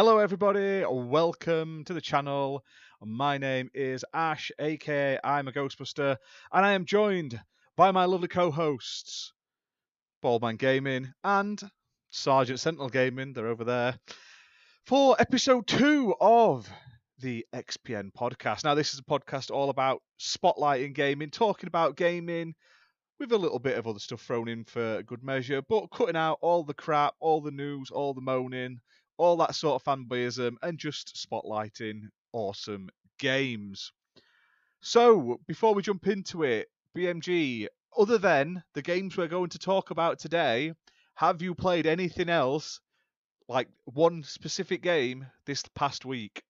Hello, everybody. Welcome to the channel. My name is Ash, aka I'm a Ghostbuster, and I am joined by my lovely co-hosts, Bald Man Gaming and Sergeant Sentinel Gaming. They're over there for episode two of the XPN podcast. Now, this is a podcast all about spotlighting gaming, talking about gaming with a little bit of other stuff thrown in for good measure, but cutting out all the crap, all the news, all the moaning, all that sort of fanboyism, and just spotlighting awesome games. So, before we jump into it, BMG, other than the games we're going to talk about today, have you played anything else, like one specific game, this past week?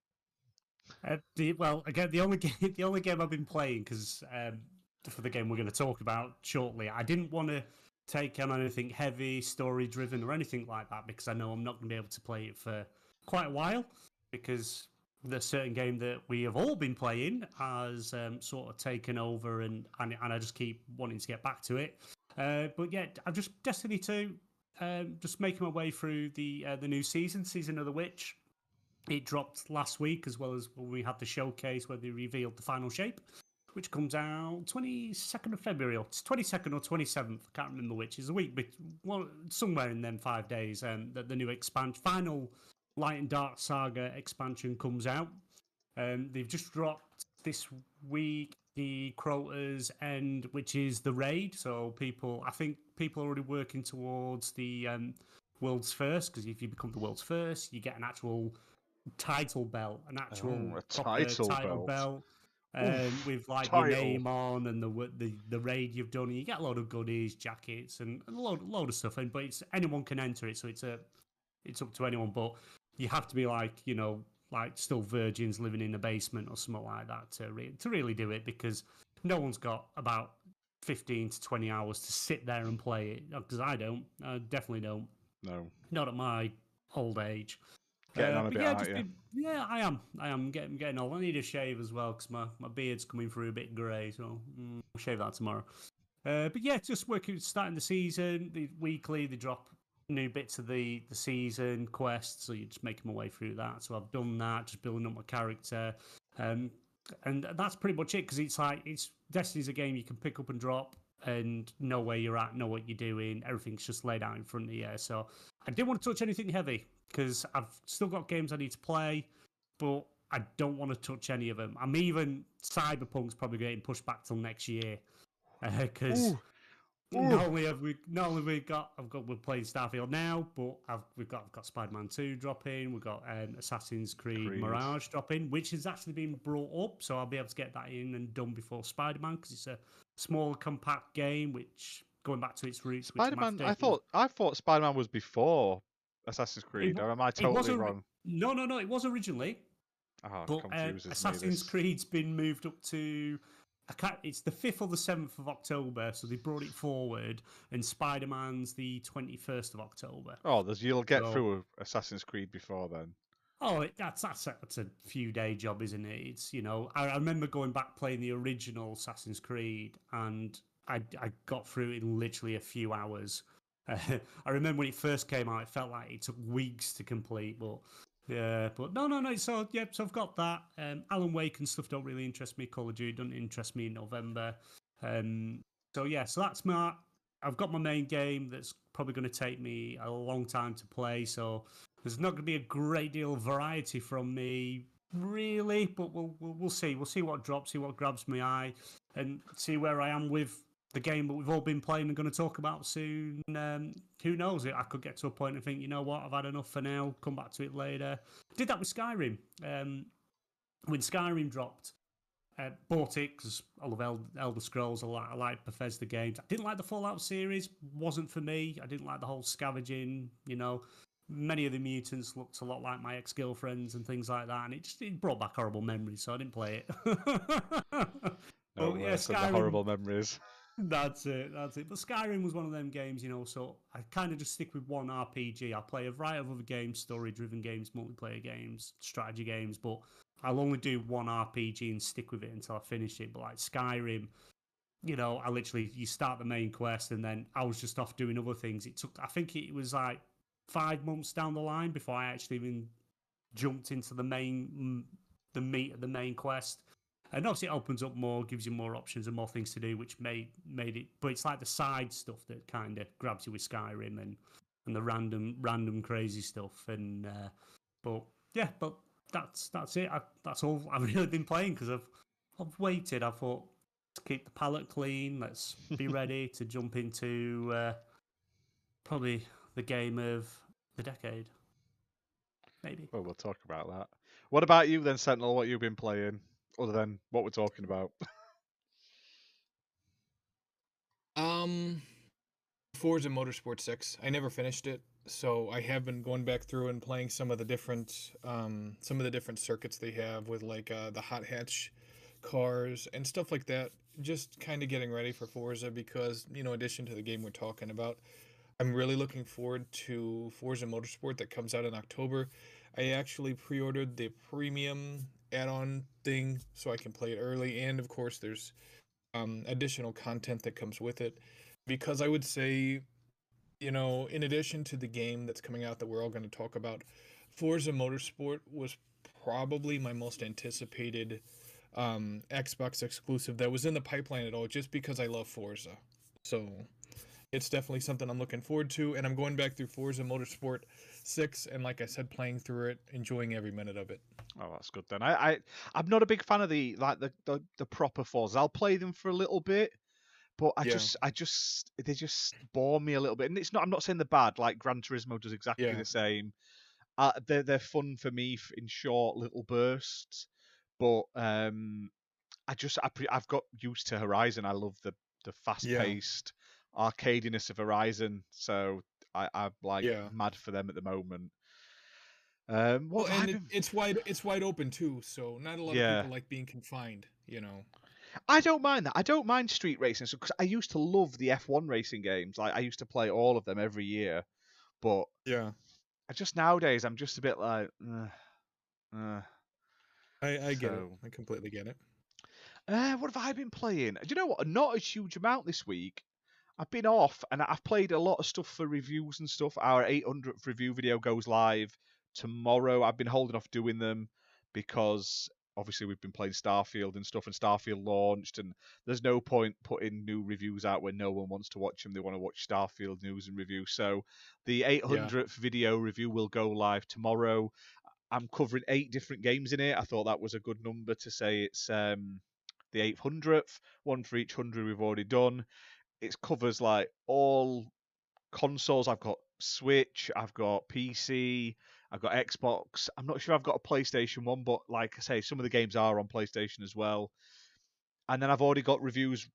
Uh, the, well, again, the only game, the only game I've been playing because um, for the game we're going to talk about shortly, I didn't want to take on anything heavy, story driven, or anything like that because I know I'm not going to be able to play it for quite a while because the certain game that we have all been playing has um, sort of taken over, and, and and I just keep wanting to get back to it. Uh, but yeah, I'm just Destiny two, um, just making my way through the uh, the new season, season of the witch. It dropped last week, as well as when we had the showcase where they revealed the final shape, which comes out 22nd of February, or 22nd or 27th, I can't remember which, is a week, but well, somewhere in them five days, um, that the new expansion, final Light and Dark Saga expansion comes out. Um, they've just dropped this week the Crota's End, which is the raid. So people, I think people are already working towards the um, world's first, because if you become the world's first, you get an actual title belt, an actual Oh, a title title belt. belt. Um, with like title. your name on and the the the raid you've done, and you get a lot of goodies, jackets, and a load load of stuff. And but it's anyone can enter it, so it's a it's up to anyone. But you have to be like you know like still virgins living in a basement or something like that to re- to really do it because no one's got about fifteen to twenty hours to sit there and play it because I don't, I definitely don't, No. not at my old age. Getting Uh, on a bit, yeah, you? been- yeah, I am. I am getting getting old. I need a shave as well because my, my beard's coming through a bit grey. So mm, I'll shave that tomorrow. Uh, but yeah, just working, starting the season. The weekly they drop new bits of the the season quests, so you just making my way through that. So I've done that, just building up my character, um, and that's pretty much it. Because it's like it's Destiny's a game you can pick up and drop. And know where you're at, know what you're doing. Everything's just laid out in front of you. So I didn't want to touch anything heavy because I've still got games I need to play, but I don't want to touch any of them. I'm even Cyberpunk's probably getting pushed back till next year because Ooh. not only have we not only we got I've got we're playing Starfield now, but I've we've got I've got Spider-Man Two dropping, we've got um, Assassin's Creed, Creed. Mirage dropping, which has actually been brought up, so I'll be able to get that in and done before Spider-Man because it's a small compact game which going back to its roots. Spider Man. I thought I thought Spider Man was before Assassin's Creed. Or am I totally wrong? No, no, no. It was originally, Oh, but uh, Assassin's. Creed's been moved up to. I can't, it's the fifth or the seventh of October, so they brought it forward, and Spider Man's the twenty first of October. Oh, there's you'll get So- through Assassin's Creed before then. Oh, it, that's that's a, that's a few day job, isn't it? It's you know, I, I remember going back playing the original Assassin's Creed, and I I got through it in literally a few hours. I remember when it first came out, it felt like it took weeks to complete, but yeah, but no, no, no. So yeah, so I've got that. Um, Alan Wake and stuff don't really interest me. Call of Duty doesn't interest me in November. Um, so yeah, so that's my. I've got my main game that's probably going to take me a long time to play. So there's not going to be a great deal of variety from me, really. But we'll we'll, we'll see. We'll see what drops, see what grabs my eye, and see where I am with the game that we've all been playing and going to talk about soon. Um, who knows? It I could get to a point and think, you know what, I've had enough for now. Come back to it later. Did that with Skyrim. Um, when Skyrim dropped, uh, bought it because I love El- Elder Scrolls. I like, I like Bethesda games. I didn't like the Fallout series. Wasn't for me. I didn't like the whole scavenging. You know, many of the mutants looked a lot like my ex girlfriends and things like that, and it just it brought back horrible memories. So I didn't play it. No Well, yeah, Skyrim- horrible memories. That's it. That's it. But Skyrim was one of them games, you know. So I kind of just stick with one RPG. I play a variety of other games, story-driven games, multiplayer games, strategy games, but I'll only do one RPG and stick with it until I finish it. But like Skyrim, you know, I literally you start the main quest and then I was just off doing other things. It took, I think it was like five months down the line before I actually even jumped into the main the meat of the main quest. And obviously, it opens up more, gives you more options and more things to do, which made made it. But it's like the side stuff that kind of grabs you with Skyrim and and the random random crazy stuff. And uh, but yeah, but that's that's it. I, that's all I've really been playing because I've I've waited. I thought to keep the palette clean. Let's be ready to jump into uh, probably the game of the decade. Maybe. Well, we'll talk about that. What about you then, Sentinel? What you've been playing, other than what we're talking about? um, Forza Motorsport Six. I never finished it, so I have been going back through and playing some of the different, um, some of the different circuits they have with like uh, the hot hatch cars and stuff like that. Just kind of getting ready for Forza because you know, addition to the game we're talking about, I'm really looking forward to Forza Motorsport that comes out in October. I actually pre-ordered the premium add-on thing so I can play it early, and of course, there's um, additional content that comes with it. Because I would say, you know, in addition to the game that's coming out that we're all going to talk about, Forza Motorsport was probably my most anticipated um, Xbox exclusive that was in the pipeline at all, just because I love Forza. So it's definitely something I'm looking forward to, and I'm going back through Forza Motorsport Six, and like I said, playing through it, enjoying every minute of it. Oh, that's good then. I, I I'm not a big fan of the like the the, the proper Forza. I'll play them for a little bit, but I yeah. just I just they just bore me a little bit. And it's not I'm not saying they're bad. Like Gran Turismo does exactly yeah. the same. Uh, they're they're fun for me in short little bursts, but um, I just I I've got used to Horizon. I love the the fast paced. Yeah arcadiness of Horizon. So I, I'm like yeah. mad for them at the moment. Um, well, and it, it's wide it's wide open too, so not a lot yeah. of people like being confined. You know. I don't mind that. I don't mind street racing because I used to love the F1 racing games. Like I used to play all of them every year, but yeah, I just nowadays I'm just a bit like. Uh, uh. I, I get it. I completely get it. Uh, what have I been playing? Do you know what? Not a huge amount this week. I've been off and I've played a lot of stuff for reviews and stuff. Our 800th review video goes live tomorrow. I've been holding off doing them because obviously we've been playing Starfield and stuff, and Starfield launched, and there's no point putting new reviews out when no one wants to watch them. They want to watch Starfield news and review. So the 800th yeah. video review will go live tomorrow. I'm covering eight different games in it. I thought that was a good number to say it's um, the 800th, one for each hundred we've already done it covers like all consoles. I've got Switch, I've got PC, I've got Xbox. I'm not sure I've got a PlayStation one, but like I say, some of the games are on PlayStation as well. And then I've already got reviews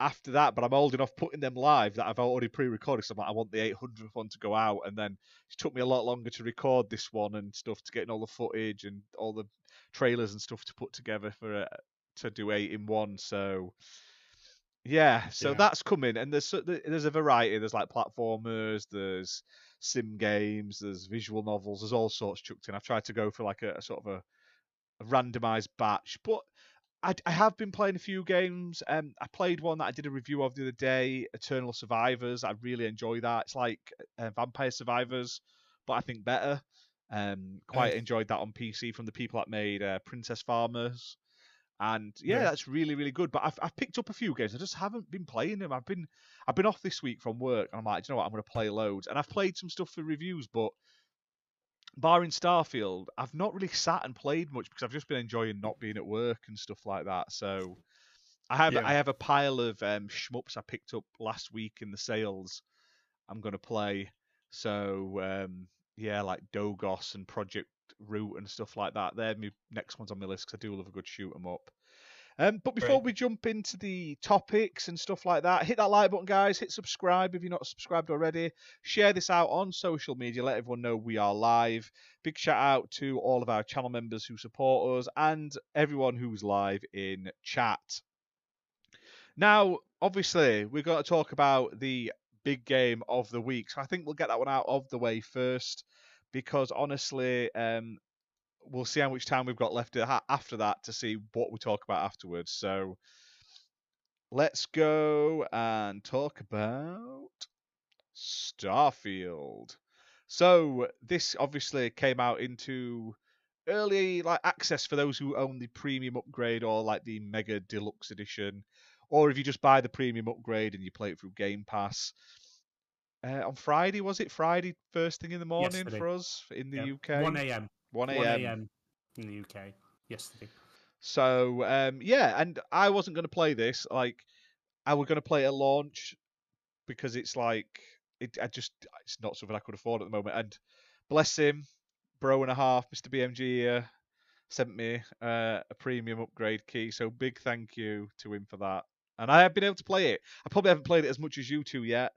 after that, but I'm old enough putting them live that I've already pre-recorded. So I'm like, I want the 800th one to go out, and then it took me a lot longer to record this one and stuff to get all the footage and all the trailers and stuff to put together for uh, to do eight in one. So yeah, so yeah. that's coming, and there's there's a variety. There's like platformers, there's sim games, there's visual novels, there's all sorts chucked in. I've tried to go for like a, a sort of a, a randomized batch, but I, I, have been playing a few games. Um, I played one that I did a review of the other day, Eternal Survivors. I really enjoy that. It's like uh, Vampire Survivors, but I think better. Um, quite enjoyed that on PC from the people that made uh, Princess Farmers and yeah, yeah, that's really really good. But I've I've picked up a few games. I just haven't been playing them. I've been I've been off this week from work, and I'm like, you know what? I'm going to play loads, and I've played some stuff for reviews, but barring Starfield, I've not really sat and played much because I've just been enjoying not being at work and stuff like that. So I have yeah. I have a pile of um, shmups I picked up last week in the sales. I'm going to play. So um, yeah, like Dogos and Project Root and stuff like that. They're my next ones on my list because I do love a good shoot 'em up. Um, but before Great. we jump into the topics and stuff like that, hit that like button, guys. Hit subscribe if you're not subscribed already. Share this out on social media. Let everyone know we are live. Big shout out to all of our channel members who support us and everyone who's live in chat. Now, obviously, we're going to talk about the big game of the week. So I think we'll get that one out of the way first because honestly, um, we'll see how much time we've got left after that to see what we talk about afterwards. So let's go and talk about Starfield. So this obviously came out into early like access for those who own the premium upgrade or like the mega deluxe edition, or if you just buy the premium upgrade and you play it through Game Pass. Uh, on Friday was it Friday first thing in the morning Yesterday. for us in the Yeah, UK? 1 a.m. 1 1 a.m. a.m. in the UK yesterday. So um, yeah, and I wasn't going to play this. Like, I was going to play it at launch because it's like it. I just it's not something I could afford at the moment. And bless him, bro and a half, Mr. BMG here sent me uh, a premium upgrade key. So big thank you to him for that. And I have been able to play it. I probably haven't played it as much as you two yet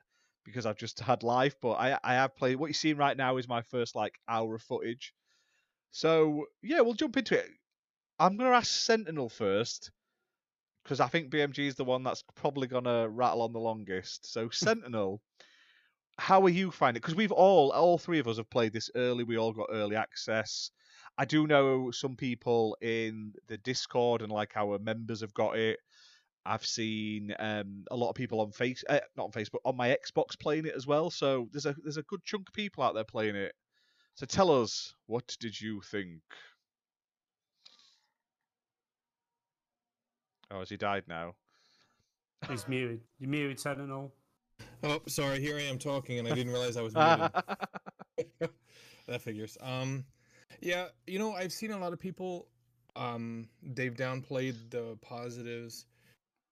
because I've just had life, but I I have played. What you're seeing right now is my first like hour of footage. So yeah, we'll jump into it. I'm gonna ask Sentinel first because I think BMG is the one that's probably gonna rattle on the longest. So Sentinel, how are you finding it? Because we've all, all three of us have played this early. We all got early access. I do know some people in the Discord and like our members have got it. I've seen um, a lot of people on face, uh, not on Facebook, on my Xbox playing it as well. So there's a there's a good chunk of people out there playing it. So tell us, what did you think? Oh, has he died now? He's muted. You muted Sentinel. Oh, sorry. Here I am talking, and I didn't realize I was muted. that figures. Um, yeah, you know, I've seen a lot of people. Um, they've downplayed the positives,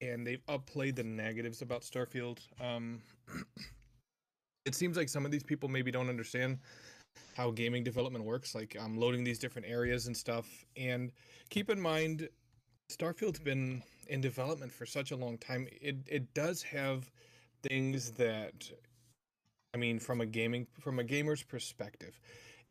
and they've upplayed the negatives about Starfield. Um, it seems like some of these people maybe don't understand how gaming development works, like um, loading these different areas and stuff. And keep in mind, Starfield's been in development for such a long time. It it does have things that I mean from a gaming from a gamer's perspective,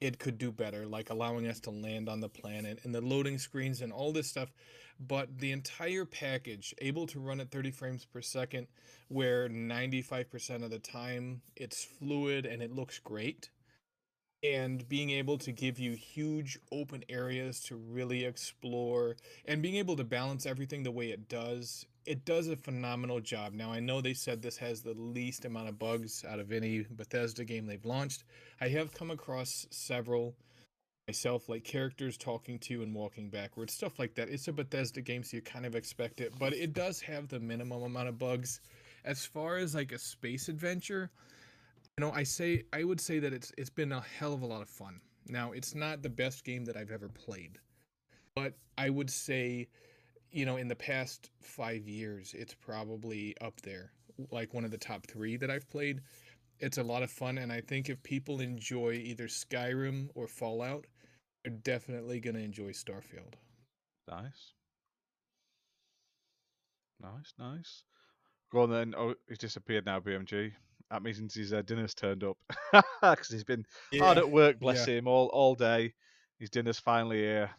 it could do better, like allowing us to land on the planet and the loading screens and all this stuff. But the entire package, able to run at 30 frames per second, where 95% of the time it's fluid and it looks great, and being able to give you huge open areas to really explore and being able to balance everything the way it does it does a phenomenal job. Now i know they said this has the least amount of bugs out of any bethesda game they've launched. I have come across several myself like characters talking to and walking backwards stuff like that. It's a bethesda game so you kind of expect it but it does have the minimum amount of bugs. As far as like a space adventure you know, I say I would say that it's it's been a hell of a lot of fun. Now, it's not the best game that I've ever played, but I would say, you know, in the past five years, it's probably up there, like one of the top three that I've played. It's a lot of fun, and I think if people enjoy either Skyrim or Fallout, they're definitely gonna enjoy Starfield. Nice. Nice, nice. Go on then. Oh, he's disappeared now, BMG. That means his uh, dinner's turned up. Because he's been hard at work, bless him, all, all day. His dinner's finally here.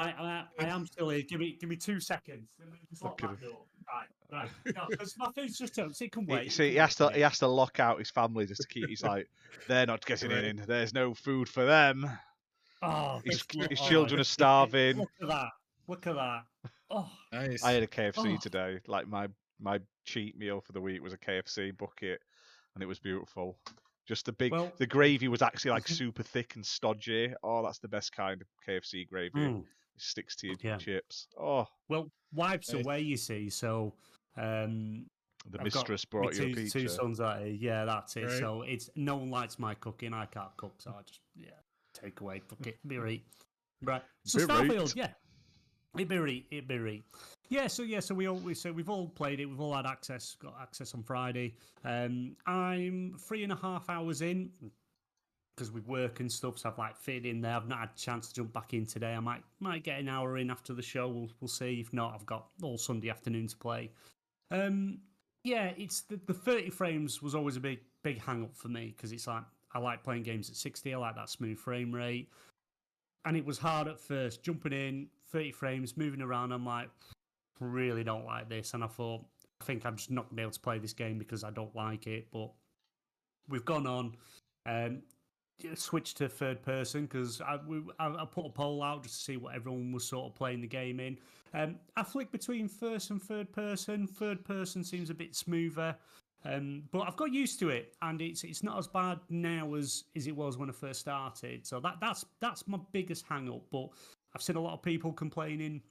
I, I, I am still here. Give me give me two seconds. Just lock that door. Right, right. No, 'cause my food's just turned. So it can He- wait. it see, can he has to wait. he has to lock out his family just to keep. He's like, they're not getting Right. in. There's no food for them. Oh, His, his oh, children are starving. Look at that. Look at that. Oh, Nice. I had a KFC Oh. today. Like my my cheat meal for the week was a KFC bucket, and it was beautiful. Just the big, Well- the gravy was actually like Mhm. super thick and stodgy. Oh, that's the best kind of KFC gravy. mm. It sticks to your Yeah. chips. Oh, Well, wipes Nice. away, you see. So, um, the I've mistress my brought you a two, pizza. two sons at it. Yeah, that's it. Right. So it's no one likes my cooking. I can't cook, so I just yeah take away. Fuck it, be right. Right. So Be right. Starfield, yeah, it be right. It be right. Yeah. So yeah. So we all we so we've all played it. We've all had access. Got access on Friday. Um, I'm three and a half hours in. Because with work and stuff, so I've like fitted in there. I've not had a chance to jump back in today. I might might get an hour in after the show. We'll we'll see. If not, I've got all Sunday afternoon to play. Um, yeah, it's the, the 30 frames was always a big big hang up for me because it's like I like playing games at 60. I like that smooth frame rate, and it was hard at first jumping in 30 frames, moving around. I'm like, really don't like this, and I thought I think I'm just not gonna be able to play this game because I don't like it. But we've gone on. Um, switched to third person because I, I, I put a poll out just to see what everyone was sort of playing the game in. Um, I flick between first and third person. Third person seems a bit smoother. Um, but I've got used to it, and it's it's not as bad now as as it was when I first started. So that that's that's my biggest hang up. But I've seen a lot of people complaining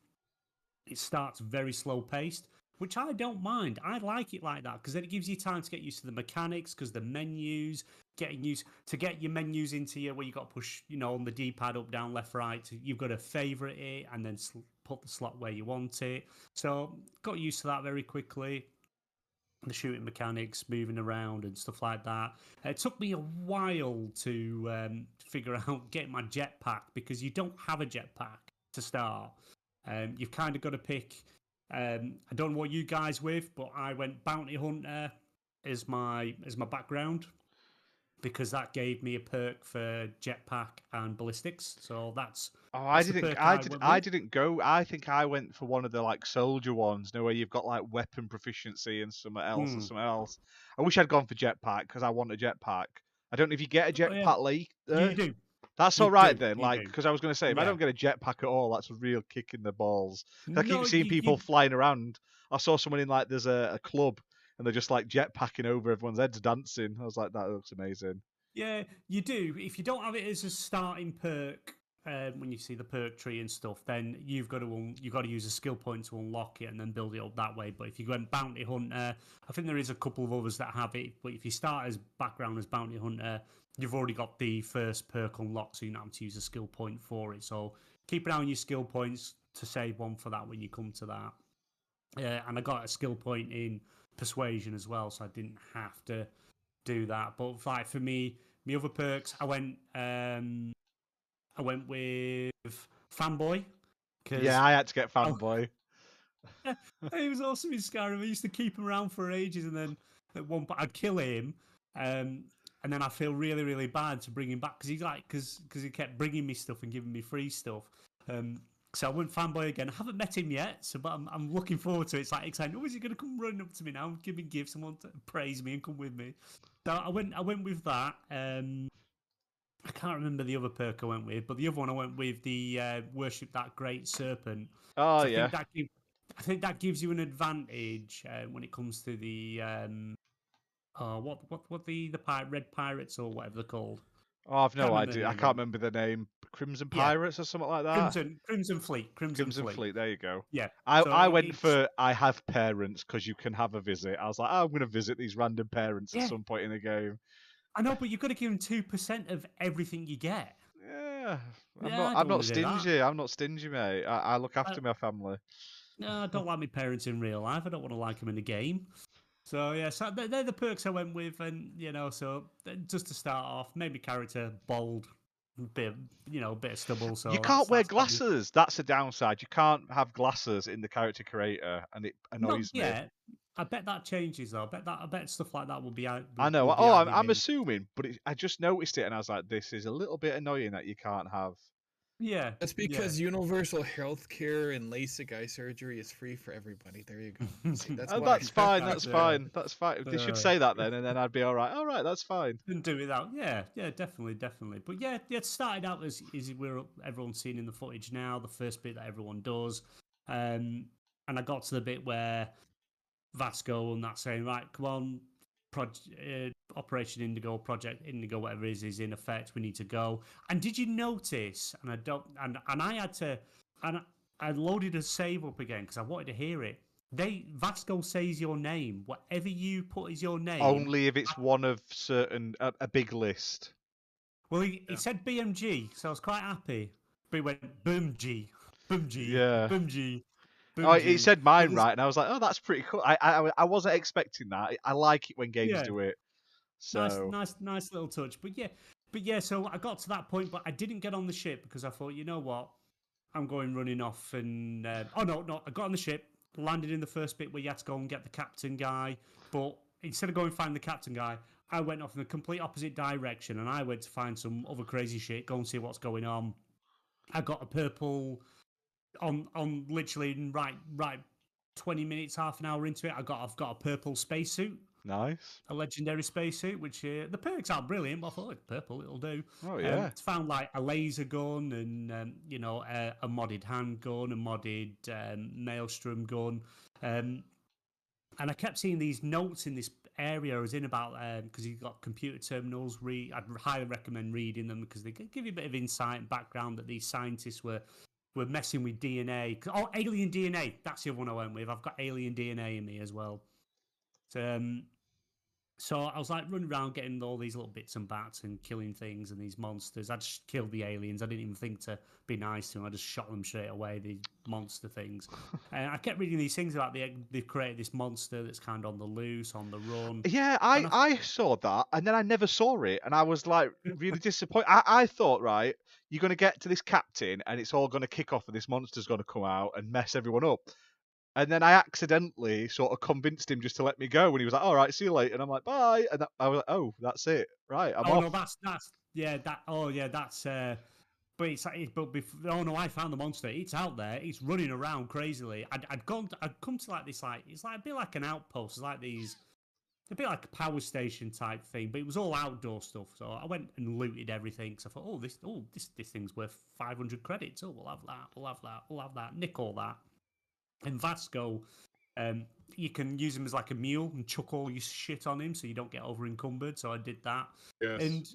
it starts very slow paced, which I don't mind. I like it like that because then it gives you time to get used to the mechanics, because the menus, getting used to get your menus into you where you've got to push, you know, on the D pad up, down, left, right. You've got to favorite it and then sl- put the slot where you want it. So got used to that very quickly. The shooting mechanics, moving around and stuff like that. It took me a while to um, figure out getting my jetpack because you don't have a jetpack to start. Um, you've kind of got to pick. Um, I don't know what you guys with, but I went bounty hunter as my as my background because that gave me a perk for jetpack and ballistics. So that's Oh, I That's didn't. I I did. I didn't go. I think I went for one of the like soldier ones. No, where you've got like weapon proficiency and something else Hmm. and something else. I wish I'd gone for jetpack because I want a jetpack. I don't know if you get a Oh, yeah. jetpack leak. you do. That's all right do, then. Like because I was going to say if I don't get a jetpack at all, that's a real kick in the balls. I keep seeing you- people you- flying around. I saw someone in like there's a, a club and they're just like jetpacking over everyone's heads dancing. I was like, that looks amazing. Yeah, you do. If you don't have it as a starting perk, um, when you see the perk tree and stuff, then you've got to un- you've got to use a skill point to unlock it and then build it up that way. But if you go and bounty hunter, I think there is a couple of others that have it. But if you start as background as bounty hunter, you've already got the first perk unlocked, so you don't have to use a skill point for it. So keep an eye on your skill points to save one for that when you come to that. Uh, and I got a skill point in persuasion as well, so I didn't have to do that. But like for me, my other perks, I went um I went with fanboy. 'cause Yeah, I had to get Oh. fanboy. he was awesome in Skyrim. I used to keep him around for ages, and then at one point I'd kill him, um, and then I feel really, really bad to bring him back because he's like because because he kept bringing me stuff and giving me free stuff. Um, so I went fanboy again. I haven't met him yet, so but I'm, I'm looking forward to it. It's like exciting. Oh, is he going to come running up to me now, give me gifts, and want to praise me and come with me? So I went I went with that. Um, I can't remember the other perk I went with, but the other one I went with the uh, worship that great serpent. Oh So I yeah. Think that give, I think that gives you an advantage uh, when it comes to the um, oh, what what what the the pirate, red pirates or whatever they're called. Oh, I've no idea. I can't remember the name. Crimson Yeah. Pirates or something like that. Crimson Crimson Fleet. Crimson. Crimson Fleet. Fleet. There you go. Yeah. I, So I went it's- for I have parents because you can have a visit. I was like, oh, I'm going to visit these random parents Yeah. at some point in the game. I know, but you've got to give them two percent of everything you get. Yeah, I'm Yeah, not. I'm not stingy. I'm not stingy, mate. I, I look after my family. No, I don't like my parents in real life. I don't want to like them in the game. So yeah, so they're, they're the perks I went with, and you know, so uh, just to start off, maybe character bold, bit of, you know, a bit of stubble. So you can't wear glasses. That's the downside. You can't have glasses in the character creator, and it Not annoys me. yet. I bet that changes though. I bet that I bet stuff like that will be out. I know. Oh, I'm, I'm assuming, but it, I just noticed it, and I was like, "This is a little bit annoying that you can't have." Yeah, That's yeah. because universal health care and LASIK eye surgery is free for everybody. There you go. See, that's oh, that's fine. That's, That's uh, fine. That's fine. They should uh, say that then, and then I'd be all right. All right, that's fine. Didn't do it without. Yeah, yeah, definitely, definitely. But yeah, yeah, it started out as is we're everyone's seen in the footage now. The first bit that everyone does, um, and I got to the bit where Vasco and that saying, right, come on, Proj- uh, Operation Indigo, Project Indigo, whatever it is, is in effect. We need to go. And did you notice? And I don't. And and I had to. And I loaded a save up again because I wanted to hear it. They Vasco says your name. Whatever you put is your name. Only if it's one of certain a, a big list. Well, he, Yeah. he said BMG, so I was quite happy. But he went BoomG, BoomG, Yeah. BoomG. Oh, he said mine right, and I was like, "Oh, that's pretty cool." I I, I wasn't expecting that. I like it when games Yeah. do it. So Nice, nice, nice little touch. But yeah, but yeah. So I got to that point, but I didn't get on the ship because I thought, you know what, I'm going running off. And uh, oh no, no, I got on the ship, landed in the first bit where you had to go and get the captain guy. But instead of going find the captain guy, I went off in the complete opposite direction, and I went to find some other crazy shit, go and see what's going on. I got a purple on on literally right right twenty minutes, half an hour into it. I got I've got a purple spacesuit nice. a legendary spacesuit, which uh, the perks aren't brilliant, but I thought "Oh, purple, it'll do. Oh Um, yeah. it's found like a laser gun and um, you know a, a modded handgun, a modded um, maelstrom gun, um, and I kept seeing these notes in this area I was in about because um, you've got computer terminals. Read, I'd highly recommend reading them because they give you a bit of insight and background that these scientists were were messing with DNA. Oh, alien DNA. That's the other one I went with. I've got alien DNA in me as well. So, um, so I was like running around getting all these little bits and bats and killing things and these monsters. I just killed the aliens. I didn't even think to be nice to them. I just shot them straight away. These monster things. and I kept reading these things about the they've created this monster that's kind of on the loose, on the run. Yeah, I, I, I saw that and then I never saw it and I was like really disappointed. I, I thought right, you're going to get to this captain and it's all going to kick off and this monster's going to come out and mess everyone up. And then I accidentally sort of convinced him just to let me go when he was like, "All right, see you later." And I'm like, "Bye." And that, I was like, "Oh, that's it, right?" I'm oh off. no, that's that's yeah, that oh yeah, that's. uh but it's but before, oh no, I found the monster. It's out there. It's running around crazily. I'd, I'd gone. I'd come to like this like it's like a bit like an outpost. It's like these a bit like a power station type thing, but it was all outdoor stuff. So I went and looted everything. So I thought, oh, this, oh, this, this thing's worth 500 credits. Oh, we'll have that. We'll have that. We'll have that. Nick all that. In Vasco, um, you can use him as like a mule and chuck all your shit on him so you don't get over encumbered. So I did that. Yes. And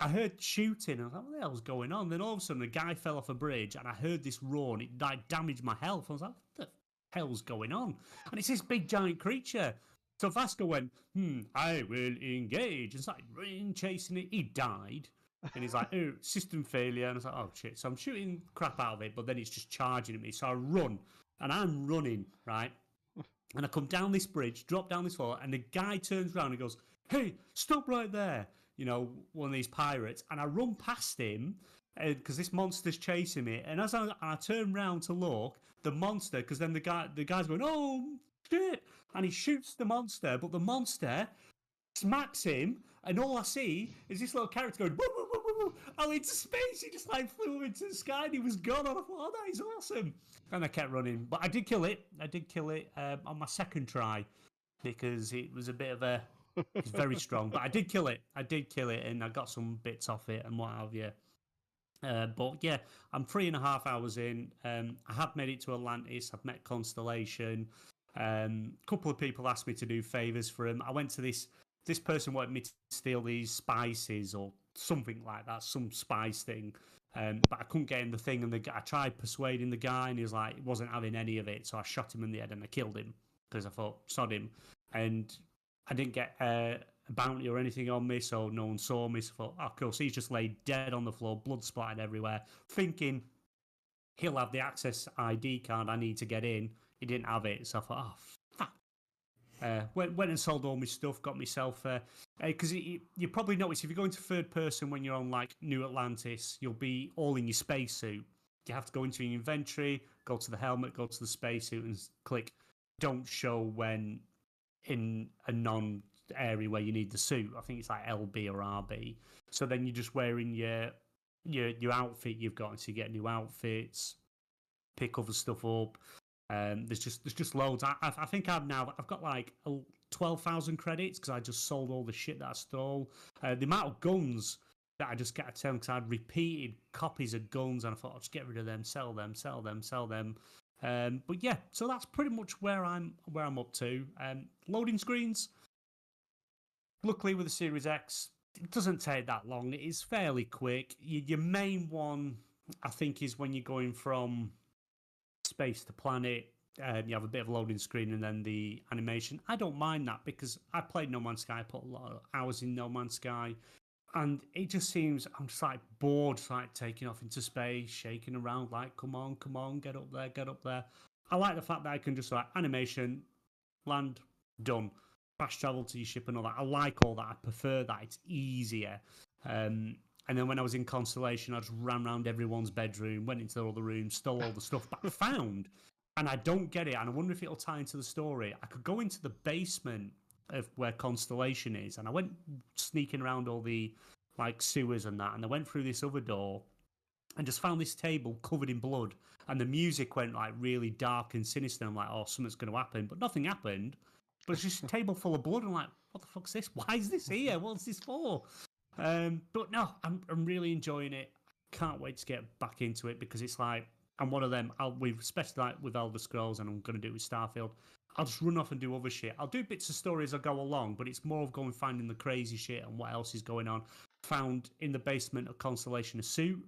I heard shooting. I was like, what the hell's going on? Then all of a sudden, a guy fell off a bridge and I heard this roar and it like, damaged my health. I was like, what the hell's going on? And it's this big giant creature. So Vasco went, hmm, I will engage. And started running, chasing it. He died. And he's like, oh, system failure. And I was like, oh, shit. So I'm shooting crap out of it, but then it's just charging at me. So I run and I'm running, right? And I come down this bridge, drop down this floor, and the guy turns around and goes, Hey, stop right there. You know, one of these pirates. And I run past him because uh, this monster's chasing me. And as I, I turn round to look, the monster, because then the guy, the guy's going, Oh, shit. And he shoots the monster, but the monster smacks him. And all I see is this little character going, woo, woo, woo, woo, oh, into space. He just like flew into the sky and he was gone. I thought, oh, that is awesome. And I kept running. But I did kill it. I did kill it um, on my second try because it was a bit of a. It's very strong. But I did kill it. I did kill it and I got some bits off it and what have you. Uh, but yeah, I'm three and a half hours in. Um, I have made it to Atlantis. I've met Constellation. A um, couple of people asked me to do favors for him. I went to this. This person wanted me to steal these spices or something like that, some spice thing. Um, but I couldn't get in the thing, and the, I tried persuading the guy, and he was like, he wasn't having any of it. So I shot him in the head and I killed him because I thought, sod him. And I didn't get uh, a bounty or anything on me, so no one saw me. So I thought, oh, cool. So he's just laid dead on the floor, blood splattered everywhere, thinking he'll have the access ID card I need to get in. He didn't have it, so I thought, oh, uh, went went and sold all my stuff, got myself a. because uh, uh, you probably notice if you go into third person when you're on like New Atlantis, you'll be all in your spacesuit. You have to go into your inventory, go to the helmet, go to the spacesuit, and click "Don't show when in a non area where you need the suit." I think it's like LB or RB. So then you're just wearing your your your outfit you've got, so you get new outfits, pick other stuff up. Um, there's just there's just loads. I, I think I've now I've got like twelve thousand credits because I just sold all the shit that I stole. Uh, the amount of guns that I just got to tell because I had repeated copies of guns and I thought I'll just get rid of them, sell them, sell them, sell them. Um, but yeah, so that's pretty much where I'm where I'm up to. Um, loading screens. Luckily with the Series X, it doesn't take that long. It is fairly quick. Your, your main one, I think, is when you're going from space to planet. Um, you have a bit of a loading screen and then the animation. I don't mind that because I played No Man's Sky, I put a lot of hours in No Man's Sky, and it just seems I'm just like bored, like taking off into space, shaking around, like, come on, come on, get up there, get up there. I like the fact that I can just like animation, land, done, fast travel to your ship and all that. I like all that. I prefer that. It's easier. Um, and then when I was in Constellation, I just ran around everyone's bedroom, went into all the rooms, stole all the stuff, but found, and I don't get it, and I wonder if it'll tie into the story. I could go into the basement of where Constellation is, and I went sneaking around all the like sewers and that, and I went through this other door and just found this table covered in blood, and the music went like really dark and sinister. I'm like, oh, something's going to happen, but nothing happened. But it's just a table full of blood. I'm like, what the fuck's this? Why is this here? What's this for? Um, but no, I'm I'm really enjoying it. Can't wait to get back into it because it's like I'm one of them. I'll, we've especially like with Elder Scrolls, and I'm going to do it with Starfield. I'll just run off and do other shit. I'll do bits of story as I go along, but it's more of going finding the crazy shit and what else is going on. Found in the basement of Constellation a suit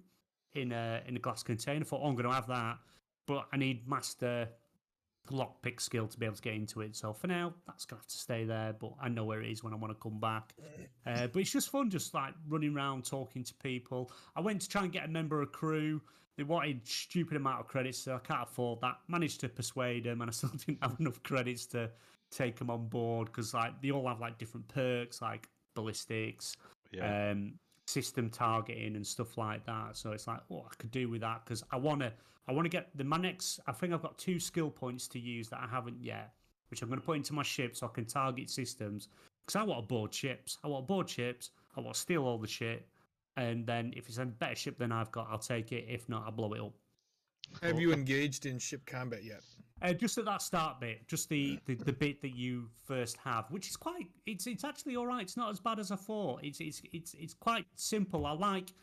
in a in a glass container. Thought, oh, I'm going to have that, but I need master lockpick skill to be able to get into it. So for now, that's gonna have to stay there. But I know where it is when I want to come back. Uh, but it's just fun, just like running around talking to people. I went to try and get a member of crew. They wanted stupid amount of credits, so I can't afford that. Managed to persuade them, and I still didn't have enough credits to take them on board because like they all have like different perks, like ballistics, Yeah. um, system targeting and stuff like that. So it's like, what I could do with that because I want to, I want to get the my next. I think I've got two skill points to use that I haven't yet, which I'm going to put into my ship so I can target systems. Because I want to board ships. I want to board ships. I want to steal all the shit. And then if it's a better ship than I've got, I'll take it. If not, I'll blow it up. Have you engaged in ship combat yet? Uh, just at that start bit, just the, the, the bit that you first have, which is quite it's it's actually all right. It's not as bad as I thought. It's it's it's it's quite simple. I like.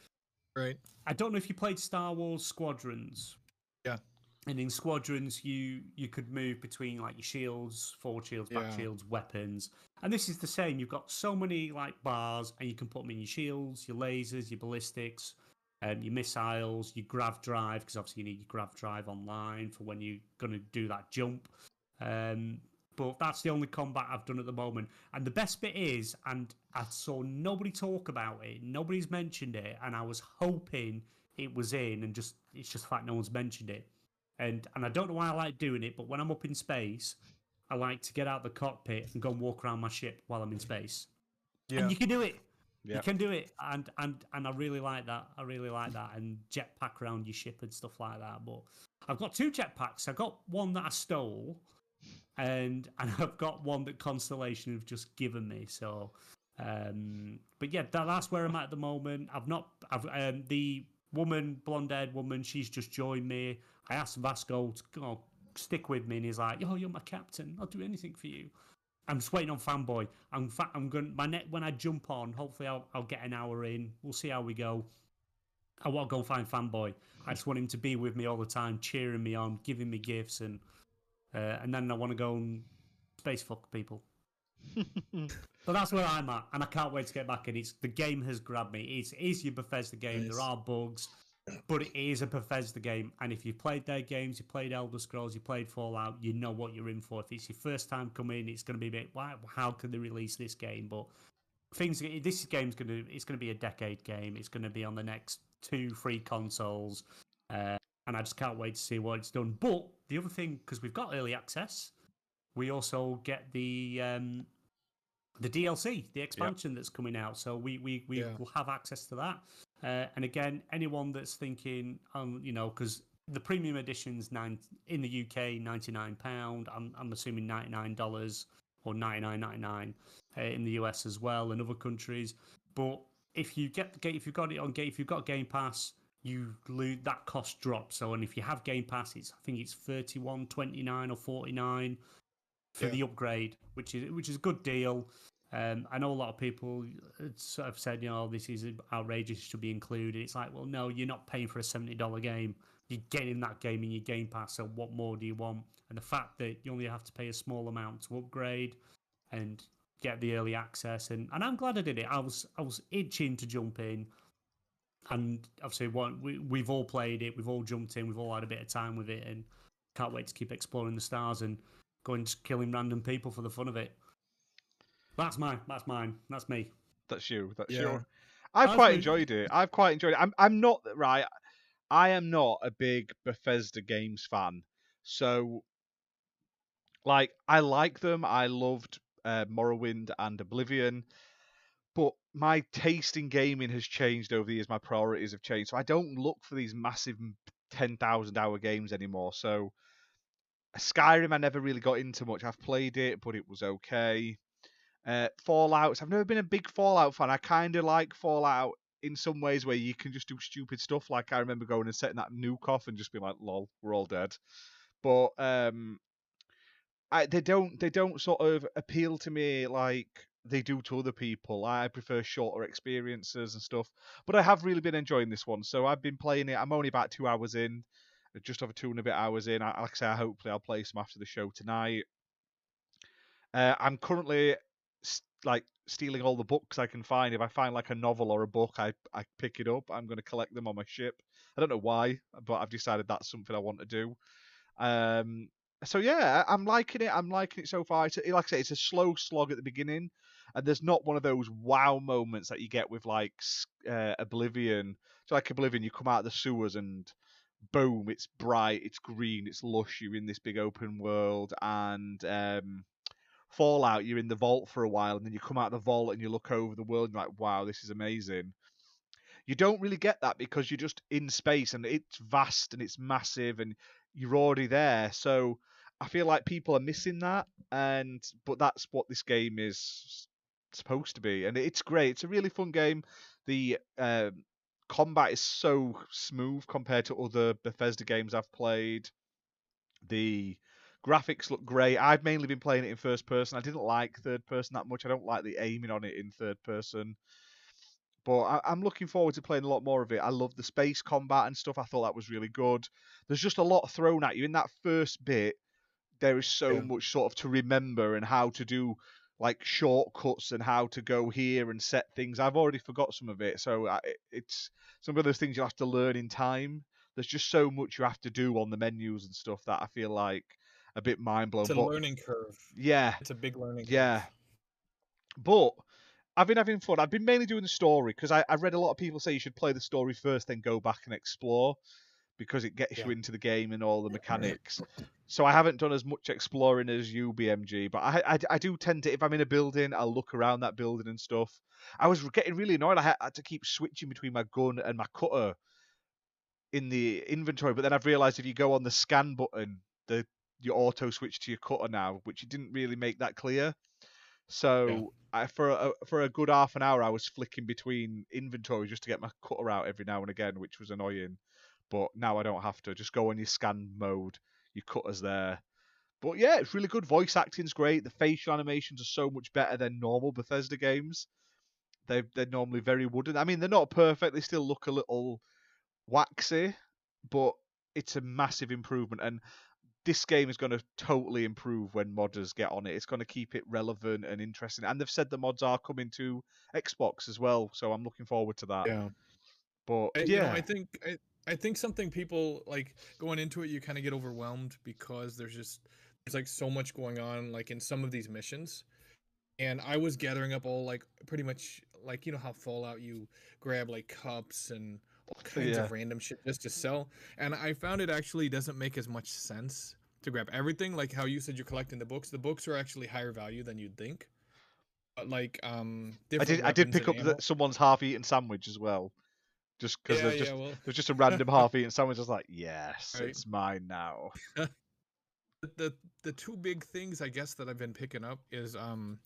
Right. I don't know if you played Star Wars Squadrons. Yeah. And in Squadrons, you you could move between like your shields, forward shields, back Yeah. shields, weapons, and this is the same. You've got so many like bars, and you can put them in your shields, your lasers, your ballistics, um, your missiles, your grav drive, because obviously you need your grav drive online for when you're going to do that jump. Um, but that's the only combat I've done at the moment. And the best bit is, and I saw nobody talk about it, nobody's mentioned it, and I was hoping it was in, and just it's just the fact no one's mentioned it. And and I don't know why I like doing it, but when I'm up in space, I like to get out the cockpit and go and walk around my ship while I'm in space. And you can do it. Yeah. You can do it, and and and I really like that. I really like that, and jetpack around your ship and stuff like that. But I've got two jetpacks. I got one that I stole, and and I've got one that Constellation have just given me. So, um, but yeah, that, that's where I'm at at the moment. I've not. I've um, the woman, blonde-haired woman. She's just joined me. I asked Vasco to go stick with me, and he's like, "Oh, you're my captain. I'll do anything for you." I'm just waiting on fanboy. I'm fa- I'm going my net when I jump on. Hopefully, I'll I'll get an hour in. We'll see how we go. I want to go and find fanboy. I just want him to be with me all the time, cheering me on, giving me gifts, and uh, and then I want to go and space fuck people. But that's where I'm at, and I can't wait to get back in. It's the game has grabbed me. It's is your Bethesda game. There are bugs, but it is a Bethesda game. And if you've played their games, you played Elder Scrolls, you played Fallout, you know what you're in for. If it's your first time coming, it's going to be a bit. Why? How can they release this game? But things. This game's going to. It's going to be a decade game. It's going to be on the next two, three consoles. Uh, and I just can't wait to see what it's done. But the other thing, because we've got early access, we also get the um, the DLC, the expansion that's coming out. So we we, we Yeah. will have access to that. Uh, and again, anyone that's thinking, um, you know, because the premium edition's nine in the UK, ninety nine pound. I'm I'm assuming ninety nine dollars or ninety nine ninety nine uh, in the US as well and other countries. But if you get the if you've got it on game, if you've got Game Pass, you lose that cost drops. So, and if you have Game Pass, it's I think it's thirty one twenty nine or forty nine for Yeah. the upgrade, which is which is a good deal. Um, I know a lot of people uh, sort of said, you know, this is outrageous, should be included. It's like, well, no, you're not paying for a seventy dollar game. You're getting that game in your Game Pass. So, what more do you want? And the fact that you only have to pay a small amount to upgrade and get the early access, and, and I'm glad I did it. I was I was itching to jump in, and obviously, one we we've all played it, we've all jumped in, we've all had a bit of time with it, and can't wait to keep exploring the stars and going to killing random people for the fun of it. That's mine. That's mine. That's me. That's you. That's Yeah. your. I've That's quite me. enjoyed it. I've quite enjoyed it. I'm. I'm not right. I am not a big Bethesda games fan. So, like, I like them. I loved uh, Morrowind and Oblivion, but my taste in gaming has changed over the years. My priorities have changed. So I don't look for these massive ten thousand hour games anymore. So. Skyrim, I never really got into much. I've played it, but it was okay. Uh, Fallout. I've never been a big Fallout fan. I kind of like Fallout in some ways where you can just do stupid stuff. Like I remember going and setting that nuke off and just being like, "Lol, we're all dead." But um, I, they don't they don't sort of appeal to me like they do to other people. I prefer shorter experiences and stuff. But I have really been enjoying this one. So I've been playing it. I'm only about two hours in, just over two and a bit hours in. I, like I say, hopefully I'll play some after the show tonight. Uh, I'm currently like stealing all the books I can find. If I find like a novel or a book, I I pick it up. I'm going to collect them on my ship. I don't know why, but I've decided that's something I want to do. Um, so yeah, I'm liking it. I'm liking it so far. It's, like I say, it's a slow slog at the beginning, and there's not one of those wow moments that you get with like uh, Oblivion. So like Oblivion, you come out of the sewers and boom, it's bright, it's green, it's lush. You're in this big open world, and um, Fallout, you're in the vault for a while, and then you come out of the vault and you look over the world, and you're like, wow, this is amazing. You don't really get that because you're just in space and it's vast and it's massive and you're already there. So I feel like people are missing that, and but that's what this game is supposed to be, and it's great. It's a really fun game. The um, combat is so smooth compared to other Bethesda games I've played. The graphics look great. I've mainly been playing it in first person. I didn't like third person that much. I don't like the aiming on it in third person. But I, I'm looking forward to playing a lot more of it. I love the space combat and stuff. I thought that was really good. There's just a lot thrown at you in that first bit. There is so Yeah. much sort of to remember and how to do like shortcuts and how to go here and set things. I've already forgot some of it, so I, it's some of those things you have to learn in time. There's just so much you have to do on the menus and stuff that I feel like a bit mind blown. It's a But learning curve. yeah, It's a big learning yeah. curve. but I've been having fun. I've been mainly doing the story because I, I read a lot of people say you should play the story first, then go back and explore because it gets you into the game and all the mechanics. So I haven't done as much exploring as you, BMG, but I, I, I do tend to, if I'm in a building, I'll look around that building and stuff. I was getting really annoyed. I had, had to keep switching between my gun and my cutter in the inventory, but then I've realised if you go on the scan button, the you auto switch to your cutter now, which it didn't really make that clear. So I, for a, for a good half an hour, I was flicking between inventory just to get my cutter out every now and again, which was annoying. But now I don't have to. Just go on your scan mode, your cutter's there. But yeah, it's really good. Voice acting's great. The facial animations are so much better than normal Bethesda games. They they're normally very wooden. I mean, they're not perfect. They still look a little waxy, but it's a massive improvement. And this game is going to totally improve when modders get on it. It's going to keep it relevant and interesting. And they've said the mods are coming to Xbox as well, so I'm looking forward to that. Yeah. But I, yeah, you know, I think I, I think something people like going into it, you kind of get overwhelmed because there's just there's like so much going on, like in some of these missions. And I was gathering up all like pretty much like you know how Fallout you grab like cups and all kinds Yeah. of random shit just to sell. And I found it actually doesn't make as much sense to grab everything. Like how you said you're collecting the books. The books are actually higher value than you'd think. But like um, I did I did pick up the, someone's half-eaten sandwich as well, just because Yeah, there's just yeah, well, there's just a random half-eaten sandwich. I was like, yes, Right. it's mine now. the the two big things I guess that I've been picking up is um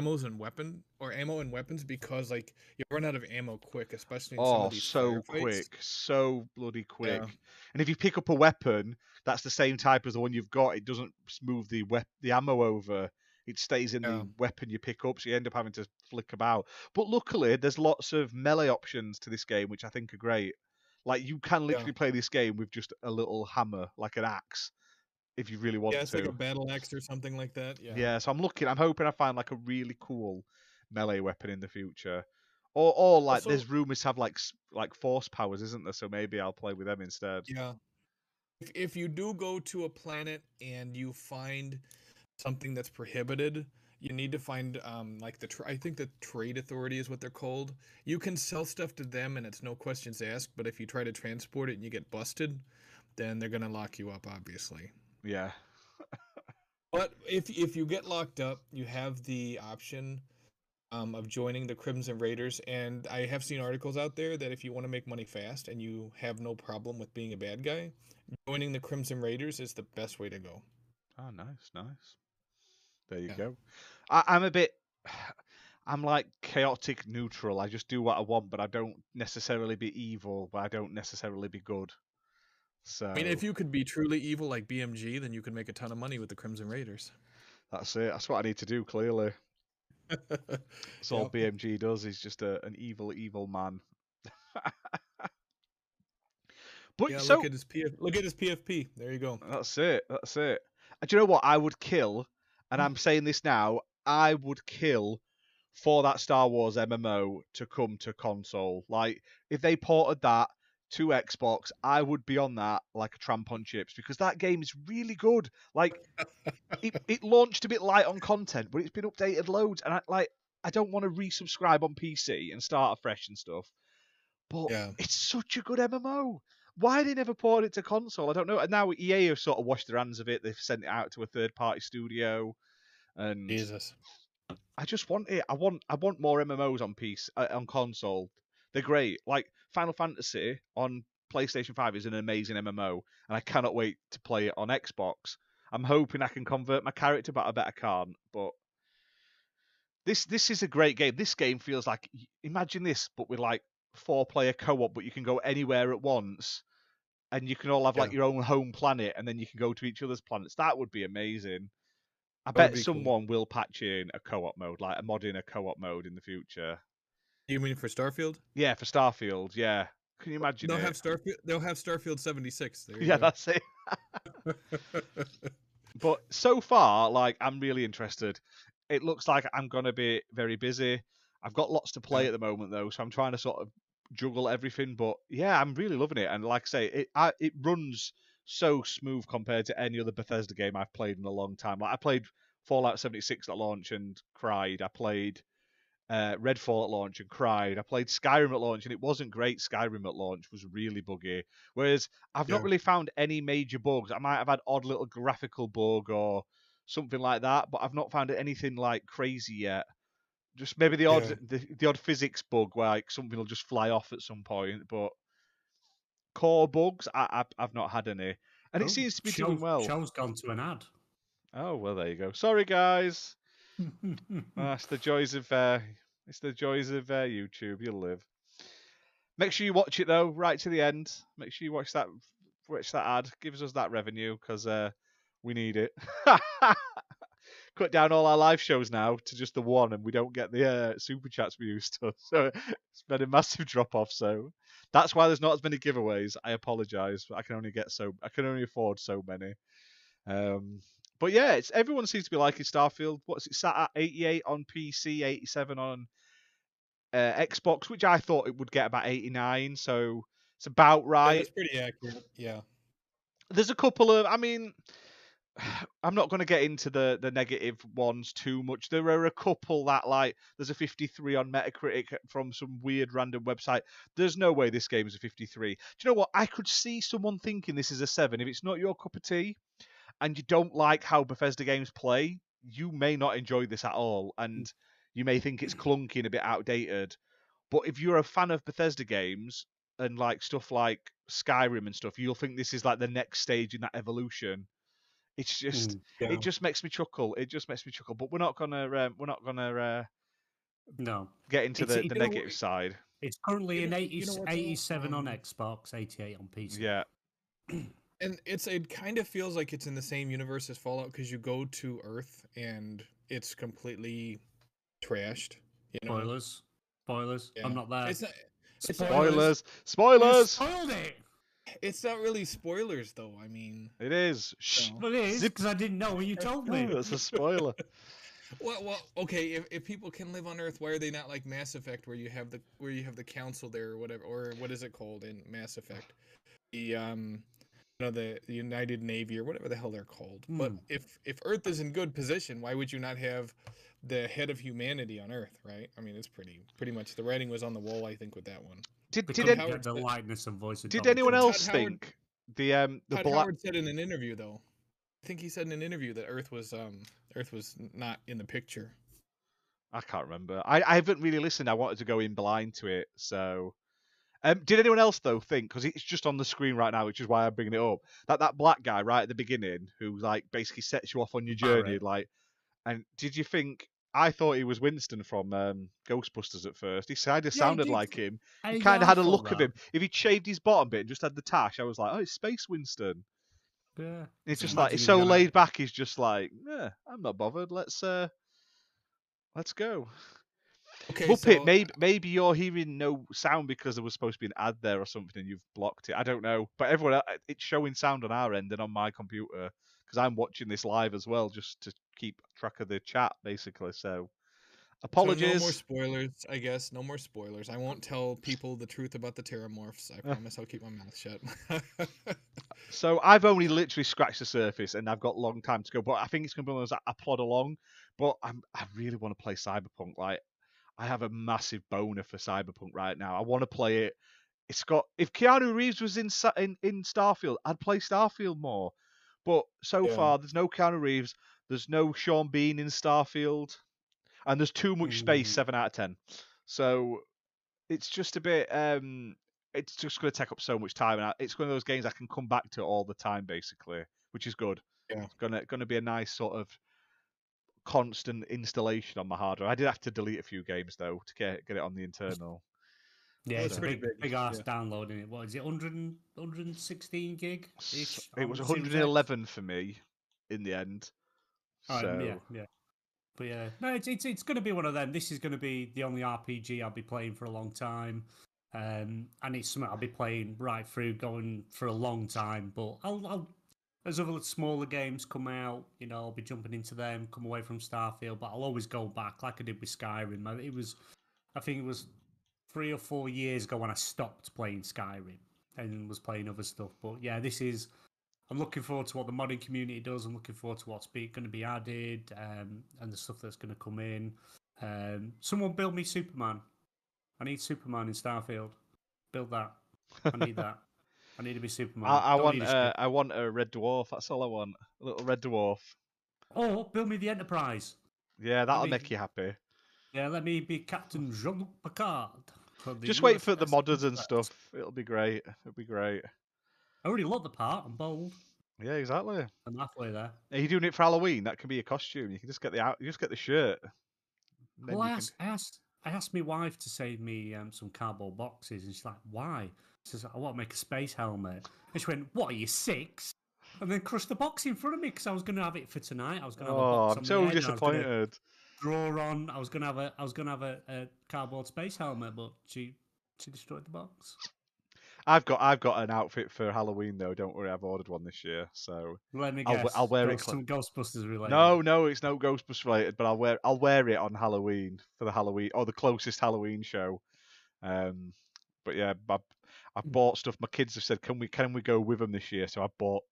ammos and weapon or ammo and weapons because like you run out of ammo quick, especially in some Oh, of these so quick, so bloody quick. Yeah. And if you pick up a weapon that's the same type as the one you've got, it doesn't move the wep- the ammo over. It stays in Yeah. the weapon you pick up, so you end up having to flick about. But luckily, there's lots of melee options to this game, which I think are great. Like you can literally play this game with just a little hammer, like an axe, if you really want Yeah, it's to. like a battle axe or something like that. Yeah. Yeah, so I'm looking. I'm hoping I find like a really cool melee weapon in the future, or or like Also- there's rumors have like like force powers, isn't there? So maybe I'll play with them instead. Yeah. If if you do go to a planet and you find something that's prohibited, you need to find um like the tra- I think the trade authority is what they're called. You can sell stuff to them and it's no questions asked, but if you try to transport it and you get busted, then they're going to lock you up obviously. Yeah, But if if you get locked up, you have the option um, of joining the Crimson Raiders, and I have seen articles out there that if you want to make money fast and you have no problem with being a bad guy, joining the Crimson Raiders is the best way to go. Oh, nice, nice. There you Yeah. go. I, I'm a bit. I'm like chaotic neutral. I just do what I want, but I don't necessarily be evil, but I don't necessarily be good. So I mean, if you could be truly evil like BMG, then you could make a ton of money with the Crimson Raiders. that's it. That's what I need to do. Clearly, that's all. BMG does. He's just a, an evil, evil man. but yeah, so look at his PF, look at his PFP. There you go. That's it. That's it. And do you know what? I would kill and I'm mm. saying this now, I would kill for that Star Wars MMO to come to console. Like if they ported that to Xbox, I would be on that like a tramp on chips because that game is really good. Like it, it launched a bit light on content, but it's been updated loads, and I like I don't want to resubscribe on PC and start afresh and stuff. But Yeah. it's such a good MMO. Why they never ported it to console? I don't know. And now EA have sort of washed their hands of it. They've sent it out to a third party studio, and Jesus. I just want it. I want I want more MMOs on piece uh, on console. They're great. Like Final Fantasy on PlayStation 5 is an amazing MMO, and I cannot wait to play it on Xbox. I'm hoping I can convert my character, but I bet I can't. But this this is a great game. This game feels like imagine this, but with like four player co-op, but you can go anywhere at once, and you can all have like your own home planet, and then you can go to each other's planets. That would be amazing. I That bet be cool. someone will patch in a co-op mode, like a mod in a co-op mode in the future. You mean for Starfield? Yeah, for Starfield. Yeah, can you imagine They'll it? have Starfield. They'll have Starfield seventy six. Yeah, go. that's it. But so far, like, I'm really interested. It looks like I'm gonna be very busy. I've got lots to play at the moment though, so I'm trying to sort of juggle everything. But yeah, I'm really loving it. And like I say, it I, it runs so smooth compared to any other Bethesda game I've played in a long time. Like I played Fallout 76 at launch and cried. I played uh, Redfall at launch and cried. I played Skyrim at launch and it wasn't great. Skyrim at launch was really buggy. Whereas I've not really found any major bugs. I might have had odd little graphical bug or something like that, but I've not found anything like crazy yet. Just maybe the odd Yeah. the, the odd physics bug where like something will just fly off at some point, but core bugs I, I've, I've not had any, and Oh, it seems to be doing well. Show's gone to an ad. Oh well, there you go. Sorry guys. It's the joys of uh, it's the joys of uh, YouTube. You'll live. Make sure you watch it though, right to the end. Make sure you watch that watch that ad. Gives us that revenue because uh, we need it. Cut down all our live shows now to just the one, and we don't get the uh, super chats we used to. So it's been a massive drop off. So that's why there's not as many giveaways. I apologise, but I can only get so I can only afford so many. Um, but yeah, it's everyone seems to be liking Starfield. What's it sat at? 88 on PC, 87 on uh, Xbox, which I thought it would get about 89. So it's about right. That's pretty accurate. Yeah. There's a couple of, I mean, I'm not going to get into the the negative ones too much. There are a couple that like there's a 53 on Metacritic from some weird random website. There's no way this game is a 53. Do you know what? I could see someone thinking this is a 7 if it's not your cup of tea and you don't like how Bethesda games play, you may not enjoy this at all and you may think it's clunky and a bit outdated. But if you're a fan of Bethesda games and like stuff like Skyrim and stuff, you'll think this is like the next stage in that evolution. It's just Mm, yeah. it just makes me chuckle. It just makes me chuckle. But we're not gonna um, we're not gonna uh, no. get into It's- the, the negative what- side. It's currently You an 80, you know 87 on Um, Xbox, 88 on PC. Yeah, And it's it kind of feels like it's in the same universe as Fallout because you go to Earth and it's completely trashed. You know? Spoilers. Spoilers. Yeah. I'm not there. It's not. It's Spoilers. spoilers, You spoilers. spoiled it. it's not really spoilers though. I mean, It is. Shh. No. Well, it is because I didn't know when you told me. That's a spoiler. well, well, okay. If, if people can live on Earth, why are they not like Mass Effect, where you have the where you have the council there or whatever, or what is it called in Mass Effect? The um, you know, the, the United Navy or whatever the hell they're called. But Hmm. if if Earth is in good position, why would you not have the head of humanity on Earth? Right? I mean, it's pretty pretty much the writing was on the wall. I think with that one. Did They did, couldn't any, Howard get the said- likeness and voice. of did Donald anyone Trump. else Todd Howard- think the um the Todd black? Howard said in an interview though. I think he said in an interview that Earth was um Earth was not in the picture. I can't remember. I, I haven't really listened. I wanted to go in blind to it. So, um, did anyone else though think? Because it's just on the screen right now, which is why I'm bringing it up. That that black guy right at the beginning, who like basically sets you off on your journey, like. And did you think? I thought he was Winston from um, Ghostbusters at first. He kind of Yeah, sounded like him. He kind of had a look of him. If he shaved his bottom bit and just had the tash, I was like, oh, it's Space Winston. Yeah. It's just like it's he's so laid back. He's just like, yeah, I'm not bothered. Let's uh, let's go. Okay, Muppet, so, uh, maybe maybe you're hearing no sound because there was supposed to be an ad there or something, and you've blocked it. I don't know, but everyone, el- it's showing sound on our end and on my computer because I'm watching this live as well, just to keep track of the chat basically. So So apologies. no more spoilers, I guess. No more spoilers. I won't tell people the truth about the Terrormorphs. I promise I'll keep my mouth shut. So I've only literally scratched the surface, and I've got a long time to go. But I think it's going to be one of those I plod along. But I'm, I really want to play Cyberpunk. Like I have a massive boner for Cyberpunk right now. I want to play it. It's got if Keanu Reeves was in in, in Starfield, I'd play Starfield more. But so Yeah. far, there's no Keanu Reeves. There's no Sean Bean in Starfield, and there's too much space. Mm. Seven out of ten. So it's just a bit. um It's just going to take up so much time, and I- it's one of those games I can come back to all the time, basically, which is good. Yeah. It's gonna gonna be a nice sort of constant installation on my hard drive. I did have to delete a few games though to get get it on the internal. Yeah, Well, it's it's a pretty big, big, big ass yeah. downloading it. What is it? 100, 116 gig? It was 111 for me in the end. Oh, so yeah, yeah. But yeah, no, it's it's it's going to be one of them. This is going to be the only RPG I'll be playing for a long time, um, and it's something I'll be playing right through, going for a long time. But I'll, I'll as other smaller games come out, you know, I'll be jumping into them, come away from Starfield, but I'll always go back, like I did with Skyrim. It was, I think it was three or four years ago when I stopped playing Skyrim and was playing other stuff. But yeah, this is. I'm looking forward to what the modding community does. I'm looking forward to what's going to be added um, and the stuff that's going to come in. Um, someone build me Superman. I need Superman in Starfield. Build that. I need that. I need to be Superman. I, I want uh. I want a red dwarf. That's all I want. A little red dwarf. Oh, build me the Enterprise. Yeah, that'll mean- make you happy. Yeah, let me be Captain Jean-Luc Picard. Just wait for the modders and stuff. It'll be great. It'll be great. I already love the part. I'm bold. Yeah, exactly. I'm halfway there. Are you doing it for Halloween? That can be a costume. You can just get the out. You just get the shirt. Well, I can- asked, I asked, I asked my wife to save me um, some cardboard boxes, and she's like, "Why?" She says, "I want to make a space helmet." And she went, "What are you six? And then crushed the box in front of me because I was going to have it for tonight. I was going to have a Oh, I'm so head, and I was gonna disappointed. Draw on. I was going to have a. I was going to have a, a cardboard space helmet, but she she destroyed the box. I've got I've got an outfit for Halloween though. Don't worry, I've ordered one this year. So Let me I'll guess. I'll wear it Ghost- some Ghostbusters related. no, no, it's no Ghostbusters related, but I'll wear I'll wear it on Halloween for the Halloween or the closest Halloween show. Um, but yeah, I Hmm. bought stuff. My kids have said, can we can we go with them this year? So I bought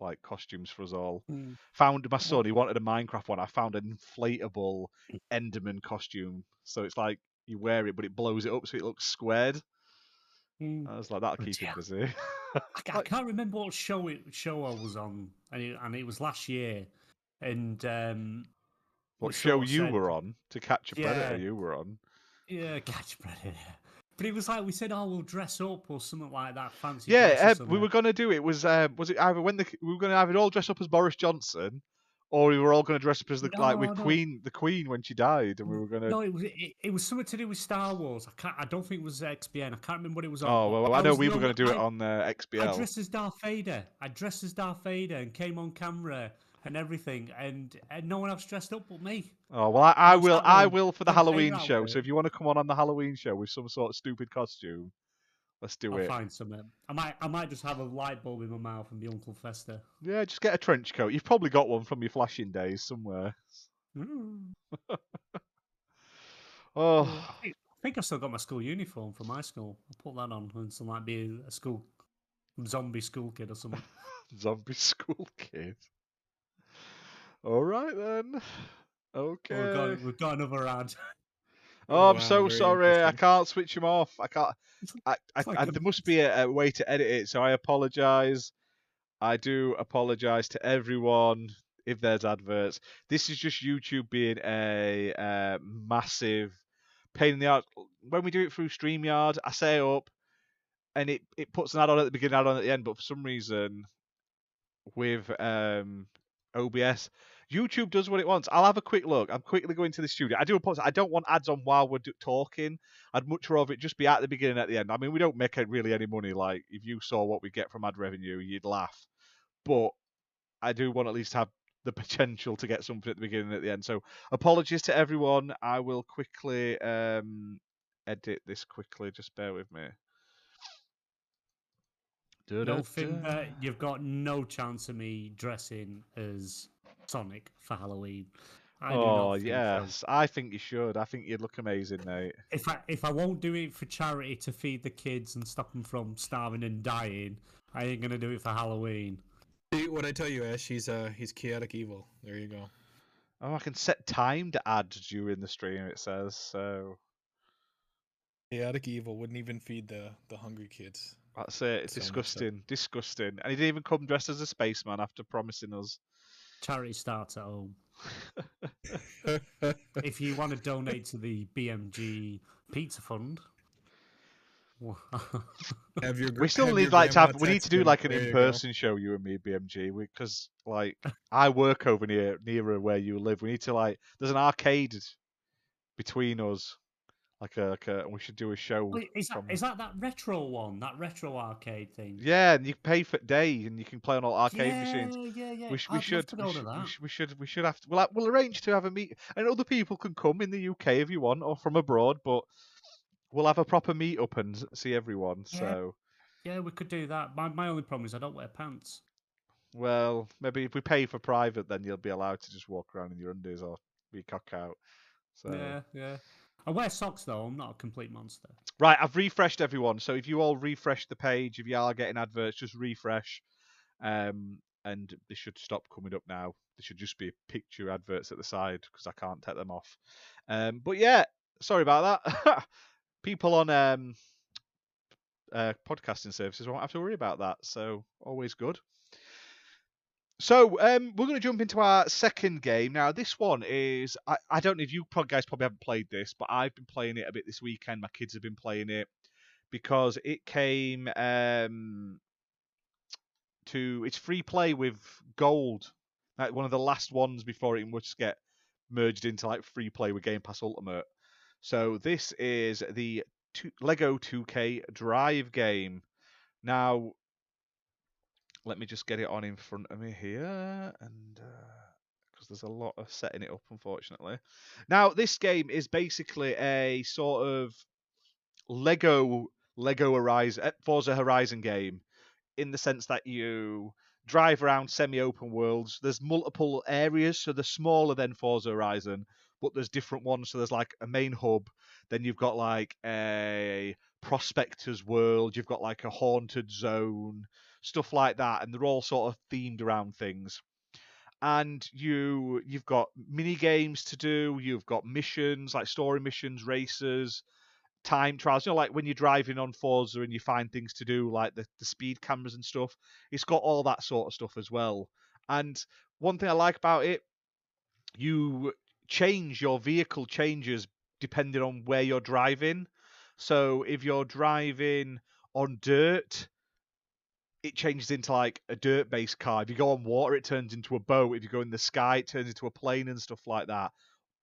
like costumes for us all. Mm. Found my son. He wanted a Minecraft one. I found an inflatable Enderman costume. So it's like you wear it, but it blows it up so it looks squared. Mm. I was like, that'll keep him busy. I, I can't remember what show it show I was on, and it, and it was last year. And um, what show you said- were on to catch a predator? Yeah. You were on. Yeah, catch a predator. But it was like we said, oh, we'll dress up or something like that. Fancy. dress Yeah, uh, we were gonna do it. Was uh, was it either when the we were gonna either all dress up as Boris Johnson, or we were all gonna dress up as the like with No, no. Queen, the Queen when she died, and we were gonna. No, it was it, it was something to do with Star Wars. I can't. I don't think it was XPN. I can't remember what it was on. oh well, I know we were gonna do it on uh, I dressed as Darth Vader. I dressed as Darth Vader and came on camera and everything, and, and no one else dressed up but me. Oh well, I, I will. I will for the Halloween show. So if you want to come on on the Halloween show with some sort of stupid costume, let's do I'll it. find something. I might. I might just have a light bulb in my mouth and be Uncle Fester. Yeah, just get a trench coat. You've probably got one from your flashing days somewhere. Mm. Oh, I think- I think I've still got my school uniform from my school. I'll put that on and some might be a school zombie school kid or something. zombie school kid. All right then. Okay. Oh, we've, got, we've got another ad. Oh, I'm Wow, so sorry. I can't switch them off. I can't. I, I, like I, a- there must be a, a way to edit it, so I apologise. I do apologise to everyone if there's adverts. This is just YouTube being a uh, massive pain in the ass. When we do it through StreamYard, I say up, and it, it puts an ad on at the beginning, ad on at the end. But for some reason, with um, OBS, YouTube does what it wants. I'll have a quick look. I'm quickly going to the studio. I do apologize. I don't want ads on while we're talking. I'd much rather it just be at the beginning, at the end. I mean, we don't make really any money. Like if you saw what we get from ad revenue, you'd laugh. But I do want at least have the potential to get something at the beginning at the end. So apologies to everyone. I will quickly um, edit this quickly. Just bear with me. No. Finbar, you've got no chance of me dressing as Sonic for Halloween. I oh yes, so. I think you should. I think you'd look amazing, mate. If I if I won't do it for charity to feed the kids and stop them from starving and dying, I ain't gonna do it for Halloween. See what I tell you, Ash, he's uh he's chaotic evil. There you go. Oh, I can set time to add during the stream. It says so. Chaotic evil wouldn't even feed the the hungry kids. That's it. It's so disgusting, disgusting. And he didn't even come dressed as a spaceman after promising us. Charity starts at home. if you want to donate to the BMG Pizza Fund, have your, we still need like to have. We need to do like an in-person show, you and me, BMG, because like I work over near nearer where you live. We need to like. There's an arcade between us like a, like a we should do a show. Is, that, from... is that that retro one? That retro arcade thing? Yeah, and you pay for day, and you can play on all arcade yeah, machines. Yeah, yeah, we, we should, we should, we, should, we should, we should have to. We'll, we'll arrange to have a meet, and other people can come in the UK if you want, or from abroad. But we'll have a proper meet up and see everyone. Yeah. So yeah, we could do that. My my only problem is I don't wear pants. Well, maybe if we pay for private, then you'll be allowed to just walk around in your undies or be cock out. So yeah, yeah. I wear socks though. I'm not a complete monster. Right, I've refreshed everyone. So if you all refresh the page, if you are getting adverts, just refresh, um, and they should stop coming up now. There should just be picture adverts at the side because I can't take them off. Um, but yeah, sorry about that. People on um, uh, podcasting services won't have to worry about that. So always good. So um, we're going to jump into our second game now. This one is I, I don't know if you guys probably haven't played this, but I've been playing it a bit this weekend. My kids have been playing it because it came um, to it's free play with gold, like one of the last ones before it would get merged into like free play with Game Pass Ultimate. So this is the two, Lego 2K Drive game. Now let me just get it on in front of me here, and because uh, there's a lot of setting it up, unfortunately. Now, this game is basically a sort of Lego Lego Horizon eh, Forza Horizon game, in the sense that you drive around semi-open worlds. There's multiple areas, so they're smaller than Forza Horizon, but there's different ones. So there's like a main hub, then you've got like a prospector's world, you've got like a haunted zone, stuff like that, and they're all sort of themed around things. And you you've got mini games to do, you've got missions like story missions, races, time trials. You know, like when you're driving on Forza and you find things to do, like the, the speed cameras and stuff. It's got all that sort of stuff as well. And one thing I like about it, you change your vehicle changes depending on where you're driving. So if you're driving on dirt, it changes into like a dirt based car. If you go on water, it turns into a boat. If you go in the sky, it turns into a plane and stuff like that.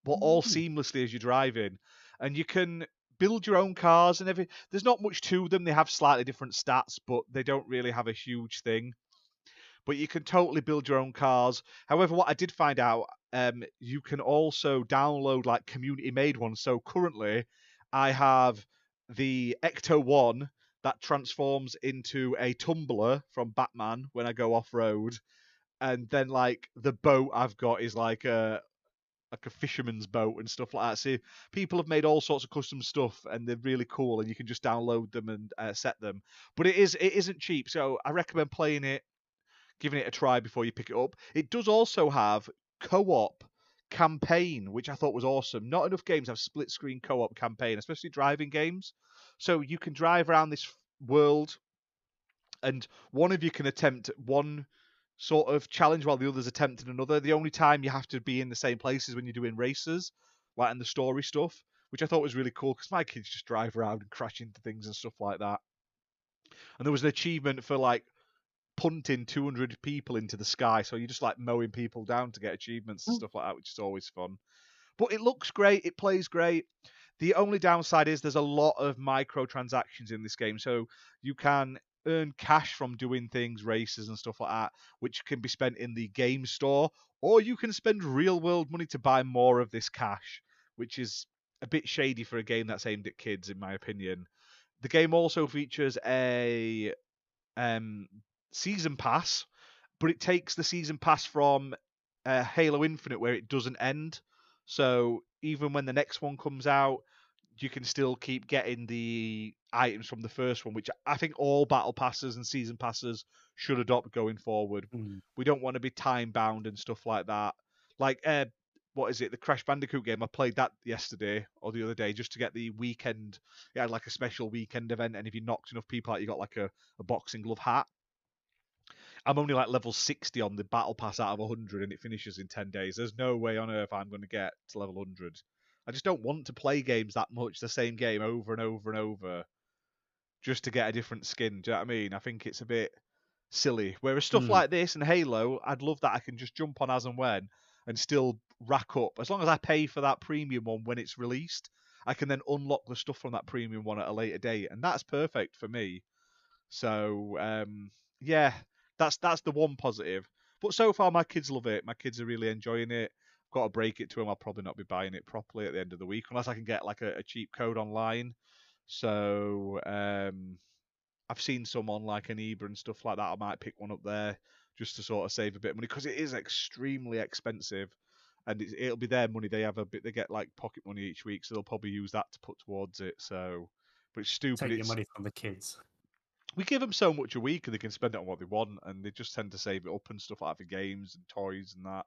But all mm. seamlessly as you're driving. And you can build your own cars and everything. There's not much to them. They have slightly different stats, but they don't really have a huge thing. But you can totally build your own cars. However, what I did find out, um, you can also download like community made ones. So currently, I have the Ecto One that transforms into a tumbler from Batman when I go off road, and then like the boat I've got is like a like a fisherman's boat and stuff like that. So people have made all sorts of custom stuff, and they're really cool, and you can just download them and uh, set them. But it is it isn't cheap, so I recommend playing it, giving it a try before you pick it up. It does also have co-op campaign, which I thought was awesome. Not enough games have split screen co-op campaign, especially driving games. So you can drive around this world, and one of you can attempt one sort of challenge while the other's attempting another. The only time you have to be in the same place is when you're doing races, like in the story stuff, which I thought was really cool because my kids just drive around and crash into things and stuff like that. And there was an achievement for like punting 200 people into the sky, so you're just like mowing people down to get achievements and mm. stuff like that, which is always fun. But it looks great, it plays great. The only downside is there's a lot of microtransactions in this game, so you can earn cash from doing things, races and stuff like that, which can be spent in the game store, or you can spend real world money to buy more of this cash, which is a bit shady for a game that's aimed at kids, in my opinion. The game also features a um, season pass, but it takes the season pass from uh, Halo Infinite where it doesn't end. So even when the next one comes out, you can still keep getting the items from the first one, which I think all battle passes and season passes should adopt going forward. Mm. We don't want to be time bound and stuff like that. Like, uh, what is it? The Crash Bandicoot game. I played that yesterday or the other day just to get the weekend. It had like a special weekend event, and if you knocked enough people out, you got like a, a boxing glove hat. I'm only like level 60 on the battle pass out of 100, and it finishes in 10 days. There's no way on earth I'm going to get to level 100. I just don't want to play games that much, the same game over and over and over, just to get a different skin. Do you know what I mean? I think it's a bit silly. Whereas stuff Mm. like this and Halo, I'd love that I can just jump on as and when and still rack up. As long as I pay for that premium one when it's released, I can then unlock the stuff from that premium one at a later date, and that's perfect for me. So um, yeah, that's that's the one positive. But so far, my kids love it. My kids are really enjoying it. I've got to break it to them. I'll probably not be buying it properly at the end of the week unless I can get like a, a cheap code online. So um, I've seen some on like an eBay and stuff like that. I might pick one up there just to sort of save a bit of money because it is extremely expensive, and it's, it'll be their money. They have a bit. They get like pocket money each week, so they'll probably use that to put towards it. So, but it's stupid. Take your It's, money from the kids. We give them so much a week and they can spend it on what they want and they just tend to save it up and stuff like for games and toys and that.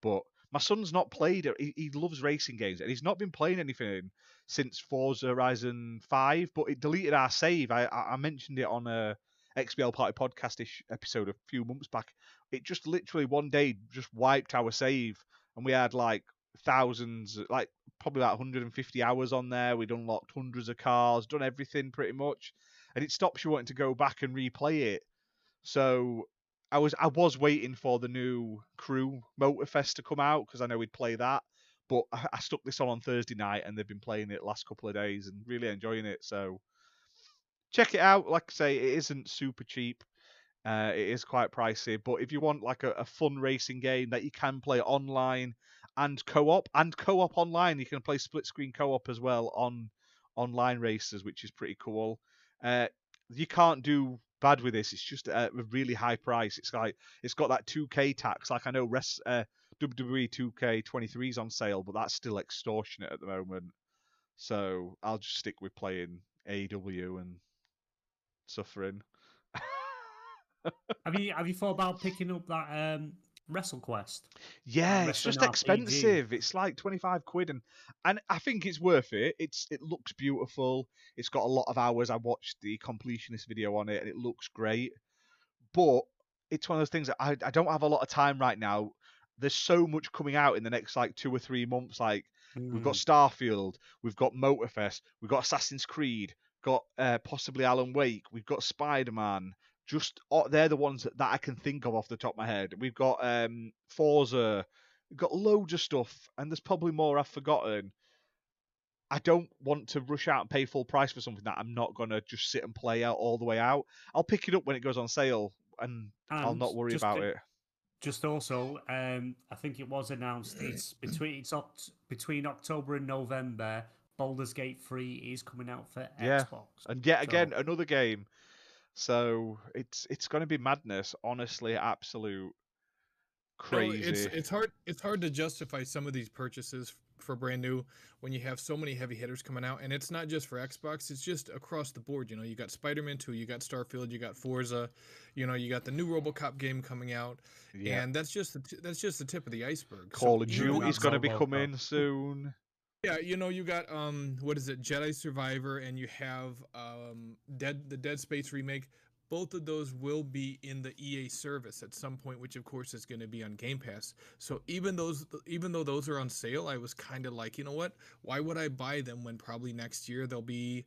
But my son's not played it he, he loves racing games and he's not been playing anything since Forza Horizon 5 but it deleted our save. I, I I mentioned it on a XBL Party podcast episode a few months back. It just literally one day just wiped our save and we had like thousands like probably about 150 hours on there. We'd unlocked hundreds of cars done everything pretty much and it stops you wanting to go back and replay it. So I was I was waiting for the new Crew Motorfest to come out because I know we'd play that. But I, I stuck this on on Thursday night and they've been playing it last couple of days and really enjoying it. So check it out. Like I say, it isn't super cheap. Uh, it is quite pricey, but if you want like a, a fun racing game that you can play online and co-op and co-op online, you can play split screen co-op as well on online races, which is pretty cool. Uh, you can't do bad with this. It's just a, really high price. It's like it's got that 2K tax. Like I know res, uh, WWE 2K23 is on sale, but that's still extortionate at the moment. So I'll just stick with playing AEW and suffering. Have you have you thought about picking up that um, WrestleQuest? Yeah, it's just RPG. expensive. It's like twenty five quid, and and I think it's worth it. It's it looks beautiful. It's got a lot of hours. I watched the completionist video on it, and it looks great. But it's one of those things that I I don't have a lot of time right now. There's so much coming out in the next like two or three months. Like we've got Mm. Starfield, we've got Motorfest, we've got Assassin's Creed, got uh, possibly Alan Wake, we've got Spider Man. Just oh, they're the ones that, that I can think of off the top of my head. We've got um, Forza, we've got loads of stuff, and there's probably more I've forgotten. I don't want to rush out and pay full price for something that I'm not gonna just sit and play out all the way out. I'll pick it up when it goes on sale, and, I'll not worry about it. Just also, um, I think it was announced it's between it's oct- between October and November. Baldur's Gate Three is coming out for Yeah, Xbox. And yet again, So- another game. So it's it's going to be madness. Honestly, absolute No, crazy. it's it's hard it's hard to justify some of these purchases for brand new when you have so many heavy hitters coming out and it's not just for Xbox it's just across the board you know you got Spider-Man 2 you got Starfield you got Forza you know you got the new RoboCop game coming out yeah. and that's just the t- that's just the tip of the iceberg So Call of Duty with- Duty's going to be coming soon. Yeah, you know, you got um what is it, Jedi Survivor and you have um Dead the Dead Space remake. Both of those will be in the EA service at some point, which of course is going to be on Game Pass. So even those even though those are on sale, I was kind of like, you know what? Why would I buy them when probably next year they'll be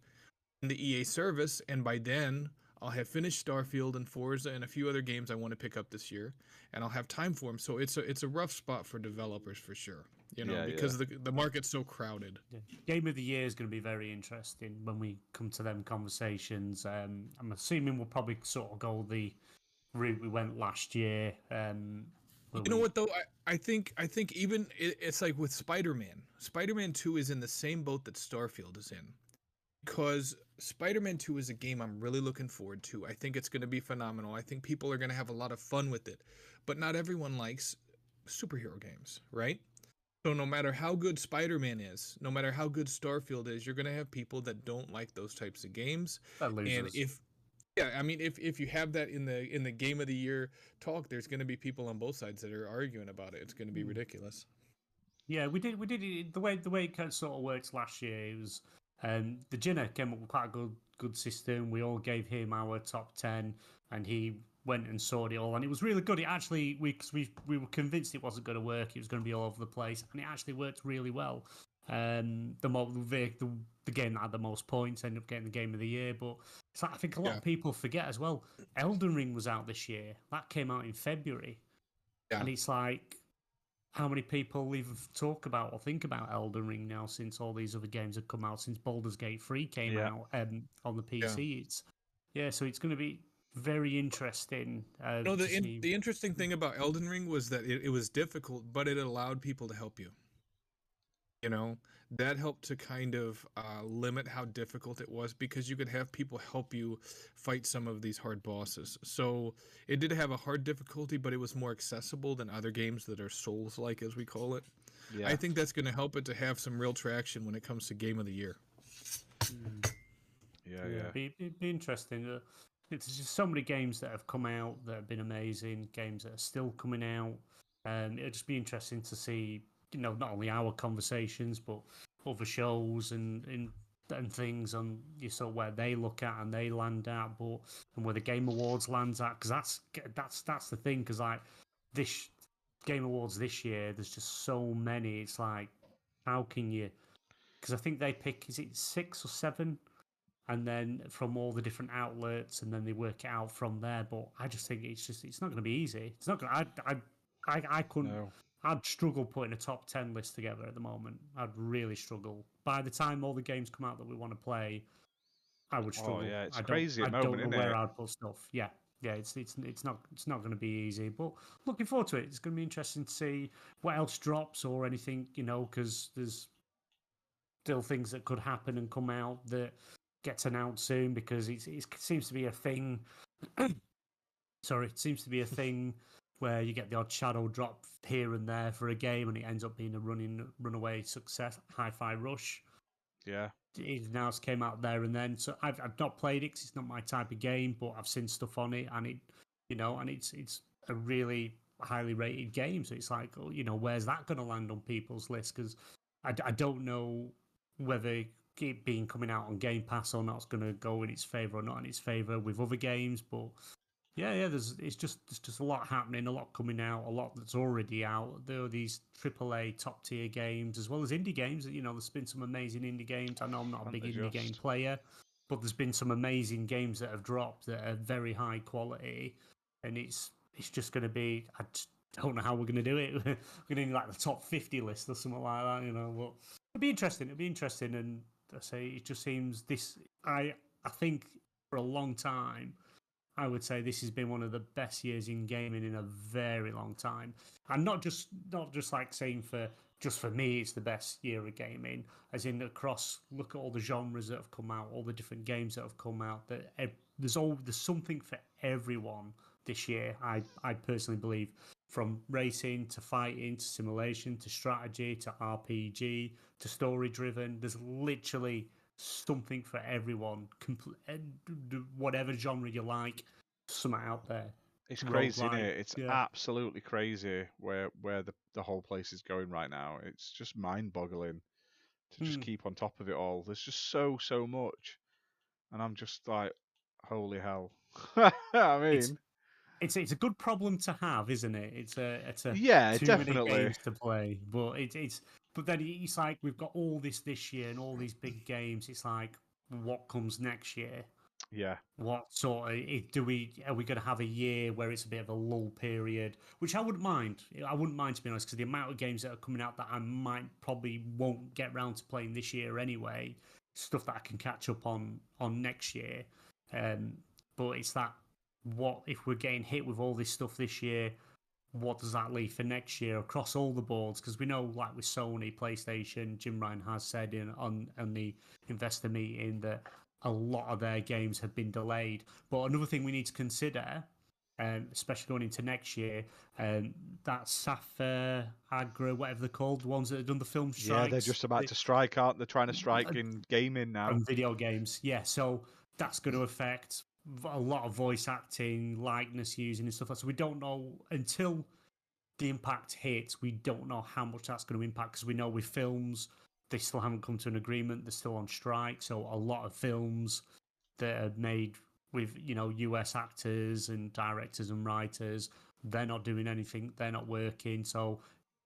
in the EA service and by then I'll have finished Starfield and Forza and a few other games I want to pick up this year and I'll have time for them. So it's a it's a rough spot for developers for sure. You know, Yeah, because the the market's so crowded. Yeah. Game of the year is going to be very interesting when we come to them conversations. Um, I'm assuming we'll probably sort of go the route we went last year. Um, You know we- what though? I, I think I think even it, it's like with Spider-Man. Spider-Man 2 is in the same boat that Starfield is in. Because Spider-Man 2 is a game I'm really looking forward to. I think it's going to be phenomenal. I think people are going to have a lot of fun with it. But not everyone likes superhero games, right? So no matter how good Spider-Man is, no matter how good Starfield is, you're going to have people that don't like those types of games. And if yeah, I mean if if you have that in the in the game of the year talk, there's going to be people on both sides that are arguing about it. It's going to be Mm. ridiculous. Yeah, we did. We did it the way the way it kind of sort of worked last year. It was um, the Jinner came up with quite a good good system. We all gave him our top ten, and he went and saw it all, and it was really good. It actually we cause we we were convinced it wasn't going to work. It was going to be all over the place, and it actually worked really well. Um, the mo- the, the the game that had the most points ended up getting the game of the year, but it's like, I think a lot Yeah. of people forget as well. Elden Ring was out this year. That came out in February, Yeah. and it's like how many people even talk about or think about Elden Ring now since all these other games have come out since Baldur's Gate 3 came Yeah. out um, on the PC. It's yeah, so it's going to be very interesting. Uh, No, the in, the interesting thing about Elden Ring was that it, it was difficult, but it allowed people to help you. You know, that helped to kind of uh, limit how difficult it was because you could have people help you fight some of these hard bosses. So it did have a hard difficulty, but it was more accessible than other games that are Souls-like, as we call it. Yeah. I think that's going to help it to have some real traction when it comes to Game of the Year. Mm. yeah, yeah. Be, be, be interesting. There's just so many games that have come out that have been amazing. Games that are still coming out. Um, it'll just be interesting to see, you know, not only our conversations but other shows and and, and things on you saw where they look at and they land at, but and where the Game Awards lands at because that's that's that's the thing because like this Game Awards this year, there's just so many. It's like, how can you? Because I think they pick is it six or seven and then from all the different outlets, and then they work it out from there. But I just think it's just it's not going to be easy. It's not going. I I I I couldn't. No. I'd struggle putting a top ten list together at the moment. I'd really struggle. By the time all the games come out that we want to play, I would struggle. Oh, struggle. yeah, it's I don't- crazy at I the don't moment, know where it? I'd put stuff. Yeah, yeah. It's it's it's not it's not going to be easy. But looking forward to it. It's going to be interesting to see what else drops or anything. You know, because there's still things that could happen and come out that gets announced soon because it's, it seems to be a thing. Sorry, it seems to be a thing where you get the odd shadow drop here and there for a game, and it ends up being a running runaway success. Hi-Fi Rush. Yeah. It now came out there and then, so I've I've not played it it's not my type of game, but I've seen stuff on it, and it, you know, and it's it's a really highly rated game. So it's like, oh, you know, where's that going to land on people's list? Because I, I don't know whether it being coming out on Game Pass or not is going to go in its favor or not in its favor with other games. But yeah, yeah, there's it's just there's just a lot happening, a lot coming out, a lot that's already out. There are these AAA top tier games as well as indie games. You know, there's been some amazing indie games. I know I'm not a big indie game player, but there's been some amazing games that have dropped that are very high quality, and it's it's just going to be. I don't know how we're going to do it. we're going to need like the top 50 list or something like that, you know. But it'll be interesting. It'll be interesting, and I say it just seems this. I I think for a long time. I would say this has been one of the best years in gaming in a very long time, and not just not just like saying for just for me it's the best year of gaming, as in across. Look at all the genres that have come out, all the different games that have come out. That there's all there's something for everyone this year. I I personally believe from racing to fighting to simulation to strategy to RPG to story driven. There's literally something for everyone. Compl- eh, whatever genre you like, something out there. It's crazy, isn't it? It's yeah. absolutely crazy where where the, the whole place is going right now. It's just mind boggling to just Hmm. keep on top of it all. There's just so so much, and I'm just like, holy hell! I mean, It's it's it's a good problem to have, isn't it? It's a it's a yeah, too definitely. many games to play, but it's it's but then it's like we've got all this this year and all these big games. It's like what comes next year? Yeah, What sort of do we are we going to have a year where it's a bit of a lull period, which I wouldn't mind. I wouldn't mind to be honest, because the amount of games that are coming out that I might probably won't get round to playing this year anyway, stuff that I can catch up on on next year. Um, but it's that what if we're getting hit with all this stuff this year? What does that leave for next year across all the boards? Because we know, like with Sony, PlayStation, Jim Ryan has said in on on the investor meeting that a lot of their games have been delayed. But another thing we need to consider um, especially going into next year. Um, that Sapphire Agra, whatever they're called, the ones that have done the film strikes. Yeah, they're just about they- to strike, aren't they? Trying to strike in gaming now. from video games. Yeah, so that's going to affect a lot of voice acting, likeness using, and stuff. like that. So we don't know until the impact hits. We don't know how much that's going to impact because we know with films they still haven't come to an agreement. They're still on strike. So a lot of films that are made with you know US actors and directors and writers, they're not doing anything. They're not working. So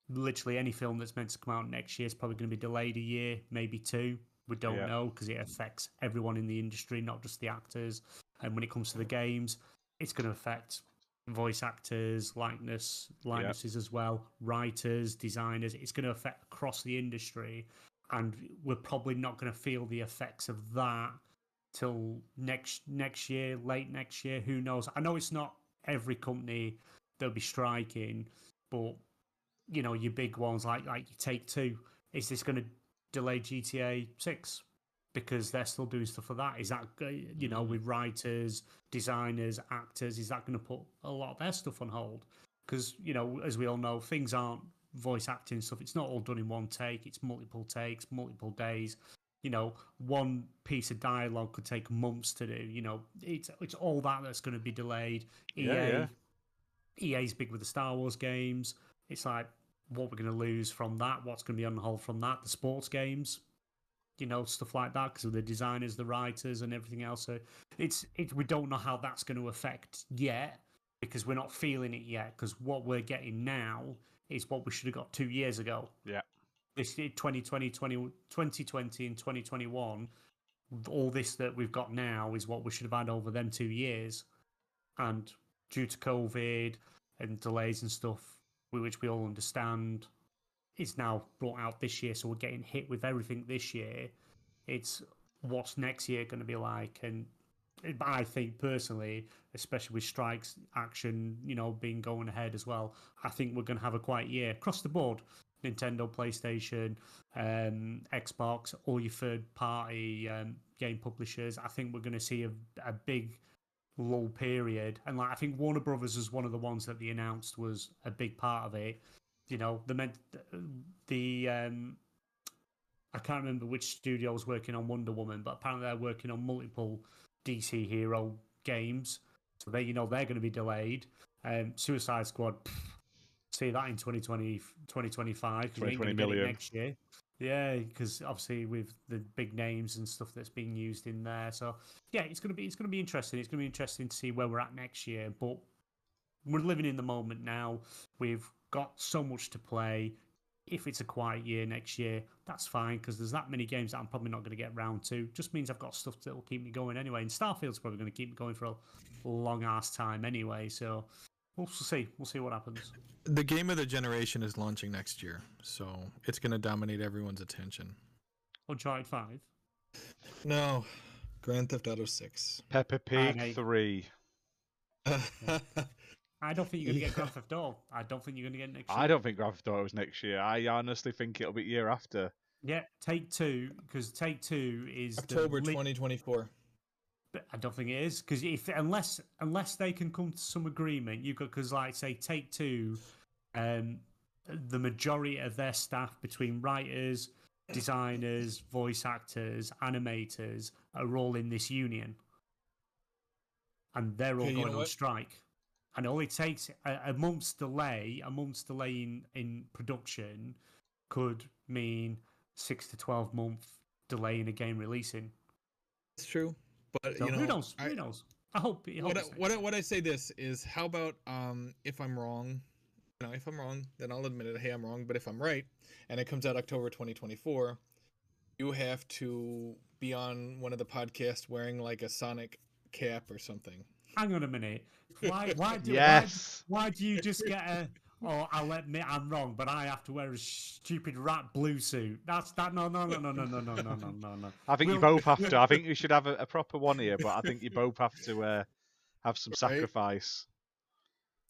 literally any film that's meant to come out next year is probably going to be delayed a year, maybe two. We don't Yeah. know because it affects everyone in the industry, not just the actors. And when it comes to the games, it's going to affect voice actors, likeness, likenesses as well, writers, designers. It's going to affect across the industry, and we're probably not going to feel the effects of that till next next year, late next year. Who knows? I know it's not every company that'll be striking, but you know your big ones like like you Take Two. Is this going to delay GTA Six because they're still doing stuff for that? Is that you know with writers, designers, actors? Is that going to put a lot of their stuff on hold? Because you know, as we all know, things aren't voice acting stuff. It's not all done in one take. It's multiple takes, multiple days. You know, one piece of dialogue could take months to do. You know, it's it's all that that's going to be delayed. EA, Yeah, yeah. EA's big with the Star Wars games. It's like what we're going to lose from that. What's going to be on hold from that? The sports games, you know, stuff like that because of the designers, the writers, and everything else. So it's it. We don't know how that's going to affect yet because we're not feeling it yet. Because what we're getting now is what we should have got two years ago. Yeah. This year, 2020, 20, 2020 and 2021, all this that we've got now is what we should have had over them two years. And due to COVID and delays and stuff, which we all understand, it's now brought out this year. So we're getting hit with everything this year. It's what's next year going to be like? And I think personally, especially with strikes action, you know, being going ahead as well, I think we're going to have a quiet year across the board. Nintendo, PlayStation, um, Xbox, all your third party um, game publishers. I think we're going to see a, a big lull period. And like I think Warner Brothers is one of the ones that they announced was a big part of it. You know, the meant the um, I can't remember which studio was working on Wonder Woman, but apparently they're working on multiple DC hero games. So they, you know, they're going to be delayed. Um, Suicide Squad, pff, see that in 2020, 2025, 'cause we ain't gonna get it next year. Yeah, because obviously with the big names and stuff that's being used in there, so yeah, it's gonna be it's gonna be interesting. It's gonna be interesting to see where we're at next year. But we're living in the moment now. We've got so much to play. If it's a quiet year next year, that's fine because there's that many games that I'm probably not going to get round to. Just means I've got stuff that will keep me going anyway. And Starfield's probably going to keep me going for a long ass time anyway. So we'll see. We'll see what happens. The game of the generation is launching next year, so it's going to dominate everyone's attention. Uncharted Five. No, Grand Theft Auto 6. Peppa Pig mate. 3. I don't think you're going to get Grand Theft Auto. I don't think you're going to get next year. I don't think Grand Theft Auto is next year. I honestly think it'll be year after. Yeah, Take Two because Take Two is the October li- 2024. But I don't think it is because if unless unless they can come to some agreement, you could because like say Take Two, um, the majority of their staff between writers, designers, voice actors, animators are all in this union, and they're all Okay, you know going on what? strike. And it only takes a, a month's delay. A month's delay in, in production could mean six to twelve month delay in a game releasing. It's true, but So you know, who knows? I- who knows? I hope. I hope what I, what I, what I say this is how about um if I'm wrong, you know, if I'm wrong, then I'll admit it. Hey, I'm wrong. But if I'm right, and it comes out October 2024, you have to be on one of the podcasts wearing like a Sonic cap or something. Hang on a minute. Why? Why do? Yes. Why, why do you just get a? Oh, I'll admit I'm wrong, but I have to wear a stupid rat blue suit. That's that. No, no, no, no, no, no, no, no, no, no, no. I think you We'll- both have to. I think you should have a, a proper one here, but I think you both have to uh, have some Right. sacrifice.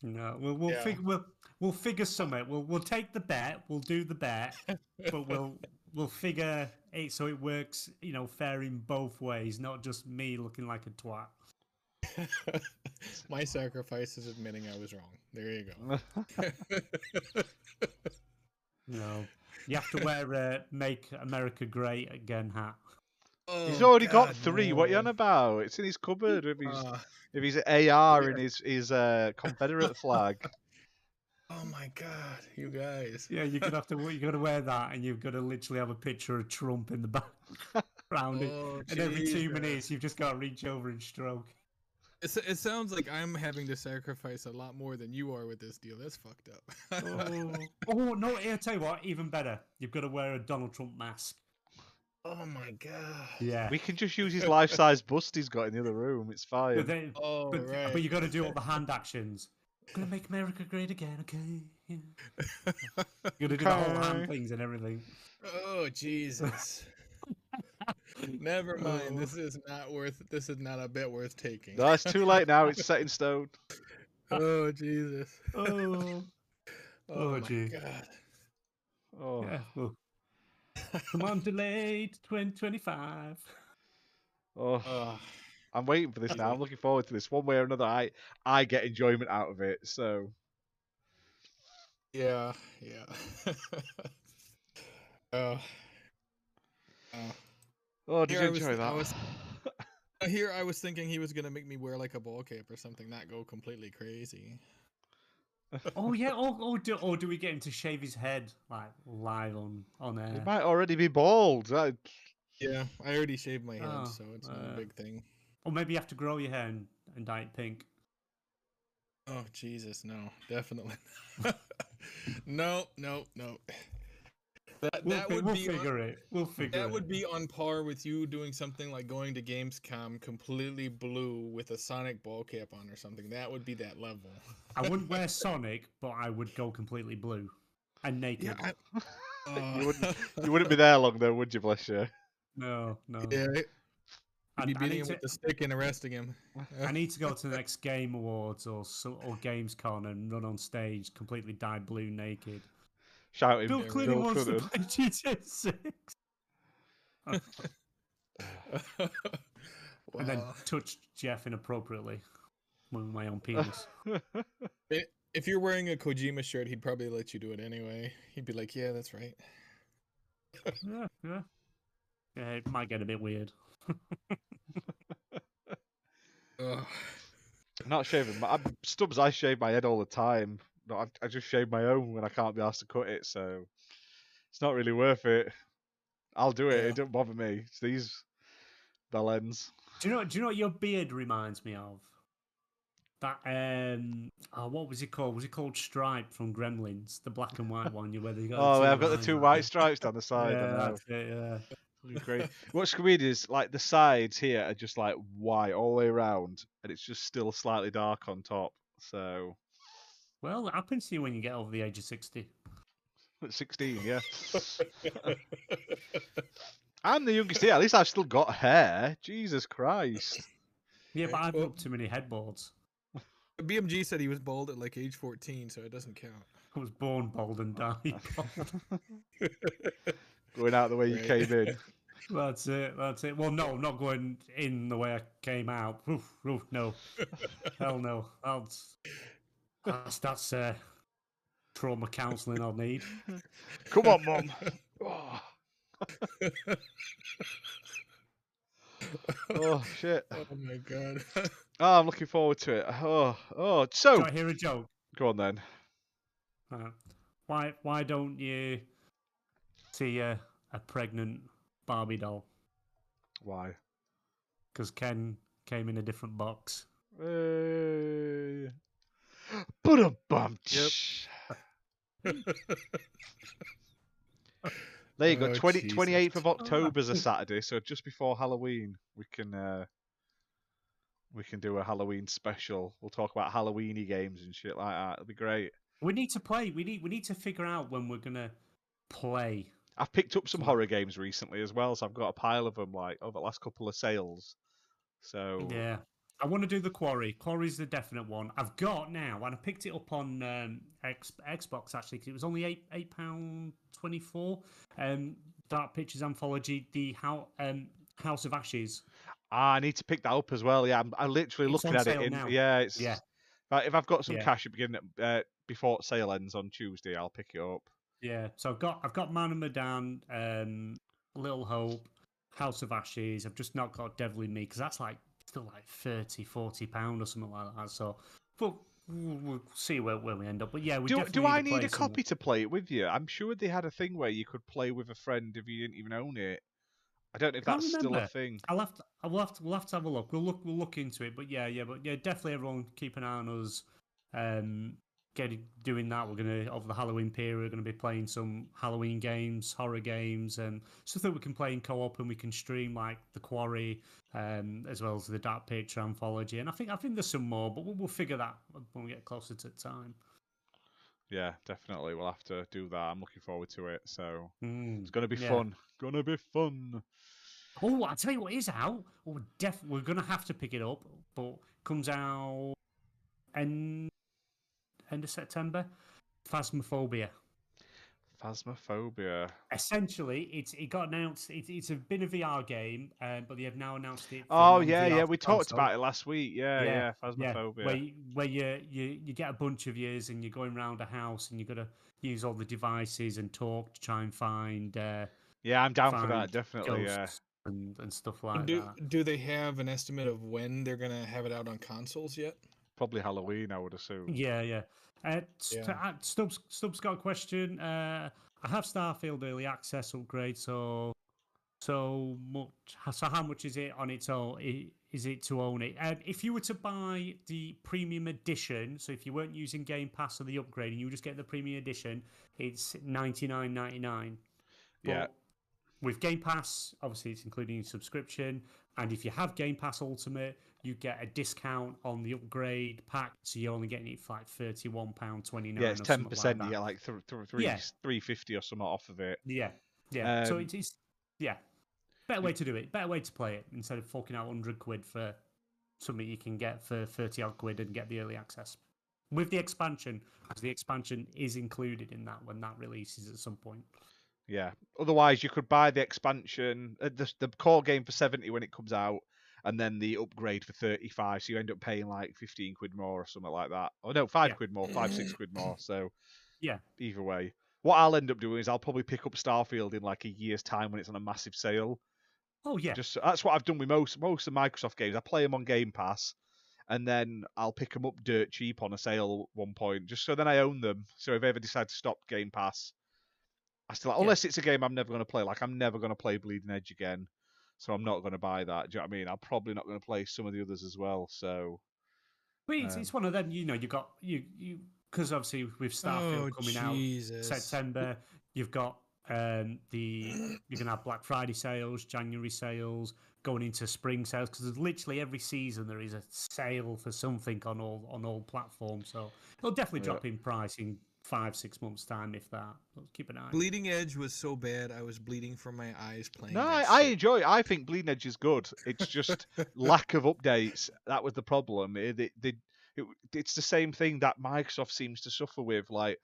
No, we'll we'll, Yeah. fig- we'll we'll figure something. We'll we'll take the bet. We'll do the bet, but we'll we'll figure it so it works. You know, fair in both ways, not just me looking like a twat. My sacrifice is admitting I was wrong. There you go. No, you have to wear a "Make America Great Again" hat. He's Oh, already got God, three. What are you on about? It's in his cupboard with his Uh, if he's AR in his his uh, Confederate flag. oh my god, you guys. Yeah, you're gonna have to. You're gonna wear that, and you've got to literally have a picture of Trump in the background. it. Oh, and every two minutes, you've just got to reach over and stroke. It, it sounds like I'm having to sacrifice a lot more than you are with this deal. That's fucked up. Oh, oh no! Here, tell you what, even better. You've got to wear a Donald Trump mask. oh my god. Yeah. We can just use his life size bust he's got in the other room. It's fine. But, then, Oh but, right. but you got to do all the hand actions. Gonna make America great again, okay? Yeah. You got to do the whole hand things and everything. oh Jesus. Never mind. Uh, this is not worth. This is not a bit worth taking. No, it's too late now. It's set in stone. Oh Jesus. Oh, Oh, Oh, my gee. god. Oh, yeah. Well, come on, delayed 2025. oh. Oh, I'm waiting for this now. I'm looking forward to this. One way or another, I I get enjoyment out of it. So yeah, yeah. oh. Oh. Oh, did Here you I was- enjoy I that? was- Here I was thinking he was gonna make me wear like a ball cap or something, not go completely crazy. Oh yeah. Or, or do or do we get him to shave his head like live on on air? He air? might already be bald. I- Yeah, I already shaved my head, Oh, so it's not uh, a big thing. Or maybe you have to grow your hair and, and dye it pink. Oh Jesus, no, definitely. no, no, no. That We'll, that would we'll be on- figure it. We'll figure that it. would be on par with you doing something like going to Gamescom completely blue with a Sonic ball cap on or something. That would be that level. I wouldn't wear Sonic, but I would go completely blue and naked. Yeah, I, uh, You wouldn't- you wouldn't be there long though, would you? Bless you. No, no. Yeah, I, you'd be I beating need him to, with the stick and arresting him. I need to go to the next Game Awards or so- or Gamescom and run on stage completely dyed blue naked. Shouting, Bill Yeah, clearly Bill wants to Clinton. play GTA 6. And then Wow. touch Jeff inappropriately with my own penis. I- If you're wearing a Kojima shirt, he'd probably let you do it anyway. He'd be like, "Yeah, that's right." yeah, yeah. Yeah, it might get a bit weird. Ugh. Not shaving. My, I'm- Stubbs, I shave my head all the time. No, I, I just shave my own when I can't be asked to cut it, so it's not really worth it. I'll do it. Yeah. It don't bother me. It's these bell ends. Do you know? Do you know what your beard reminds me of? That um, oh, what was it called? Was it called Stripe from Gremlins, the black and white one? You where they got. Oh, two I've got the two white stripes down the side. Yeah, that's it. Yeah. Great. What's weird is like the sides here are just like white all the way around, and it's just still slightly dark on top. So Well, it happens to you when you get over the age of sixty. at 16, yeah. I'm the youngest here. At least I've still got hair. Jesus Christ. Yeah, but I've got too many headboards. BMG said he was bald at like age 14, so it doesn't count. I was born bald and died bald. Going out the way you came in. that's it. That's it. Well, no, I'm not going in the way I came out. Oof, oof, no, hell no. That's that's, that's uh, trauma counselling I'll need. Come on, mum. Oh, oh, shit. oh my god. Oh, I'm looking forward to it. Oh, oh. Do So, I hear a joke? go on then. Uh, why why don't you see a, a pregnant Barbie doll? Why? Because Ken came in a different box. Hey. But a bum. Yep. There you go. Oh, 20, 28th of October is a Saturday, so just before Halloween, we can uh, we can do a Halloween special. We'll talk about Halloweeny games and shit like that. It'll be great. We need to play. We need we need to figure out when we're gonna play. I've picked up some horror games recently as well, so I've got a pile of them like over the last couple of sales. So Yeah. I want to do the Quarry. Quarry's the definite one. I've got now, and I picked it up on um, X, Xbox actually because it was only eight eight pound twenty four. Um, Dark Pictures Anthology, the how um, House of Ashes. Ah, I need to pick that up as well. Yeah, I'm, I'm literally It's looking at it. In, now. Yeah, it's Yeah. Right, if I've got some Yeah. cash at beginning uh, before sale ends on Tuesday, I'll pick it up. Yeah, so I've got I've got Man of Medan, um, Little Hope, House of Ashes. I've just not got Devil in Me because that's like still like 30, 40 pound or something like that. So, but we'll, see where, where we end up. But yeah, we Do, do I need a copy to play it with you? I'm sure they had a thing where you could play with a friend if you didn't even own it. I don't know if that's still a thing. I'll have to I'll have to we'll have to have a look. We'll look we'll look into it. But yeah, yeah, but yeah, definitely everyone keep an eye on us. Um, getting doing that. We're gonna over the Halloween period. We're gonna be playing some Halloween games, horror games, and stuff that we can play in co-op and we can stream like the Quarry, um, as well as the Dark Picture anthology. And I think I think there's some more, but we'll, we'll figure that when we get closer to time. Yeah, definitely. We'll have to do that. I'm looking forward to it. So Mm. it's gonna be Yeah. fun. Gonna be fun. Oh, I tell you what is out. We're def- we're gonna have to pick it up, but comes out end end of September. Phasmophobia. Phasmophobia. Essentially, it's it got announced. It, it's a, been a VR game, um, but they have now announced it. Oh yeah, non-VR yeah. We talked about it last week. Yeah, yeah. Yeah, Phasmophobia. where you, where you, you you get a bunch of years and you're going around a house and you've got to use all the devices and talk to try and find uh, Yeah, I'm down for that. Definitely. Yeah. and, and stuff like do that. do they have an estimate of when they're gonna have it out on consoles yet? Probably Halloween, I would assume. Yeah, yeah. Uh, Yeah. uh, Stubbs, Stubbs got a question. Uh, I have Starfield early access upgrade, so so much. So how much is it on its own? Is it to own it? Um, if you were to buy the premium edition, so if you weren't using Game Pass or the upgrade, and you just get the premium edition, it's ninety nine ninety nine. Yeah. With Game Pass, obviously it's including subscription, and if you have Game Pass Ultimate, you get a discount on the upgrade pack, so you're only getting it for like thirty one pound twenty nine. Yeah, it's ten percent. Like th- th- three Yeah. three fifty or something off of it. Yeah, yeah. so Um, it's, it's yeah, better way to do it. Better way to play it instead of forking out hundred quid for something you can get for thirty odd quid and get the early access with the expansion, because the expansion is included in that when that releases at some point. Yeah. Otherwise, you could buy the expansion, uh, the the core game for seventy when it comes out, and then the upgrade for thirty five. So you end up paying like fifteen quid more or something like that. Oh no, five Yeah. quid more, five six quid more. So Yeah. Either way, what I'll end up doing is I'll probably pick up Starfield in like a year's time when it's on a massive sale. Oh yeah, Just that's what I've done with most most of Microsoft games. I play them on Game Pass, and then I'll pick them up dirt cheap on a sale at one point, just so then I own them. So if I ever decide to stop Game Pass, I still Yeah. unless it's a game I'm never going to play. Like I'm never going to play Bleeding Edge again, so I'm not going to buy that. Do you know what I mean? I'm probably not going to play some of the others as well. So but it's, um, it's one of them. You know, you got you you because obviously with Starfield oh coming out Jesus! September. You've got um, the you're gonna have Black Friday sales, January sales, going into spring sales because literally every season there is a sale for something on all on all platforms. So it'll definitely Yeah. drop in price in five six months time if that. So keep an eye. Bleeding Edge was so bad, I was bleeding from my eyes playing. no, I, I enjoy. it. I think Bleeding Edge is good. It's just lack of updates. That was the problem. Eh, it, it, they- it- it's the same thing that Microsoft seems to suffer with. Like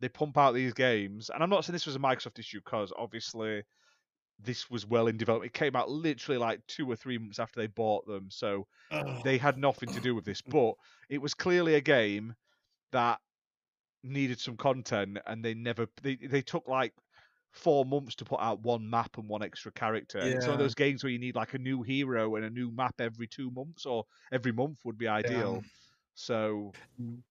they pump out these games, and I'm not saying this was a Microsoft issue because obviously this was well in development. It came out literally like two or three months after they bought them, so Ugh. they had nothing to do with this. But it was clearly a game that needed some content, and they never they they took like four months to put out one map and one extra character. And It's one of those games where you need like a new hero and a new map every two months or every month would be ideal. So mm.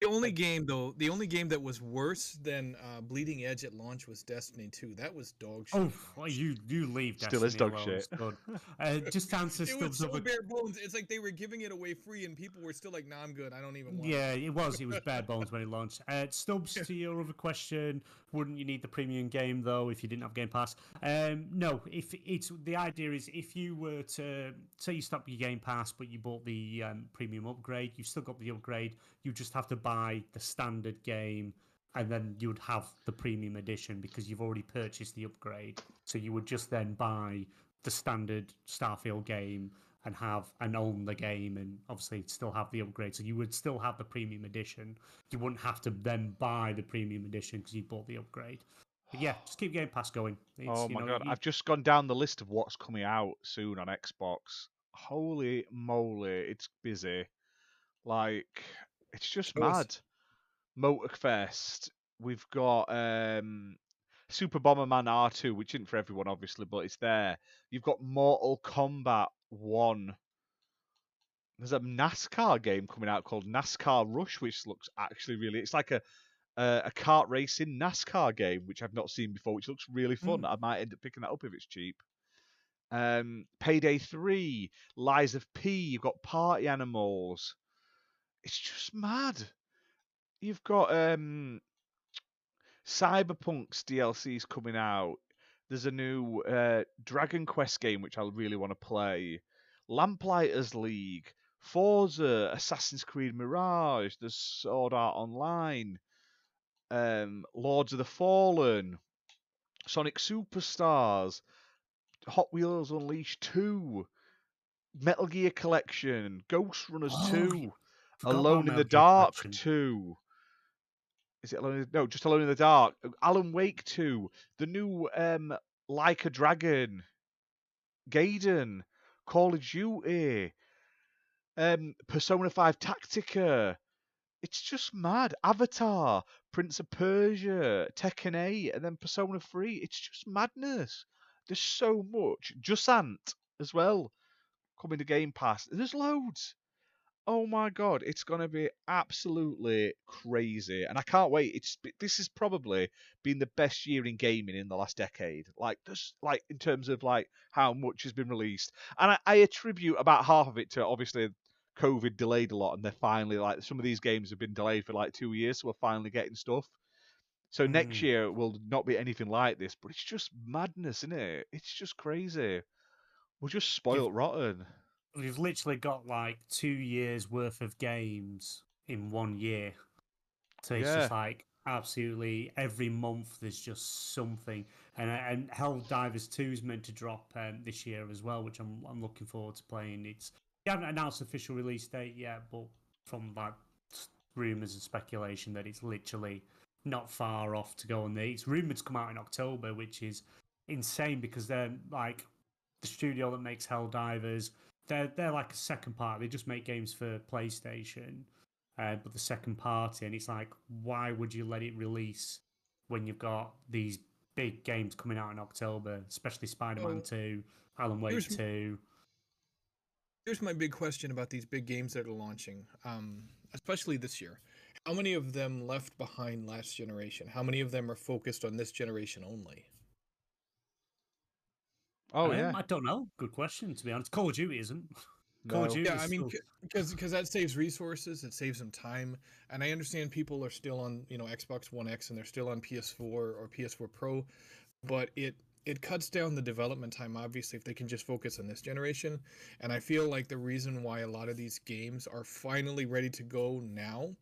The only game though, the only game that was worse than uh, Bleeding Edge at launch was Destiny 2. That was dog shit. Oh, well, you you leave. Still is dog alone, shit. Scud. Uh, just to answer it was Stubbs' so other bare bones. It's like they were giving it away free, and people were still like, "Nah, I'm good. I don't even want." Yeah, it was. It was bare bones when it launched. Uh, Stubbs, to your other question, wouldn't you need the premium game though if you didn't have Game Pass? Um, no. If it's the idea is if you were to say you stop your Game Pass but you bought the um, premium upgrade, you've still got the upgrade. You just have to buy the standard game. And then you would have the premium edition because you've already purchased the upgrade. So you would just then buy the standard Starfield game and have and own the game and obviously still have the upgrade. So you would still have the premium edition. You wouldn't have to then buy the premium edition because you bought the upgrade. But yeah, just keep Game Pass going. It's, oh you my know, god, you- I've just gone down the list of what's coming out soon on Xbox. holy moly, it's busy. Like it's just mad. Motorfest. We've got um Super Bomberman R2, which isn't for everyone, obviously, but it's there. You've got Mortal Kombat 1. There's a NASCAR game coming out called NASCAR Rush, which looks actually really. It's like a a, a kart racing NASCAR game, which I've not seen before, which looks really fun. I might end up picking that up if it's cheap. Um, Payday 3, Lies of P, you've got Party Animals. It's just mad. You've got um, Cyberpunk's DLC's coming out. There's a new uh, Dragon Quest game which I really want to play. Lamplighters League, Forza, Assassin's Creed Mirage, there's Sword Art Online, um, Lords of the Fallen, Sonic Superstars, Hot Wheels Unleashed 2, Metal Gear Collection, Ghost Runners Oh, 2, Alone in the Dark Collection. 2. Is it Alone the, No, just Alone in the Dark. Alan Wake 2. The new um Like a Dragon. Gaiden. Call of Duty. Um Persona 5 Tactica. It's just mad. Avatar, Prince of Persia, Tekken 8, and then Persona 3. It's just madness. There's so much. Jusant as well. Coming to Game Pass. There's loads. Oh my god, it's gonna be absolutely crazy, and I can't wait. It's this has probably been the best year in gaming in the last decade. Like just like in terms of like how much has been released, and I, I attribute about half of it to obviously COVID delayed a lot, and they're finally like some of these games have been delayed for like two years, so we're finally getting stuff. So next Mm. year will not be anything like this, but it's just madness, isn't it? It's just crazy. We're just spoiled rotten. We've literally got like two years worth of games in one year. So it's just like absolutely every month there's just something. And and Helldivers 2 is meant to drop um, this year as well, which I'm I'm looking forward to playing. It's they haven't announced official release date yet, but from like rumors and speculation that it's literally not far off to go on there. It's rumored to come out in October, which is insane because they're like the studio that makes Helldivers. They're they're like a second part. They just make games for PlayStation, uh, but the second party, and it's like, why would you let it release when you've got these big games coming out in October, especially Spider-Man Oh. Two, Alan Wake Here's- Two. Here's my big question about these big games that are launching, um, especially this year. How many of them left behind last generation? How many of them are focused on this generation only? Oh Um, yeah. I don't know. Good question. To be honest, Call of Duty isn't. Call of No. Duty Yeah, I mean, because because that saves resources, it saves them time, and I understand people are still on you know Xbox One X and they're still on PS4 or PS4 Pro, but it it cuts down the development time obviously if they can just focus on this generation, and I feel like the reason why a lot of these games are finally ready to go now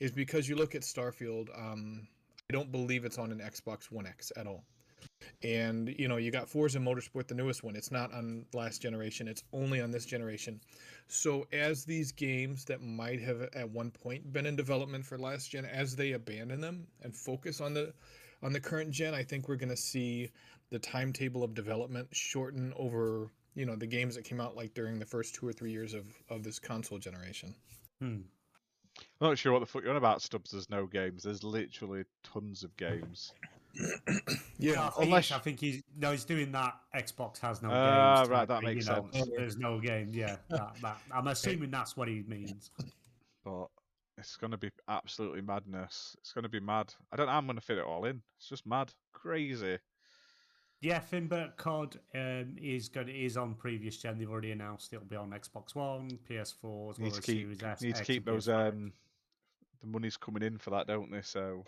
is because you look at Starfield. Um, I don't believe it's on an Xbox One X at all. And you know, you got Forza Motorsport, the newest one. It's not on last generation. It's only on this generation. So as these games that might have at one point been in development for last gen, as they abandon them and focus on the on the current gen, I think we're going to see the timetable of development shorten over you know the games that came out like during the first two or three years of of this console generation. Hmm. I'm not sure what the fuck you're on about, Stubbs. There's no games. There's literally tons of games. Yeah, I think, unless- I think he's no, he's doing that. Xbox has no Ah, games. right, that thing, makes you know, sense. There's no game. Yeah, that, that, I'm assuming that's what he means. But it's going to be absolutely madness. It's going to be mad. I don't know how I'm going to fit it all in. It's just mad. Crazy. Yeah, Finbert COD um, is going is on previous gen. They've already announced it'll be on Xbox One, PS4, as well Need as to keep, Series S. need to keep those. Um, the money's coming in for that, don't they? So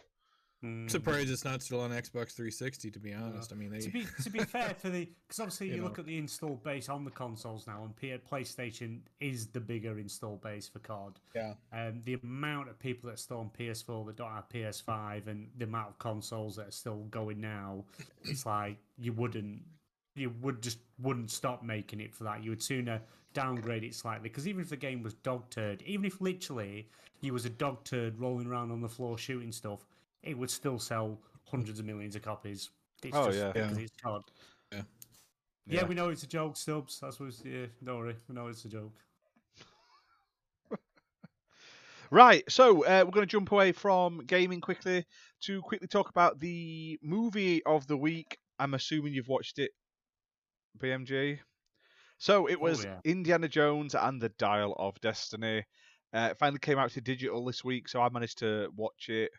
Mm. surprised it's not still on Xbox 360. To be honest, I mean they. To be to be fair for the because obviously you, You look at the install base on the consoles now, and P- PlayStation is the bigger install base for COD. Yeah. Um, the amount of people that are still on PS4 that don't have PS5, and the amount of consoles that are still going now, it's like you wouldn't, you would just wouldn't stop making it for that. You would sooner downgrade it slightly because even if the game was dog turd, even if literally you was a dog turd rolling around on the floor shooting stuff, it would still sell hundreds of millions of copies. It's Oh, just yeah. because Yeah. it's COD. Yeah, we know it's a joke, Stubbs. That's what. It's, yeah, don't worry, we know it's a joke. Right, so uh, we're going to jump away from gaming quickly to quickly talk about the movie of the week. I'm assuming you've watched it, BMG. So it was Oh, yeah. Indiana Jones and the Dial of Destiny. Uh, it finally came out to digital this week, so I managed to watch it.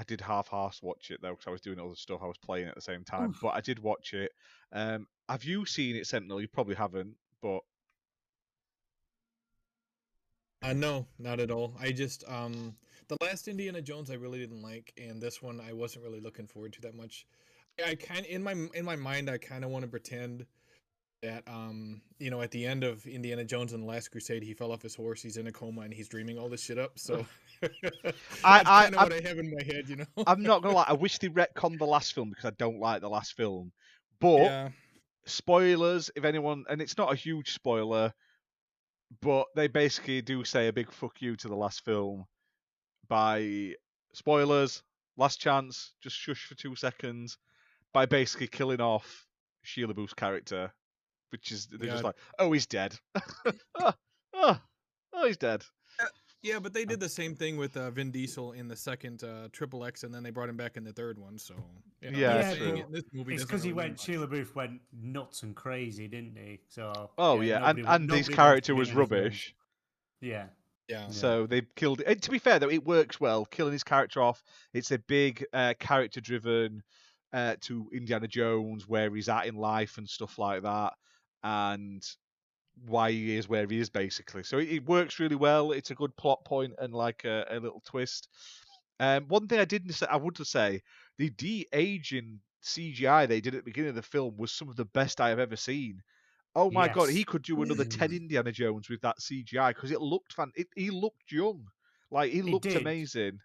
I did half-half watch it though, because I was doing other stuff. I was playing at the same time, Oof. but I did watch it. Um, have you seen it, Sentinel? You probably haven't, but Uh, no, not at all. I just um the last Indiana Jones I really didn't like, and this one I wasn't really looking forward to that much. I kind in my in my mind I kind of want to pretend that um you know at the end of Indiana Jones and the Last Crusade he fell off his horse, he's in a coma, and he's dreaming all this shit up. So I- I- what I have in my head, you know. I'm not gonna lie. I wish they retconned the last film because I don't like the last film. But yeah, spoilers, if anyone, and it's not a huge spoiler, but they basically do say a big fuck you to the last film by spoilers. Last chance, just shush for two seconds by basically killing off Shia LaBeouf's character, which is they're just like, oh, he's dead. oh, oh, oh, he's dead. Uh, yeah, but they did the same thing with uh, Vin Diesel in the second uh, Triple X, and then they brought him back in the third one. So you know, Yeah, I'm that's saying true. it- this movie It's because he really mean went. much. Shia LaBeouf went nuts and crazy, didn't he? So. Oh yeah, nobody and wa- and his character was in the film. rubbish. Yeah. Yeah. So they killed. And to be fair, though, it works well. Killing his character off. It's a big uh, character-driven uh, to Indiana Jones, where he's at in life and stuff like that, and why he is where he is, basically. So it, it works really well. It's a good plot point and like a, a little twist. Um, one thing I didn't say, I would to say, the de-aging CGI they did at the beginning of the film was some of the best I have ever seen. Oh my god, he could do another ten Indiana Jones with that CGI because it looked fan. It, he looked young, like he looked amazing.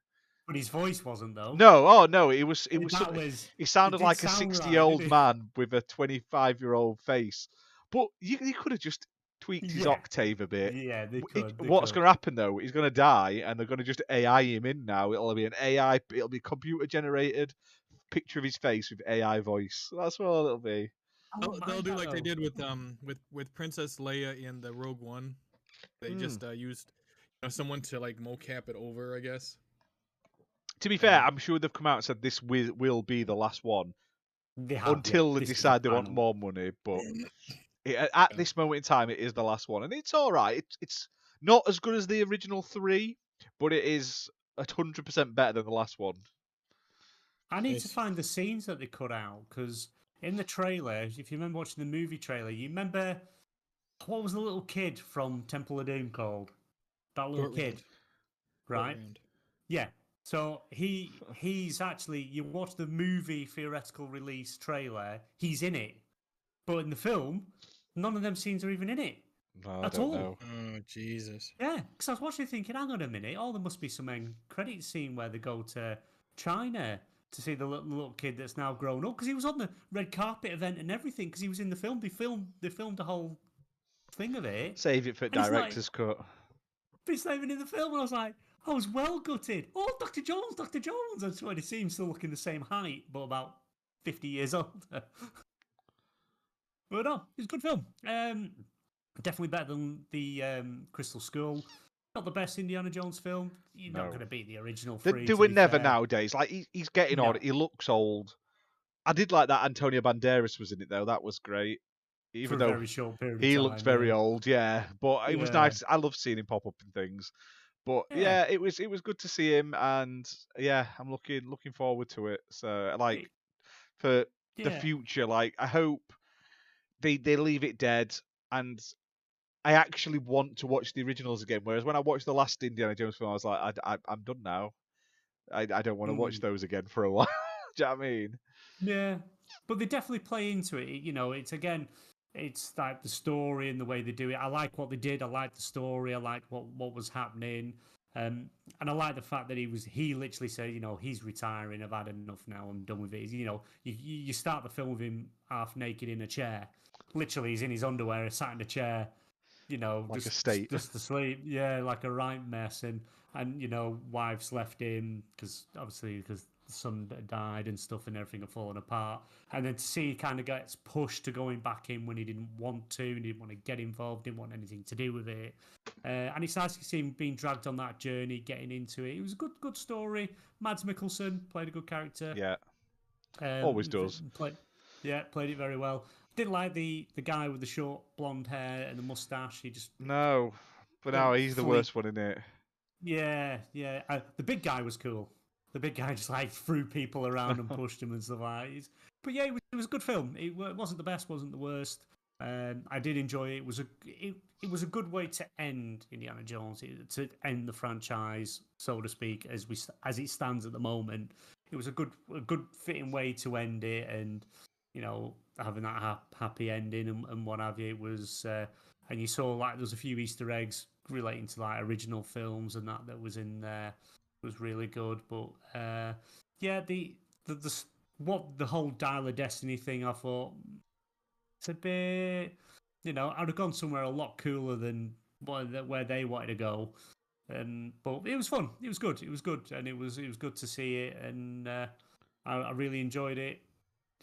But his voice wasn't though. No, oh no, it was it was. that was. he sounded like a sound right, sixty-year-old man with a twenty-five-year-old face. But you, you could have just tweaked his Yeah. octave a bit. Yeah, they It- could. they what's going to happen though? He's going to die, and they're going to just AI him in now. It'll be an AI. It'll be computer generated picture of his face with AI voice. That's what it'll be. I They'll, they'll do like they did with um with with Princess Leia in the Rogue One. They Mm. just uh, used you know, someone to like mocap it over, I guess. To be fair, I'm sure they've come out and said this will, will be the last one They have, yeah. until they This is the decide they want more money. But it, at- at this moment in time, it is the last one, and it's all right. It's it's not as good as the original three, but it is hundred percent better than the last one. I need to find the scenes that they cut out because in the trailer, if you remember watching the movie trailer, you remember what was the little kid from Temple of Doom called? That little Court kid, right? Round. Yeah. So he he's actually you watch the movie theoretical release trailer, he's in it, but in the film, none of them scenes are even in it. No, I At don't all. know. Oh Jesus! Yeah, because I was watching thinking, hang on a minute, oh, there must be some end credit scene where they go to China to see the little, little kid that's now grown up because he was on the red carpet event and everything because he was in the film. They filmed they filmed the whole thing of it, Save it for it's like- director's cut. but it's not even in the film. And I was like, I was well gutted. Oh, Doctor Jones, Doctor Jones. I swear, he seems still looking the same height, but about fifty years older. But no, it's a good film. Um, definitely better than the um, Crystal Skull. Not the best Indiana Jones film. You're No. not going to beat the original. They're three, to doing never fair. nowadays. Like he, he's getting on. He looks old. I did like that Antonio Banderas was in it though. That was great. for Even a though very short period. he looked very yeah. old, yeah. But it was nice. I love seeing him pop up in things. But yeah. Yeah. it was it was good to see him, and yeah, I'm looking looking forward to it. So like for the future, like I hope they they leave it dead, and I actually want to watch the originals again. Whereas when I watched the last Indiana Jones film, I was like, I, I, am done now. I, I don't want to watch Mm. those again for a while. Do you know what I mean? Yeah, but they definitely play into it. You know, it's again, it's like the story and the way they do it. I like what they did. I like the story. I like what what was happening. Um, and I like the fact that he was he literally said, you know, he's retiring. I've had enough now. I'm done with it. You know, you you start the film with him half naked in a chair. Literally, he's in his underwear, sat in a chair, you know, Like just, state. just asleep. Yeah, like a right mess, and and you know, wives left him because obviously because the son died and stuff, and everything had fallen apart. And then to see he kind of gets pushed to going back in when he didn't want to, he didn't want to get involved, didn't want anything to do with it. Uh, and it's nice to see him being dragged on that journey, getting into it. It was a good, good story. Mads Mikkelsen played a good character. Yeah. Um, Always does. Played, yeah, played it very well. Didn't like the the guy with the short blonde hair and the mustache. He just No, but now he's the worst one in it. yeah, yeah. Uh, the big guy was cool. The big guy just like threw people around and pushed him and stuff like. that. But yeah, it was, it was a good film. It wa- wasn't the best, wasn't the worst. Um, I did enjoy it. It was a it, it was a good way to end Indiana Jones to end the franchise, so to speak, as we as it stands at the moment. It was a good a good fitting way to end it, and you know having that hap- happy ending and, and what have you. It was uh, and you saw like there was a few Easter eggs relating to like original films and that that was in there was really good. But uh, yeah, the, the the what the whole Dial of Destiny thing, I thought it's a bit. You know, I'd have gone somewhere a lot cooler than where they wanted to go. Um, but it was fun. It was good. It was good, and it was it was good to see it, and uh, I, I really enjoyed it.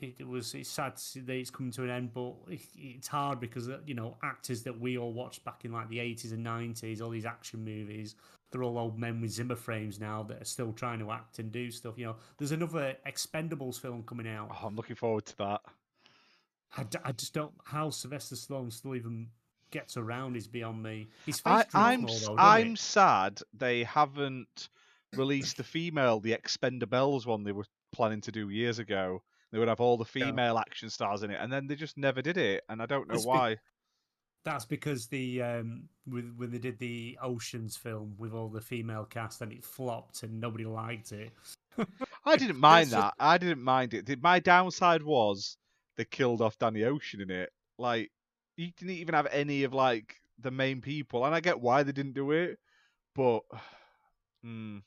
It, it was it's sad to see that it's coming to an end, but it, it's hard because uh, you know actors that we all watched back in like the eighties and nineties, all these action movies, they're all old men with Zimmer frames now that are still trying to act and do stuff. You know, there's another Expendables film coming out. Oh, I'm looking forward to that. I, d- I just don't how Sylvester Stallone still even gets around is beyond me. His face I, drops I'm more, though, I'm it? sad they haven't released the female, the Expendables one they were planning to do years ago. They would have all the Yeah. female action stars in it, and then they just never did it, and I don't know It's be- why. That's because the um with when they did the Oceans film with all the female cast and it flopped and nobody liked it. I didn't mind That's that. I didn't mind it. My downside was they killed off Danny Ocean in it. Like he didn't even have any of like the main people, and I get why they didn't do it, but mm,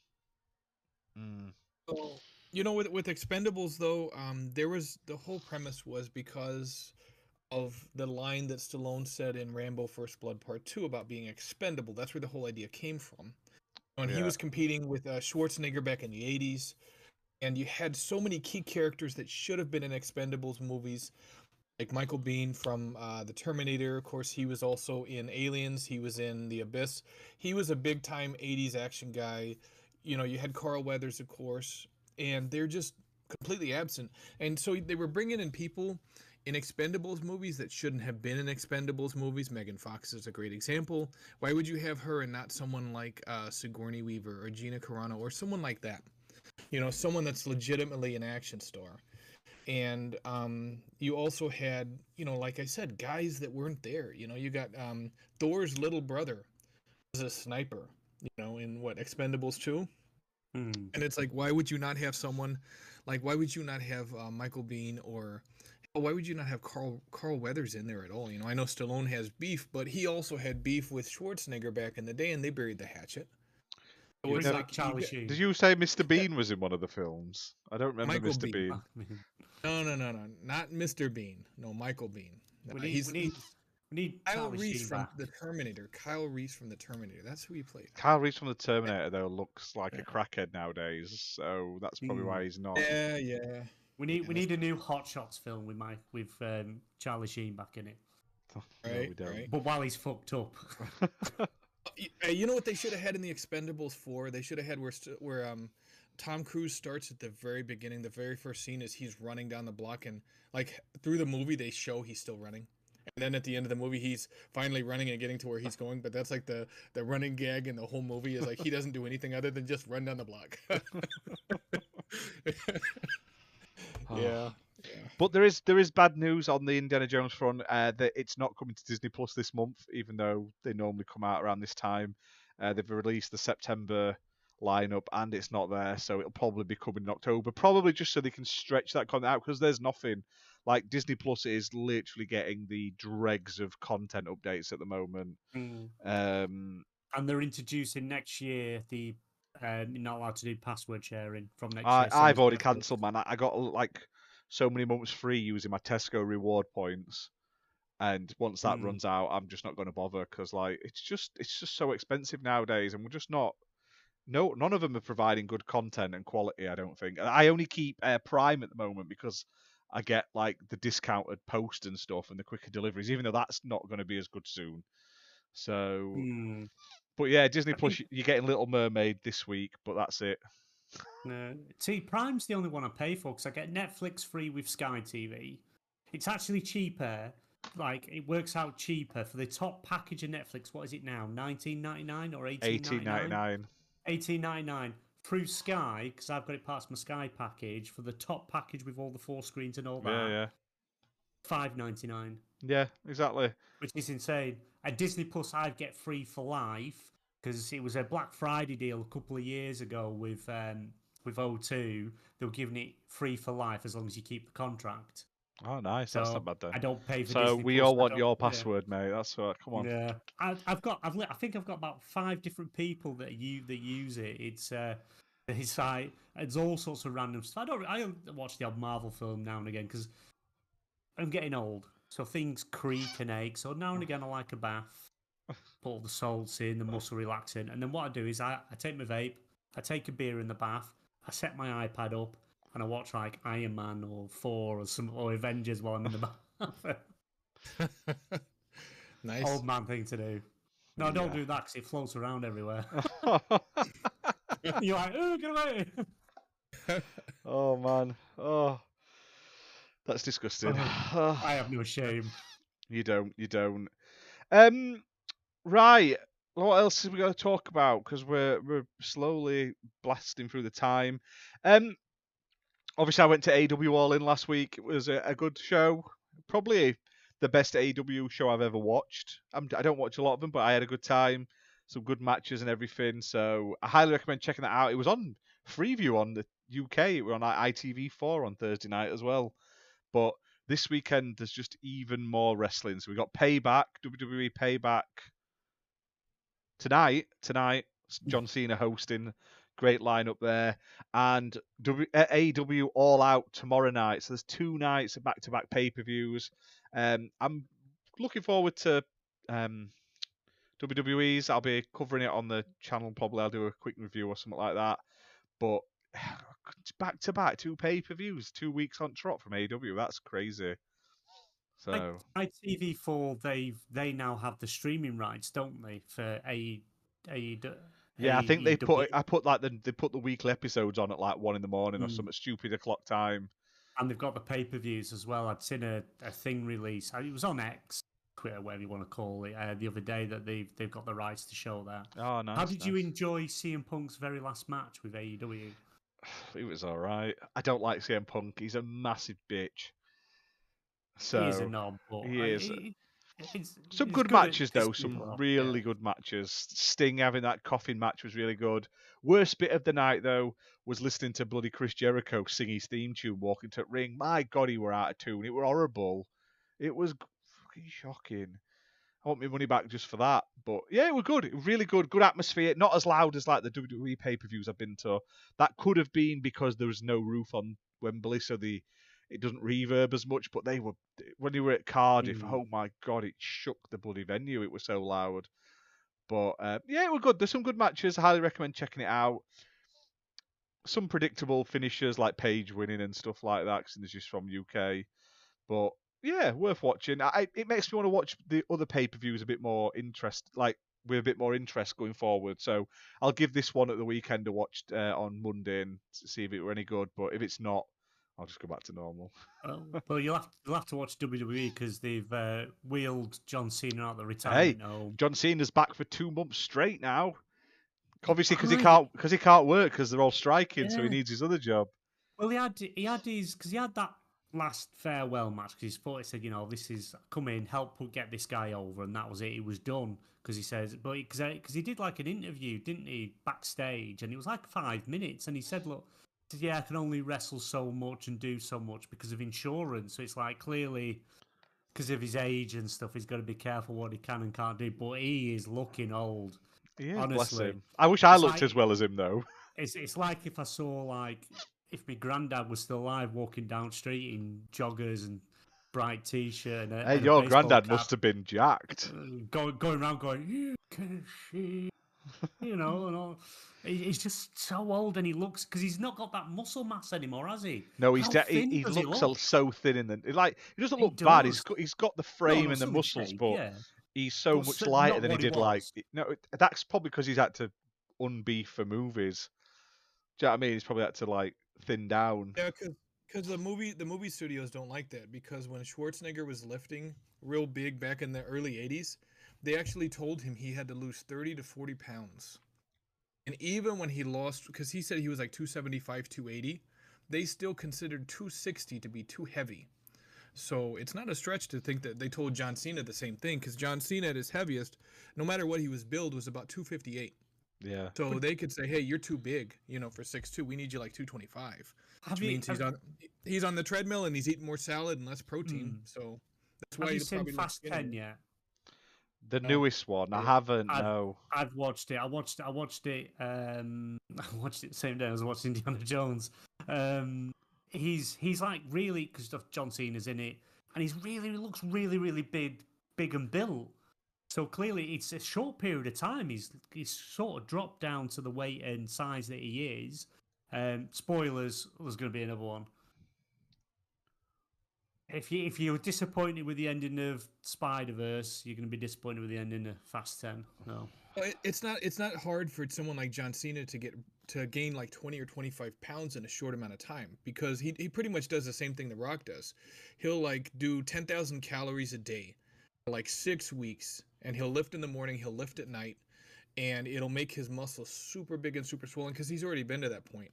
mm, So, you know, with with Expendables though, um, there was the whole premise was because of the line that Stallone said in Rambo: First Blood Part Two about being expendable. That's where the whole idea came from. When he was competing with uh, Schwarzenegger back in the '80s, and you had so many key characters that should have been in Expendables movies, like Michael Biehn from uh, the Terminator. Of course, he was also in Aliens. He was in The Abyss. He was a big time '80s action guy. You know, you had Carl Weathers, of course, and they're just completely absent. And so they were bringing in people in Expendables movies that shouldn't have been in Expendables movies. Megan Fox is a great example. Why would you have her and not someone like uh, Sigourney Weaver or Gina Carano or someone like that? You know, someone that's legitimately an action star. And um, you also had, you know, like I said, guys that weren't there. You know, you got um, Thor's little brother was a sniper. You know, in what Expendables two. Hmm. And it's like, why would you not have someone, like, why would you not have uh, Michael Biehn or why would you not have Carl Carl Weathers in there at all? You know, I know Stallone has beef, but he also had beef with Schwarzenegger back in the day, and they buried the hatchet. So You it's bring Charlie you Sheen. did you say Mr. Bean was in one of the films? I don't remember Michael Mr. Bean. Bean. no, no, no, no, not Mr. Bean. No, Michael Biehn. we need, he's we need, we need Kyle Charlie Reese Sheen from back. the Terminator. Kyle Reese from the Terminator. That's who he played. Kyle Reese from the Terminator though looks like Yeah. a crackhead nowadays, so that's probably Mm. why he's not. Yeah, yeah. We need Yeah, we need a new Hot Shots film with my with um, Charlie Sheen back in it, Right, don't. right. but while he's fucked up. You know what they should have had in the Expendables four? They should have had where where um Tom Cruise starts at the very beginning. The very first scene is he's running down the block, and like through the movie they show he's still running, and then at the end of the movie he's finally running and getting to where he's going. But that's like the the running gag in the whole movie is like he doesn't do anything other than just run down the block. Oh. yeah. But there is there is bad news on the Indiana Jones front. Uh, that it's not coming to Disney Plus this month, even though they normally come out around this time. Uh, they've released the September lineup, and it's not there, so it'll probably be coming in October. Probably just so they can stretch that content out because there's nothing. Like Disney Plus is literally getting the dregs of content updates at the moment. Um, and they're introducing next year the um, you're not allowed to do password sharing from next I, year. I've already cancelled man. I, I got like so many months free using my Tesco reward points, And once that Mm. runs out, I'm just not going to bother because like it's just it's just so expensive nowadays, and we're just not. No, none of them are providing good content and quality. I don't think. I only keep uh, Prime at the moment because I get like the discounted post and stuff and the quicker deliveries, even though that's not going to be as good soon. So, Hmm. but yeah, Disney I Plus, you're getting Little Mermaid this week, but that's it. No. See, Prime's the only one I pay for because I get Netflix free with Sky TV. It's actually cheaper. Like it works out cheaper for the top package of Netflix. What is it now? Nineteen ninety nine or Eighteen ninety nine. Eighteen ninety nine through Sky because I've got it past my Sky package for the top package with all the four screens and all that. Yeah, yeah, Five ninety nine, yeah, exactly. which is insane. And Disney Plus I get free for life because it was a Black Friday deal a couple of years ago with um, with O2. They were giving it free for life as long as you keep the contract. Oh, nice. That's not bad then. I don't pay for. This. So Disney we Plus, all I want don't- your yeah. password, mate. That's what. Come on. Yeah, I, I've got. I've. li- I think I've got about five different people that you that use it. It's uh, it's like it's all sorts of random stuff. I don't. I don't watch the odd Marvel film now and again because I'm getting old, so things creak and ache. So now and again, I like a bath, put all the salts in, the muscle relaxing, and then what I do is I, I take my vape, I take a beer in the bath, I set my iPad up, and I watch like Iron Man or Four or some or Avengers while I'm in the bath. nice. Old man thing to do. No, don't Yeah. do that because it floats around everywhere. You're like, oh, get away! oh man. Oh, that's disgusting. I have no shame. you don't. You don't. Um. Right. What else have we got to talk about? Because we're we're slowly blasting through the time. Um. Obviously, I went to AEW All In last week. It was a, a good show. Probably the best AEW show I've ever watched. I'm, I don't watch a lot of them, but I had a good time. Some good matches and everything. So I highly recommend checking that out. It was on Freeview on the UK. It was on ITV4 on Thursday night as well. But this weekend there's just even more wrestling. So we got Payback, WWE Payback tonight. Tonight, John Cena hosting. Great lineup there, and AEW All Out tomorrow night. So there's two nights of back-to-back pay-per-views. Um, I'm looking forward to um, WWE's. I'll be covering it on the channel. Probably I'll do a quick review or something like that. But back to back, two pay per views, two weeks on trot from AEW. That's crazy. So ITV4, they they now have the streaming rights, don't they? For A, yeah, I think they put. I put like the they put the weekly episodes on at like one in the morning or Mm. some stupid o'clock time. and they've got the pay per views as well. I'd seen a, a thing release. uh, It was on X, Twitter, whatever you want to call it, uh, the other day that they've they've got the rights to show that. Oh, nice. How did you enjoy CM Punk's very last match with AEW? It was all right. I don't like CM Punk. He's a massive bitch. So he is a knob, but he is. it- it's- Some it's good at matches though, some off, really yeah. good matches. Sting having that coffin match was really good. Worst bit of the night though was listening to bloody Chris Jericho sing his theme tune walking to the ring. My God, he were out of tune. It were horrible. It was fucking shocking. I want my money back just for that. But yeah, it was good. Really good. Good atmosphere. Not as loud as like the WWE pay per views I've been to. That could have been because there was no roof on Wembley, so the it doesn't reverb as much. But they were when they were at Cardiff. Mm. Oh my god, it shook the bloody venue. It was so loud. But uh, yeah, it was good. There's some good matches. I highly recommend checking it out. Some predictable finishes like Page winning and stuff like that because it's just from UK. But yeah, worth watching. I, it makes me want to watch the other pay per views a bit more interest, like with a bit more interest going forward. So I'll give this one at the weekend a watch uh, on Monday and see if it were any good. But if it's not, I'll just go back to normal. Well, well, you'll have you'll have to watch WWE because they've uh, wheeled John Cena out of the retirement hey, home. John Cena's back for two months straight now. Obviously, because he can't because he can't work because they're all striking, so he needs his other job. Well, he had he had his because he had that last farewell match because he thought he said, you know, this is come in, help put- get this guy over, and that was it. He was done because he says, but because because he did like an interview, didn't he, backstage, and it was like five minutes, and he said, look, yeah, I can only wrestle so much and do so much because of insurance. So it's like clearly. Because of his age and stuff, he's got to be careful what he can and can't do. But he is looking old. Yeah, Honestly. I wish I it's looked like- as well as him though. It's it's like if I saw like if my granddad was still alive walking down street in joggers and bright T-shirt. And a, Hey, and your granddad cap, must have been jacked. uh, going going around going, you can see, you know, and all. He's just so old, and he looks because he's not got that muscle mass anymore, has he? No, he's How de- he, he does he looks look? so thin in the like. He doesn't He look bad. He's does. got he's got the frame no, and the muscles, shape, but yeah. he's so But much so- lighter than he what he did. Like no, that's probably because he's had to unbeef for movies. Do you know what I mean? He's probably had to like thin down. Yeah, because the movie the movie studios don't like that because when Schwarzenegger was lifting real big back in the early '80s, they actually told him he had to lose 30 to 40 pounds. And even when he lost, because he said he was like 275, 280, they still considered 260 to be too heavy. So it's not a stretch to think that they told John Cena the same thing because John Cena at his heaviest, no matter what he was billed, was about 258. Yeah. So they could say, "Hey, you're too big, you know, for six two. We need you like 225." Which you, means he's have, on he's on the treadmill and he's eating more salad and less protein. Hmm. So that's why have you he'll seen probably look Fast skinnier. Ten yet? The No. newest one, I haven't. I've- No. I've watched it. I watched. I watched it. Um, I watched it the same day as I was watching Indiana Jones. Um, he's he's like really because John Cena's in it, and he's really he looks really really big, big and built. So clearly, it's a short period of time. He's he's sort of dropped down to the weight and size that he is. Um, spoilers. There's going to be another one. If you if you're disappointed with the ending of Spider Verse, you're going to be disappointed with the ending of Fast Ten. No. It's not it's not hard for someone like John Cena to get to gain like 20 or 25 pounds in a short amount of time because he, he pretty much does the same thing The Rock does. He'll like do 10,000 calories a day like 6 weeks and he'll lift in the morning, he'll lift at night and it'll make his muscles super big and super swollen cuz he's already been to that point.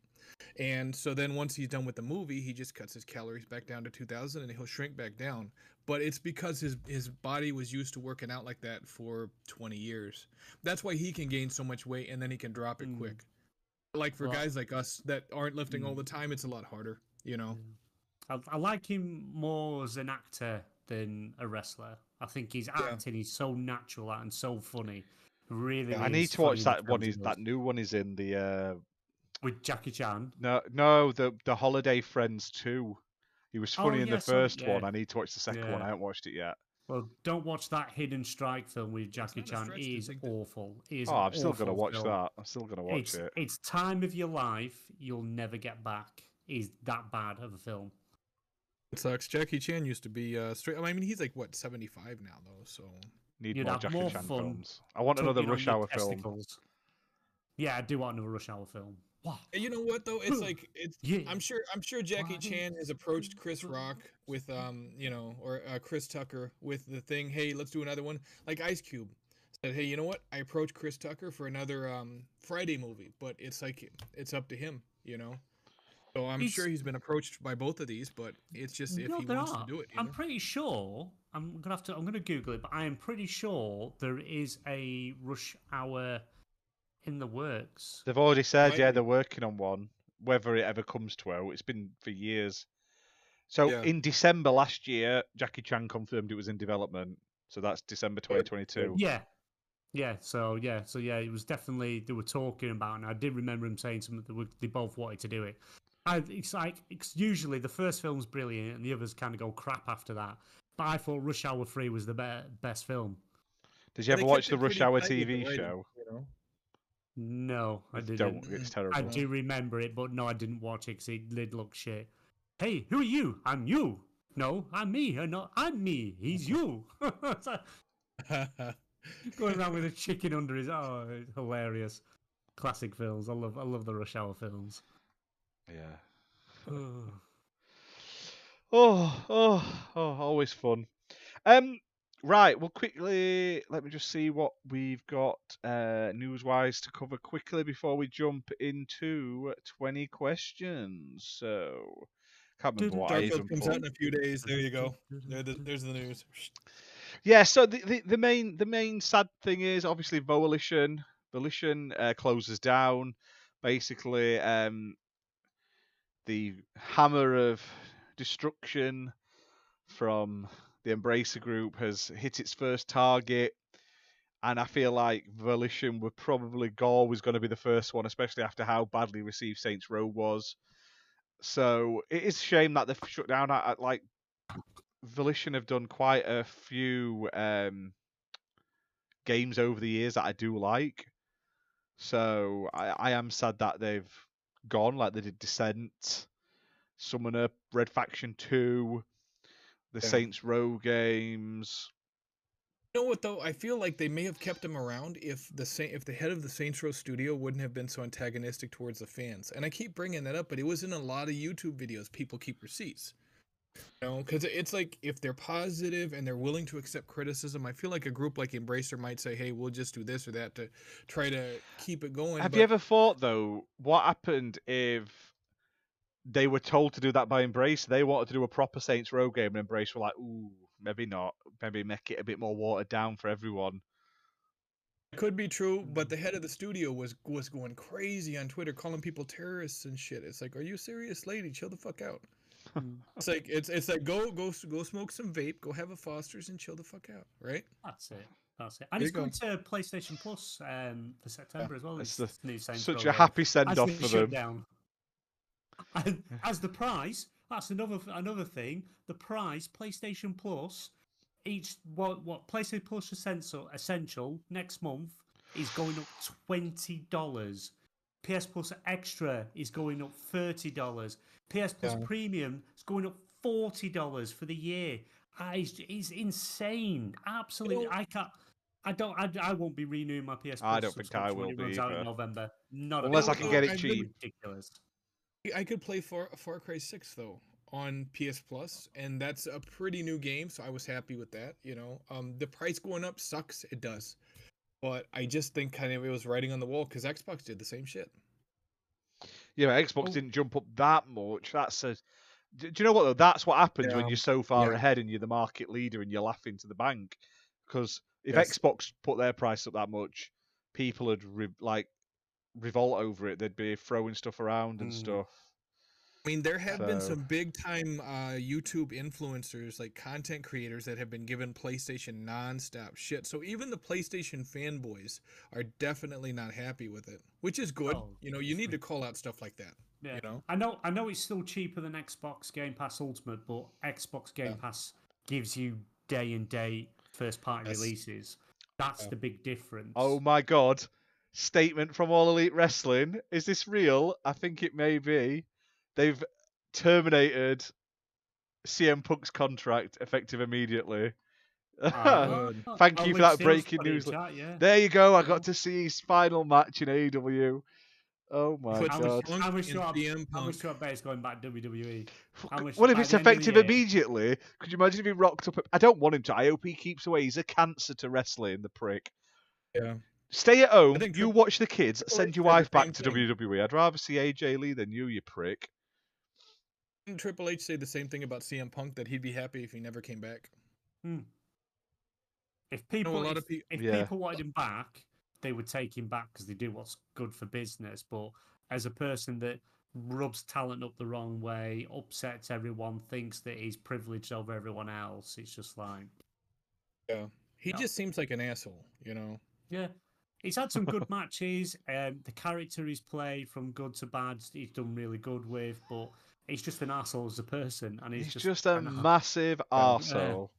And so then once he's done with the movie, he just cuts his calories back down to 2000 and he'll shrink back down. But it's because his his body was used to working out like that for 20 years. That's why he can gain so much weight and then he can drop it Mm. quick. Like for Well- guys like us that aren't lifting all Mm. the time, it's a lot harder, you know. I, I like him more as an actor than a wrestler. I think he's acting He's so natural and so funny. Really, I need to watch that one. when he Is that new one? Is in the uh with Jackie Chan. no no the the Holiday Friends too. He was Oh, funny in yeah, the so- first one. I need to watch the second one. I haven't watched it yet. Well, don't watch that Hidden Strike film with Jackie Chan. stretch It to is awful. It is Oh, I'm still gonna watch film. that. I'm still gonna watch it's, it. It's time of your life you'll never get back. Is that bad of a film? It sucks. Jackie Chan used to be uh straight I mean he's like what 75 now though, so Need you'd more have Jackie more Chan fun films. I want another Rush your Hour film. Yeah, I do want another Rush Hour film. You know what though? It's like it's Yeah. I'm sure I'm sure Jackie Chan has approached Chris Rock with um, you know, or uh, Chris Tucker with the thing, "Hey, let's do another one." Like Ice Cube said, "Hey, you know what? I approached Chris Tucker for another um Friday movie, but it's like it's up to him, you know." So I'm He's- sure he's been approached by both of these, but it's just if No, he wants are. to do it, I'm know. pretty sure. I'm gonna have to. I'm gonna Google it, but I am pretty sure there is a Rush Hour in the works. They've already said, Might yeah, be. they're working on one. Whether it ever comes to out, it's been for years. So Yeah. in December last year, Jackie Chan confirmed it was in development. So that's December 2022. Yeah, yeah. So yeah, so yeah, it was definitely they were talking about, and I did remember him saying something that we- they both wanted to do it. I, it's like it's usually the first film's brilliant, and the others kind of go crap after that. But I thought Rush Hour Three was the be- best film. Did you ever watch the Rush Hour tight with the TV show? You know? No, I didn't. Don't. It's terrible. I do remember it, but no, I didn't watch it because it did look shit. Hey, who are you? I'm you. No, I'm me. Uh, No, I'm me. He's you. Going around with a chicken under his. Oh, it's hilarious. Classic films. I love. I love the Rush Hour films. Yeah. Oh, oh, oh, always fun. Um, right. Well, quickly, let me just see what we've got uh, news-wise to cover quickly before we jump into twenty questions. So, can't remember what I even comes out in a few days. There you go. There, the, there's the news. Yeah, so the, the, the main the main sad thing is obviously Volition. Volition uh, closes down. Basically, um, the hammer of destruction from the Embracer Group has hit its first target, and I feel like Volition were probably Gore was going to be the first one, especially after how badly received Saints Row was. So it is a shame that they've shut down. I like Volition have done quite a few um, games over the years that I do like. So I, I am sad that they've gone, like they did Descent, Summoner, Red Faction 2, the Yeah. Saints Row games. You know what though? I feel like they may have kept him around if the Sa- if the head of the Saints Row studio wouldn't have been so antagonistic towards the fans. And I keep bringing that up, but it was in a lot of YouTube videos. People keep receipts. You know, because it's like if they're positive and they're willing to accept criticism, I feel like a group like Embracer might say, "Hey, we'll just do this or that to try to keep it going." Have but you ever thought though, what happened if they were told to do that by Embrace? They wanted to do a proper Saints Row game, and Embrace were like, "Ooh, maybe not. Maybe make it a bit more watered down for everyone." It could be true, but the head of the studio was was going crazy on Twitter, calling people terrorists and shit. It's like, are you serious, lady? Chill the fuck out. Mm, It's like it's it's like go go go smoke some vape, go have a Foster's, and chill the fuck out, right? That's it. That's it. And it's you go. going to PlayStation Plus um, for September as well. It's It's the- new Saints Such Row a happy send off for them. down. And as the price, that's another another thing. The price, PlayStation Plus, each what what PlayStation Plus Essential Essential next month is going up twenty dollars. PS Plus Extra is going up thirty dollars. PS Plus Yeah. Premium is going up forty dollars for the year. Ah, it's, it's insane. Absolutely, I can't. I don't. I, I won't be renewing my PS Plus. I don't think I will be runs out in. November. Not Unless I can get it cheap. Ridiculous. I could play Far Far Cry Six though on PS Plus, and that's a pretty new game, so I was happy with that. You know, um, the price going up sucks. It does, but I just think kind of it was writing on the wall because Xbox did the same shit. Yeah, but Xbox Oh. didn't jump up that much. That's a. Do do you know what though? That's what happens when you're so far Yeah. ahead and you're the market leader and you're laughing to the bank. Because if Yes. Xbox put their price up that much, people would re- like revolt over it. They'd be throwing stuff around and Mm. stuff. I mean, there have been some big time uh, YouTube influencers, like content creators, that have been given PlayStation nonstop shit. So even the PlayStation fanboys are definitely not happy with it, which is good. Oh, you know, you need to call out stuff like that. Yeah. You know, I know I know it's still cheaper than Xbox Game Pass Ultimate, but Xbox Game Yeah. Pass gives you day and date first party Yes. releases. That's Yeah. the big difference. Oh my god. Statement from All Elite Wrestling. Is this real? I think it may be. They've terminated CM Punk's contract effective immediately. Ah, Thank oh, you for that breaking put it in news. chat, yeah. There you go. I got to see his final match in AEW. Oh my Put god. how much in I, CM how much Punk. do bet it's going back WWE? how much- What if it's the end of the effective immediately? Could you imagine if he rocked up? I don't want him to. I hope he keeps away. He's a cancer to wrestling, the prick. Yeah. Stay at home. think You Triple- watch the kids. Send your wife back same to thing. WWE. I'd rather see AJ Lee than you, you prick. Didn't Triple H say the same thing about CM Punk that he'd be happy if he never came back? Hmm. If people, lot if, of peo- if Yeah. people wanted him back, they would take him back because they do what's good for business. But as a person that rubs talent up the wrong way, upsets everyone, thinks that he's privileged over everyone else, it's just like, Yeah. He No. just seems like an asshole, you know. yeah. He's had some good matches. Um, the character he's played from good to bad, he's done really good with. But he's just an asshole as a person, and he's, He's just a a- massive arsehole.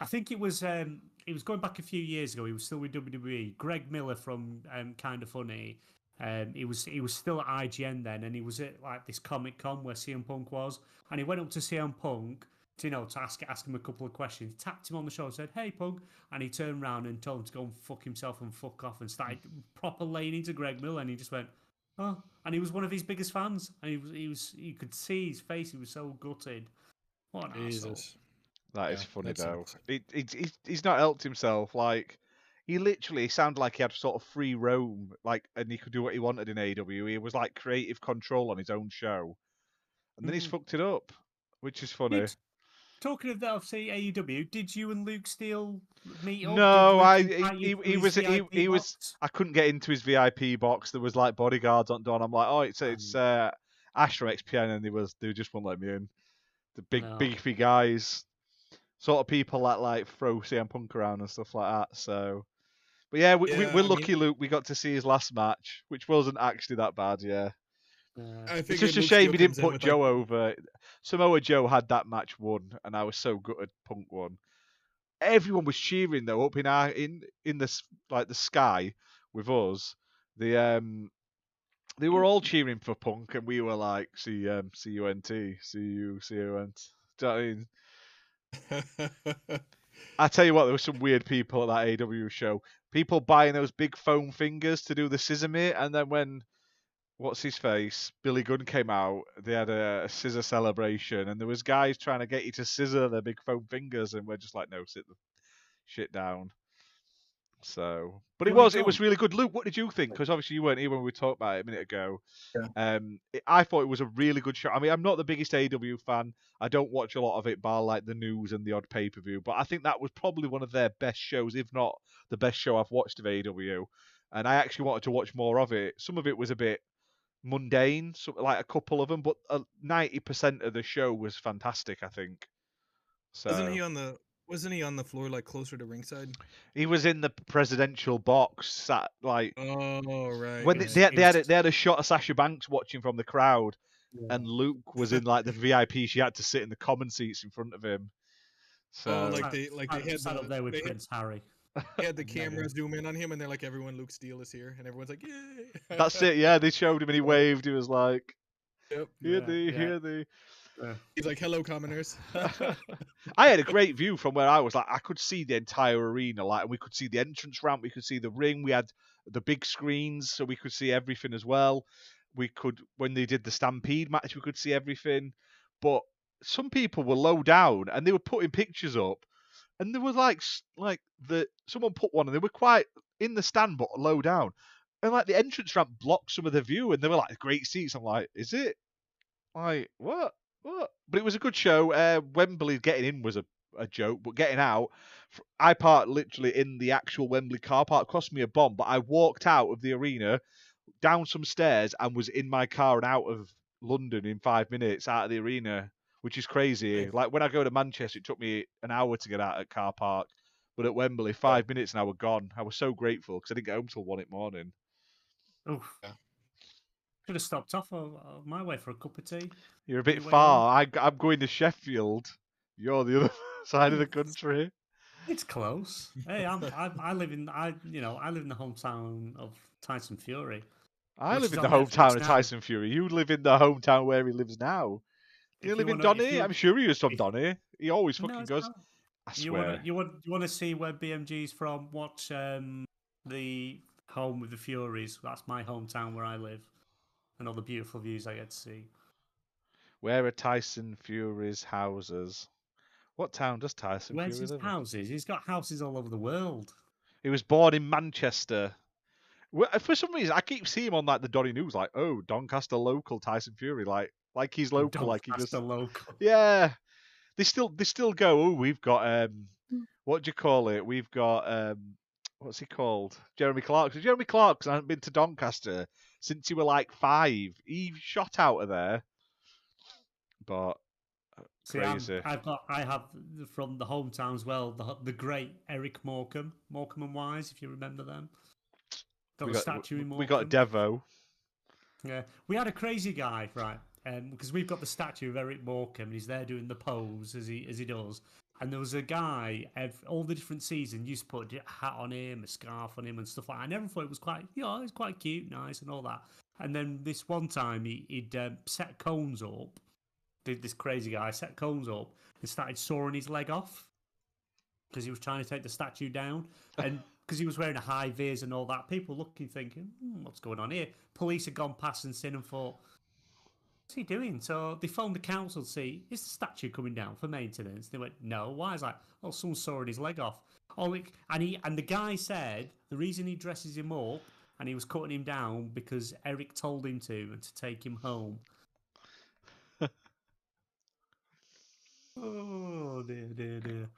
I think it was um it was going back a few years ago. He was still with WWE. Greg Miller from um, Kind of Funny. Um, he was he was still at IGN then, and he was at like this Comic Con where CM Punk was, and he went up to CM Punk to you know to ask ask him a couple of questions. Tapped him on the shoulder, said, "Hey Punk," and he turned around and told him to go and fuck himself and fuck off, and started proper laying into Greg Miller, and he just went. Oh, and he was one of his biggest fans, and he was, he was, you could see his face. He was so gutted. What an arsehole. Jesus. That is Yeah, funny though. sucks. It, it, he's, he's not helped himself. Like he literally sounded like he had sort of free roam, like, and he could do what he wanted in AEW. He was like creative control on his own show, and then he's Mhm. fucked it up, which is funny. Did- talking of that, obviously AEW, did you and Luke Steele meet up? No, I- Luke he- he was- his he- he was- I couldn't get into his VIP box. There was like bodyguards on door. and I'm like, oh, it's it's uh, Ash from XPN, and they was they just wouldn't let me in. The big No. beefy guys, sort of people that like throw CM Punk around and stuff like that. So, but yeah, we, we, Yeah, we're I mean- lucky, Luke. We got to see his last match, which wasn't actually that bad. Yeah, Uh, I it's just a shame he didn't put Joe over. Samoa Joe had that match won, and I was so gutted Punk won. Everyone was cheering though up in our in in the like the sky with us. The um they were all cheering for Punk, and we were like, "C um C U N T, C U C U N T." Do you know I mean? I tell you what, there were some weird people at that AEW show. People buying those big foam fingers to do the scissor mitt, and then when what's his face, Billy Gunn came out, they had a, a scissor celebration, and there was guys trying to get you to scissor their big foam fingers, and we're just like, no, sit the shit down. So, but it was it was really good. Luke, what did you think? Because obviously you weren't here when we talked about it a minute ago. Yeah. Um, it, I thought it was a really good show. I mean, I'm not the biggest AEW fan. I don't watch a lot of it, bar like the news and the odd pay per view. But I think that was probably one of their best shows, if not the best show I've watched of AEW. And I actually wanted to watch more of it. Some of it was a bit mundane, so, like a couple of them, but uh, ninety percent of the show was fantastic. I think. So Wasn't he on the wasn't he on the floor like closer to ringside? he was in the presidential box, sat like Oh right. when they, right. they, had- they had a, they had a shot of Sasha Banks watching from the crowd, Yeah. and Luke was in like the VIP. She had to sit in the common seats in front of him. So Oh, like Sat- they like sat- they had sat up there with they had, Prince Harry. They had the Yeah, yeah. camera zoom in on him and they're like everyone Luke Steele is here and everyone's like yay. that's it. Yeah, they showed him and he waved. He was like, Yep. "Here Yeah, thee, yeah. here thee." He's like hello commoners. I had a great view from where I was. Like, I could see the entire arena. Like, and we could see the entrance ramp. We could see the ring. We had the big screens, so we could see everything as well. We could, when they did the Stampede match, we could see everything. But some people were low down, and they were putting pictures up, and there was like, like the someone put one, and they were quite in the stand, but low down, and like the entrance ramp blocked some of the view, and they were like great seats. I'm like, is it? Like what? What? But it was a good show. Uh, Wembley getting in was a, a joke, but getting out, i parked literally in the actual Wembley car park. Cost me a bomb, but I walked out of the arena, down some stairs, and was in my car and out of London in five minutes out of the arena, which is crazy. Yeah. Like when I go to Manchester, it took me an hour to get out at car park, but at Wembley, five minutes and I were gone. I was so grateful because I didn't get home till one in the morning. Oof. Yeah. Should have stopped off on on my way for a cup of tea. You're a bit Anyway, far. I, I'm going to Sheffield. You're the other side of the country. It's close. Hey, I'm, I, I live in I you know I live in the hometown of Tyson Fury. I live in the hometown of. Tyson Fury. You live in the hometown where he lives now. You If live in Donny? you- I'm sure he was from if- Donny. He always fucking it's goes. not. I You swear. want you want you want to see where BMG's from? Watch um, the home with the Furies. That's my hometown where I live, and all the beautiful views I get to see. Where are Tyson Fury's houses? What town does Tyson Where's Fury his live in? houses? He's got houses all over the world. He was born in Manchester. For some reason, I keep seeing him on like the Donny News, like, oh, Doncaster local Tyson Fury, like, like he's local, like he just Doncaster local. Yeah, they still they still go. Oh, we've got um, what do you call it? We've got um, what's he called? Jeremy Clarkson. Jeremy Clarkson hasn't been to Doncaster since he were like five. He shot out of there, but uh, See, I'm- crazy. I've got, I have from the hometown as well. The the great Eric Morecambe, Morecambe and Wise, if you remember them. Got we a got statue in Morecambe. we got Morecambe. Devo. Yeah, we had a crazy guy, right? Um, because we've got the statue of Eric Morecambe, and he's there doing the pose as he as he does. And there was a guy, ev all the different seasons, used to put a hat on him, a scarf on him, and stuff like. that. I never thought it was quite, you know, it was quite cute, nice, and all that. And then this one time, he, he'd um, set cones up. Did this crazy guy set cones up and started sawing his leg off because he was trying to take the statue down, and because he was wearing a high vis and all that. People looking, thinking, hmm, "What's going on here?" Police had gone past and seen and thought, "What's he doing?" So they phoned the council to see is the statue coming down for maintenance. They went, "No." Why? Is like, "Oh, someone sawing his leg off." Oh, like, and he and the guy said the reason he dresses him up and he was cutting him down because Eric told him to and to take him home. oh dear, dear, dear.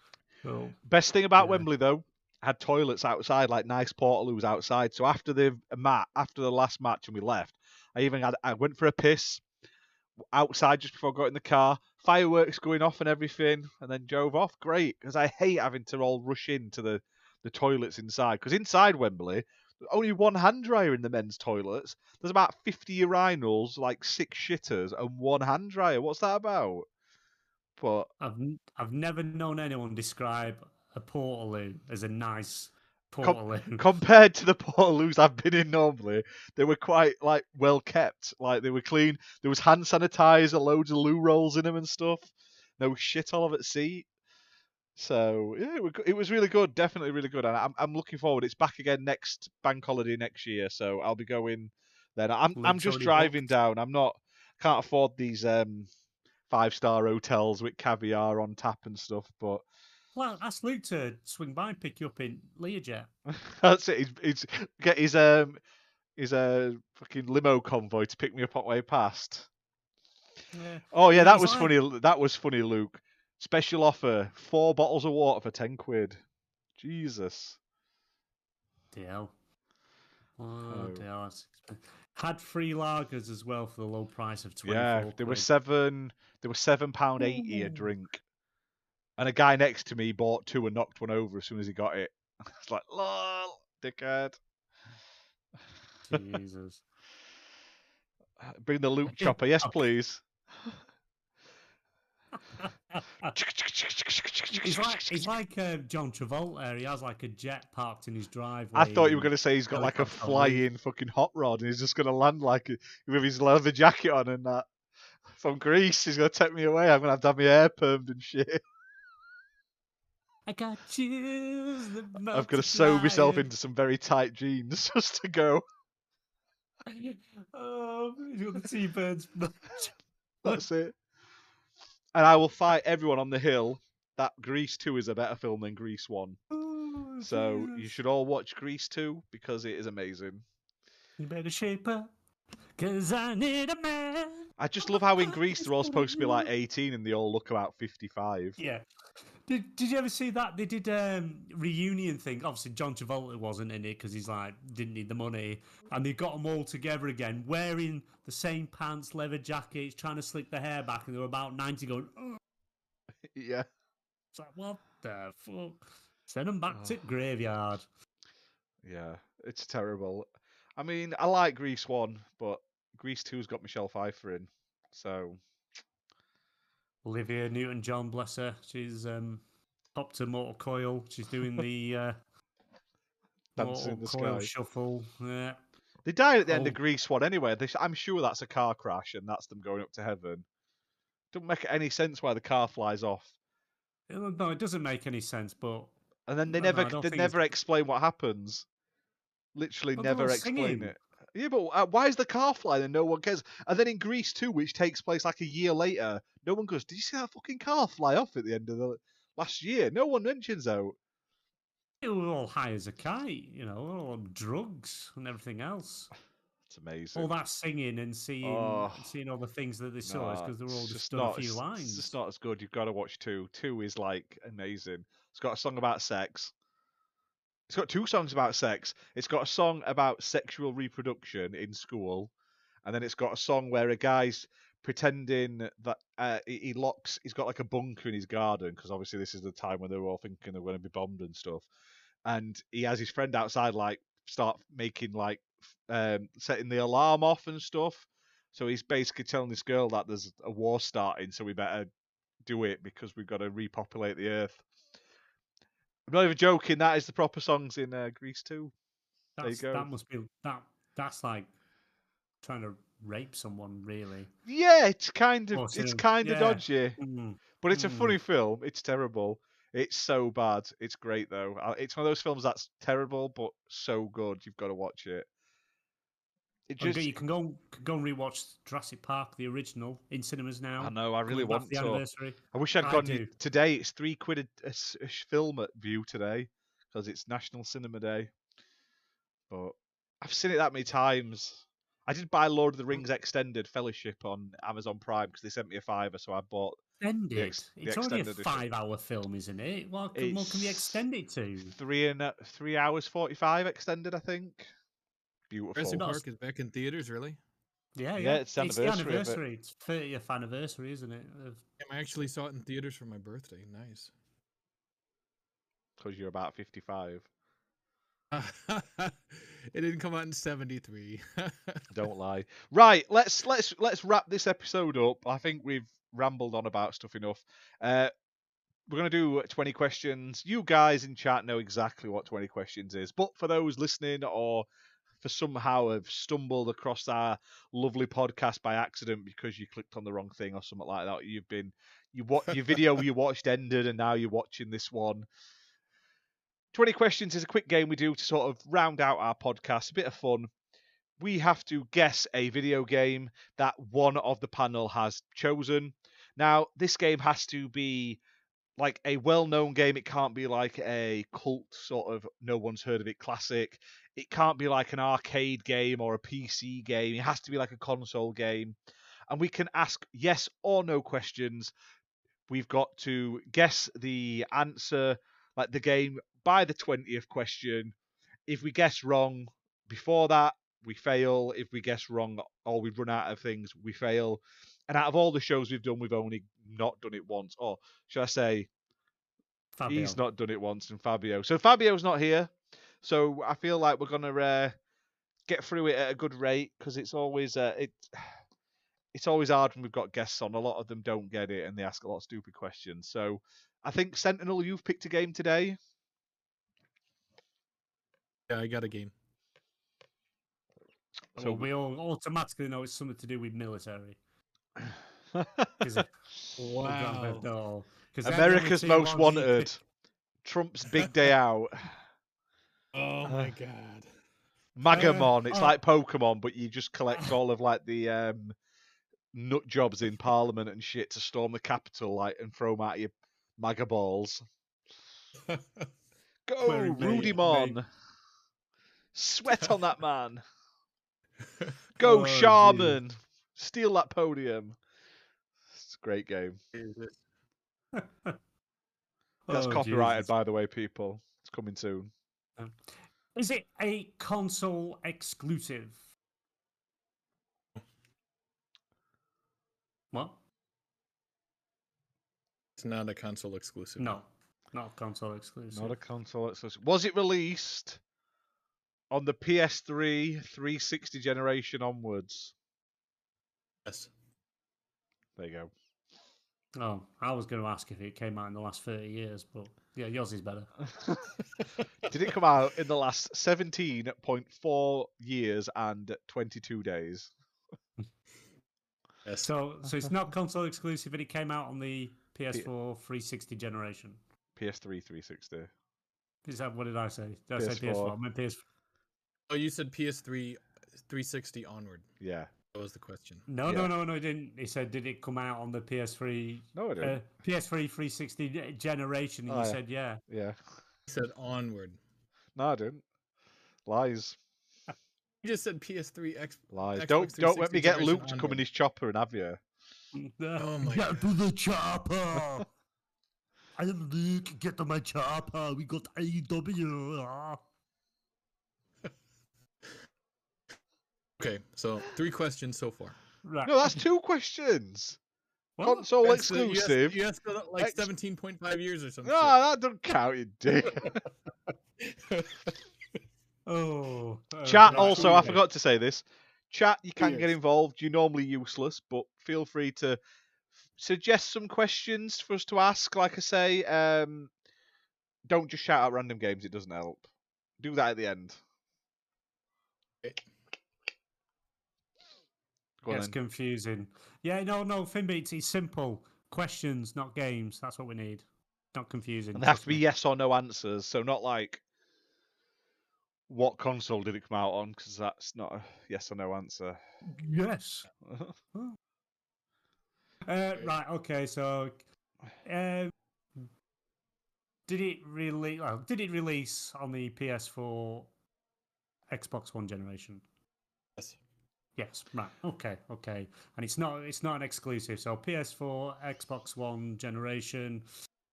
Oh, Best thing about Yeah. Wembley though, had toilets outside, like nice portaloos outside. So after the mat, after the last match, and we left, I even had I went for a piss outside just before I got in the car. Fireworks going off and everything, and then drove off. Great, because I hate having to all rush into the the toilets inside. Because inside Wembley, only one hand dryer in the men's toilets. There's about 50 urinals, like six shitters, and one hand dryer. What's that about? but I've I've never known anyone describe a portaloo as a nice Com- compared to the Portaloos I've been in normally, they were quite like well kept. Like they were clean. There was hand sanitizer, loads of loo rolls in them and stuff. No shit all over the seat. So yeah, it was, really good. Definitely really good. And I'm I'm looking forward. It's back again next bank holiday next year, so I'll be going then. I'm I'm just driving booked. down. I'm not can't afford these um five star hotels with caviar on tap and stuff, but Well, ask Luke to swing by and pick you up in Learjet. That's it. He's get his um his uh fucking limo convoy to pick me up on the way past. Yeah. Oh yeah, that was like- funny. That was funny, Luke. Special offer: four bottles of water for ten quid. Jesus. DL. Oh, Oh. DL. Had free lagers as well for the low price of twenty. Yeah, there were seven. There were seven pound eighty a drink, and a guy next to me bought two and knocked one over as soon as he got it. It's like, lol, dickhead. Jesus. Bring the Luke chopper, yes, please. he's like he's like uh, John Travolta. He has like a jet parked in his driveway. I thought you were going to say he's got like a flying fucking hot rod and he's just going to land like with his leather jacket on and that. From Grease, he's going to take me away. I'm going to have to have my hair permed and shit. I got chills. I've got to sew myself into some very tight jeans just to go. Oh, he's got the T-birds. That's it. And I will fight everyone on the hill that Grease 2 is a better film than Grease 1. Oh, So you should all watch Grease 2 because it is amazing. You better shape up, cause I need a man. I just love how in Grease they're all supposed to be like 18 and they all look about 55. Yeah. Did Did you ever see that they did um reunion thing? Obviously, John Travolta wasn't in it because he's like didn't need the money, and they got them all together again, wearing the same pants, leather jackets, trying to slick their hair back, and they were about ninety, going, oh. Yeah. it's like what the fuck? Send them back to graveyard. Yeah, it's terrible. I mean, I like Grease 1, but Grease 2's got Michelle Pfeiffer in. So, Olivia Newton John, bless her, she's um popped to Mortal Coil. She's doing the uh, Dancing Mortal the Coil Sky. shuffle. Yeah. they died at the end of Oh. Grease 1 anyway. They, I'm sure that's a car crash and that's them going up to heaven. Doesn't make any sense why the car flies off. Uh, No, it doesn't make any sense, but And then they never don't they it's- never explain what happens. Literally they're never explain singing. it. Yeah, but uh, why is the car flying and no one cares? And then in Grease too, which takes place like a year later, no one goes, Did you see that fucking car fly off at the end of the last year? No one mentions that. they were all high as a kite, you know, all on drugs and everything else. It's amazing. All that singing and seeing Oh. seeing all the things that they saw is Nah, because they're all just done a few lines. It's just not as good. You've got to watch two. Two is like amazing. It's got a song about sex. It's got two songs about sex. It's got a song about sexual reproduction in school, and then it's got a song where a guy's pretending that uh, he locks. He's got like a bunker in his garden because obviously this is the time when they were all thinking they're going to be bombed and stuff. And he has his friend outside, like start making like um, setting the alarm off and stuff. So he's basically telling this girl that there's a war starting, so we better do it because we've got to repopulate the earth. I'm not even joking. That is the proper songs in uh, Grease too. there you That's, go. That must be that. That's like trying to rape someone, really. Yeah, it's kind of it's kind of dodgy, Mm. but it's a Mm. funny film. It's terrible. It's so bad. It's great though. Uh, It's one of those films that's terrible but so good. You've got to watch it. It just you can go can go and rewatch Jurassic Park, the original, in cinemas now. I know. I really want the to. anniversary. I wish I'd I gone do. today. It's three quid a, a s- a sh- film at Vue today because it's National Cinema Day. But I've seen it that many times. I did buy Lord of the Rings Extended Fellowship on Amazon Prime because they sent me a fiver, so I bought Extended. ex- the it's only a extended edition. five-hour film, isn't it? What can, what can we extend it to? three and a- three hours forty five extended. I think. Beautiful. Jurassic not- Park is back in theaters, really? Yeah, Yeah, yeah. it's the the anniversary it. It's thirtieth anniversary, isn't it? Of- Yeah, I actually saw it in theaters for my birthday. Nice. Because you're about fifty five. It didn't come out in '73. Don't lie. Right, let's let's let's wrap this episode up. I think we've rambled on about stuff enough. Uh, we're gonna do 20 questions. You guys in chat know exactly what 20 questions is, but for those listening or for somehow have stumbled across our lovely podcast by accident because you clicked on the wrong thing or something like that, you've been you what your video you watched ended and now you're watching this one. 20 questions is a quick game we do to sort of round out our podcast, a bit of fun we have to guess a video game that one of the panel has chosen. Now, this game has to be like a well known game. It can't be like a cult sort of no one's heard of it classic. It can't be like an arcade game or a PC game. It has to be like a console game. And we can ask yes or no questions. We've got to guess the answer, like the game, by the 20th question. If we guess wrong before that, we fail. If we guess wrong or we run out of things, we fail. And out of all the shows we've done, we've only not done it once. Or should I say, Fabio. he's not done it once, and Fabio. So Fabio's not here. So I feel like we're gonna uh, get through it at a good rate because it's always uh, it. It's always hard when we've got guests on. A lot of them don't get it, and they ask a lot of stupid questions. So I think Sentinel, you've picked a game today. yeah, I got a game. So So we all automatically know it's something to do with military. 'Cause it- Wow. No, 'cause they're the only America's Most ones you could- Wanted. Trump's big day out. Oh uh, my god. Magamon. Uh, it's oh. like Pokemon, but you just collect all of like the um, nut jobs in Parliament and shit to storm the Capitol, like and throw them out your Maga balls. Go, Wearing ma- Rudy ma- Mon. Sweat on that man. Go, Oh, Shaman. Steal that podium. It's a great game. That's Oh, copyrighted, Jesus. by the way, people. It's coming soon. Is it a console exclusive? What? It's not a console exclusive. No, not console exclusive. Not a console exclusive. Was it released on the PS3 360 generation onwards? Yes. There you go. Oh, I was going to ask if it came out in the last 30 years, but yeah, yours is better. Did it come out in the last 17.4 years and 22 days? Yes. So, so it's not console exclusive, and it came out on the PS4 360 generation. PS3 360. Is that what did I say? Did I say PS4. PS4? I meant PS. oh, you said PS3 360 onward. Yeah. That was the question. No, Yeah. no, no, no. It didn't. He said, did it come out on the PS3, No, I didn't. uh, PS3 360 generation? And Oh, you yeah. said, yeah. yeah. You said onward. No, I didn't. Lies. You just said PS3 X. Lies. Xbox don't don't let me get Luke to come in his chopper and have you. Oh my Get God. to the chopper. I am Luke. Get to my chopper. We got AEW. Okay, so three questions so far. Right. No, that's two questions. What? Console That's, uh, you asked- exclusive. You asked like Ex- 17.5 years or something. No, that doesn't count, you dick. Oh. oh, Chat right, also, I forgot to say this. Chat, you can get involved. You're normally useless, but feel free to f- suggest some questions for us to ask. Like I say, um, don't just shout out random games; it doesn't help. Do that at the end. Go It's confusing. Yeah, no, no, Finbeats, it's simple. Questions, not games. That's what we need. Not confusing. And they have to be yes or no answers, so not like what console did it come out on, because that's not a yes or no answer. Yes. Uh, right, okay, so uh, did it release well, did it release on the PS4 Xbox One generation? Yes. Yes, right. Okay, okay. And it's not it's not an exclusive. So PS4, Xbox One generation,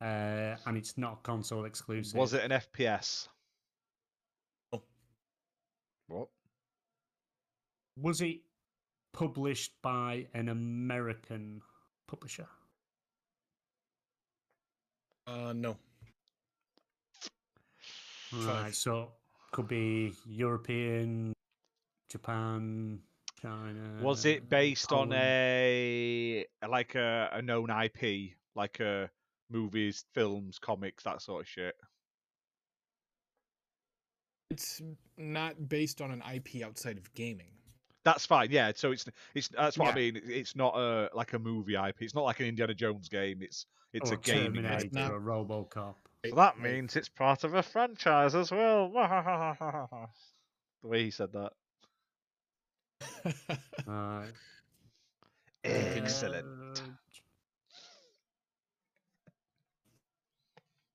uh, and it's not console exclusive. Was it an FPS? No. What? Was it published by an American publisher? Uh, no. Right. Five. So Could be European, Japan, China. Was it based on a like a, a known IP, like a movies, films, comics, that sort of shit? It's not based on an IP outside of gaming. That's fine. Yeah. So it's it's that's what I mean. It's not a like a movie IP. It's not like an Indiana Jones game. It's it's or a gaming. Terminator game. not- a RoboCop? So that means it's part of a franchise as well. the way he said that. Right. Excellent. Uh,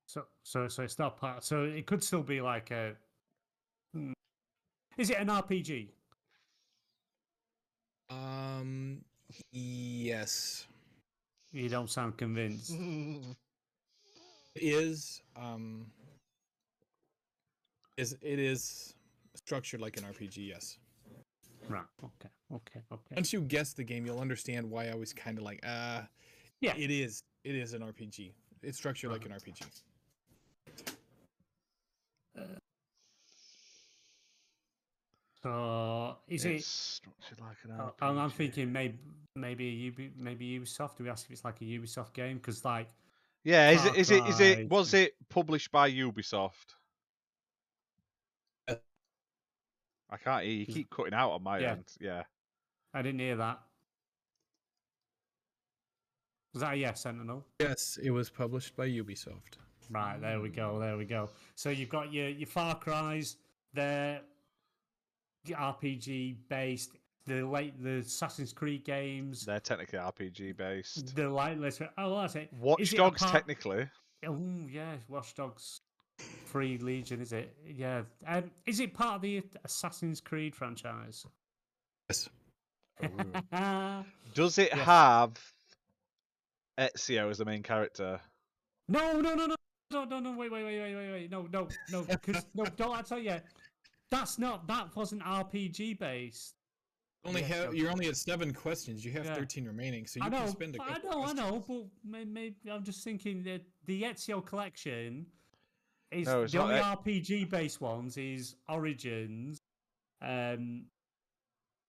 So, so, so it's not part. So it could still be like a. Hmm. Is it an RPG? um, yes, You don't sound convinced. it is. Um, is it is structured like an RPG? Yes. Right. Okay. Okay. Okay. Once you guess the game, you'll understand why I was kind of like, uh, Yeah. it is. It is an RPG. It's structured like an RPG. So is it's it? structured like an uh, I'm, I'm thinking maybe maybe Ubi, maybe Ubisoft. Do we ask if it's like a Ubisoft game? Because like Yeah, is Far it is it is it was it published by Ubisoft? Uh, I can't hear you. Keep cutting out on my Yeah. end. Yeah. I didn't hear that. Was that a yes, Sentinel? Yes, it was published by Ubisoft. Right, there we go, there we go. So you've got your your Far Cry's, they're RPG based, the late the Assassin's Creed games, They're technically RPG based. the light liter- Oh, that's it. Watch Is it Dogs part- technically. Oh yeah, Watch Dogs, Free Legion, is it? Yeah. Um, is it part of the Assassin's Creed franchise? Yes. Does it Yes. have Ezio as the main character? No, no, no, no, no, no, no, wait, wait, wait, wait, wait, wait, no, no, no, because no, don't I tell you, that's not that wasn't RPG based. Only Yes, have you're only at seven questions. You have Yeah. thirteen remaining, so you I know, can spend a I couple know, I know, questions. but maybe, I'm just thinking that the Ezio collection is No, it's the only E- RPG based ones is Origins, um,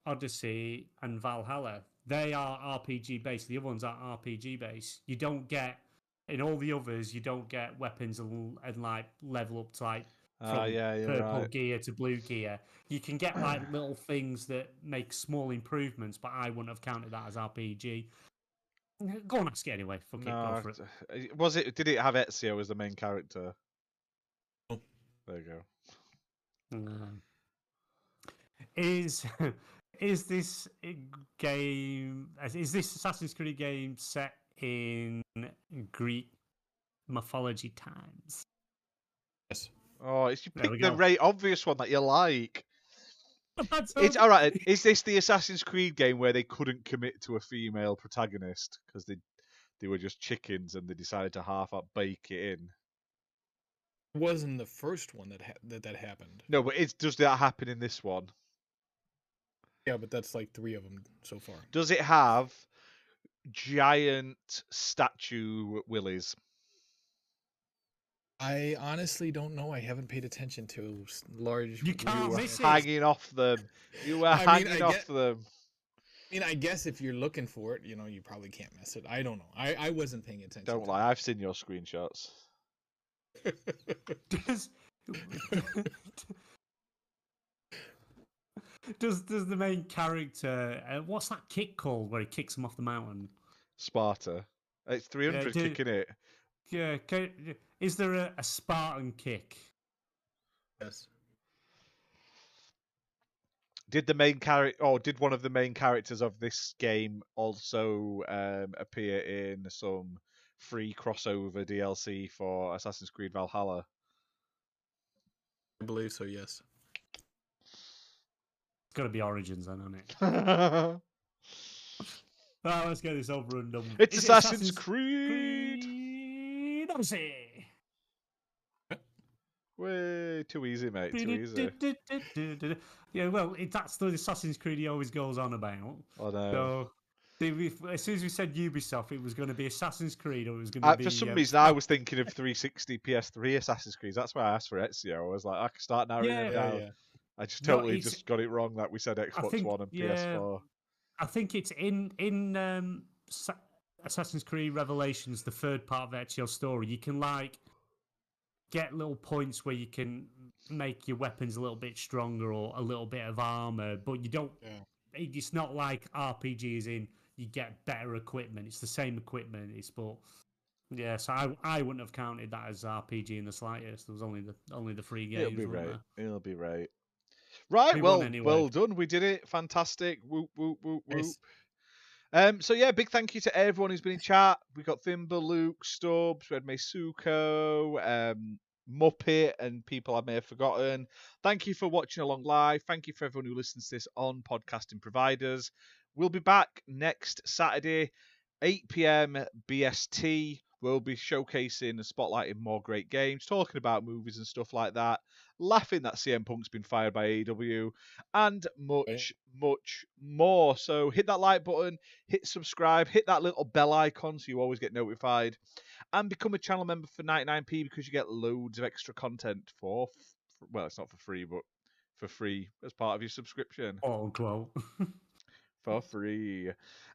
Odyssey, and Valhalla. They are RPG based. The other ones are RPG based. You don't get in all the others. You don't get weapons and, and like level up to like Ah, from yeah, purple right. gear to blue gear. You can get like little things that make small improvements, but I wouldn't have counted that as RPG. Go on, ask it anyway. Fuck it, go for it. it- was it? Did it have Ezio as the main character? No. There you go. Um, is is this game? Is this Assassin's Creed game set in Greek mythology times? Yes. Oh, it's you There we picked the right obvious one that you like. That's It's all right. Is this the Assassin's Creed game where they couldn't commit to a female protagonist because they they were just chickens and they decided to half up bake it in? It wasn't the first one that ha- that that happened. No, but it's does that happen in this one? Yeah, but that's like three of them so far. Does it have giant statue willies? I honestly don't know. I haven't paid attention to large. You can't you were miss it. hanging off them. You were I mean, hanging I off get- them. I mean, I guess if you're looking for it, you know, you probably can't miss it. I don't know. I, I wasn't paying attention. Don't to lie. I've seen your screenshots. It. does does does the main character uh, what's that kick called where he kicks him off the mountain Sparta. It's 300 do- kicking it. yeah ca- is there a, a spartan kick yes. Did the main character, or did one of the main characters of this game also um, appear in some free crossover DLC for Assassin's Creed Valhalla? I believe so. Yes. it's got to be origins then hasn't it it's right, let's get this over and done with. Is it Assassin's Creed. Creed Odyssey? Way too easy, mate. Too easy. yeah well it, that's the assassin's creed he always goes on about I know. So, See, we- As soon as we said Ubisoft, it was going to be Assassin's Creed or it was going to Uh, be. for some um, reason, I was thinking of 360 PS3 Assassin's Creed. That's why I asked for Ezio. I was like, I can start narrowing Yeah. them Yeah, down. yeah. I just totally it's- just got it wrong that we said Xbox think- One and yeah. PS4. I think it's in in um, Sa- Assassin's Creed Revelations, the third part of Ezio's story. You can like get little points where you can make your weapons a little bit stronger or a little bit of armor, but you don't. Yeah. It's not like RPGs in you get better equipment. It's the same equipment. It's but yeah. So I I wouldn't have counted that as RPG in the slightest. There was only the only the free games. It'll be right. there? It'll be right. Right, We well, anyway. well done. We did it. Fantastic. Whoop, whoop, whoop, whoop. Um, so yeah, big thank you to everyone who's been in chat. We got Thimble, Luke, Stubbs, we had Mesuko, um, Muppet, and people I may have forgotten. Thank you for watching along live. Thank you for everyone who listens to this on podcasting providers. We'll be back next Saturday, 8 p.m. BST. We'll be showcasing and spotlighting more great games, talking about movies and stuff like that, laughing that CM Punk's been fired by AEW, and much, much more. So hit that like button, hit subscribe, hit that little bell icon so you always get notified, and become a channel member for 99p because you get loads of extra content for, well, it's not for free, but for free as part of your subscription oh, Quote unquote. For free.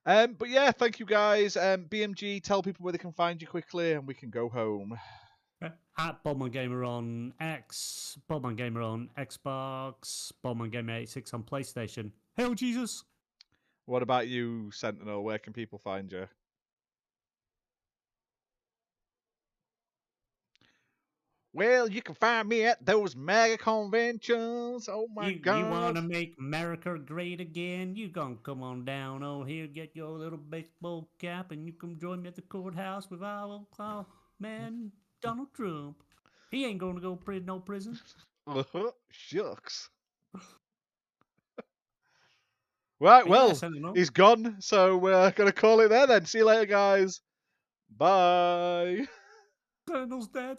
Um, but yeah, thank you guys. Um, BMG, tell people where they can find you quickly, and we can go home. At Bald Man Gamer on X, Bald Man Gamer on Xbox, Bald Man Gamer 86 on PlayStation. Hail Jesus! What about you, Sentinel? Where can people find you? Well, you can find me at those mega conventions. Oh my you, god! you want to make America great again? You gonna come on down over here, get your little baseball cap, and you come join me at the courthouse with our old claw man Donald Trump. He ain't gonna go pri- no prison. Uh-huh. Shucks. right, well, he's gone, so we're gonna call it there then. See you later, guys. Bye. Colonel's dead.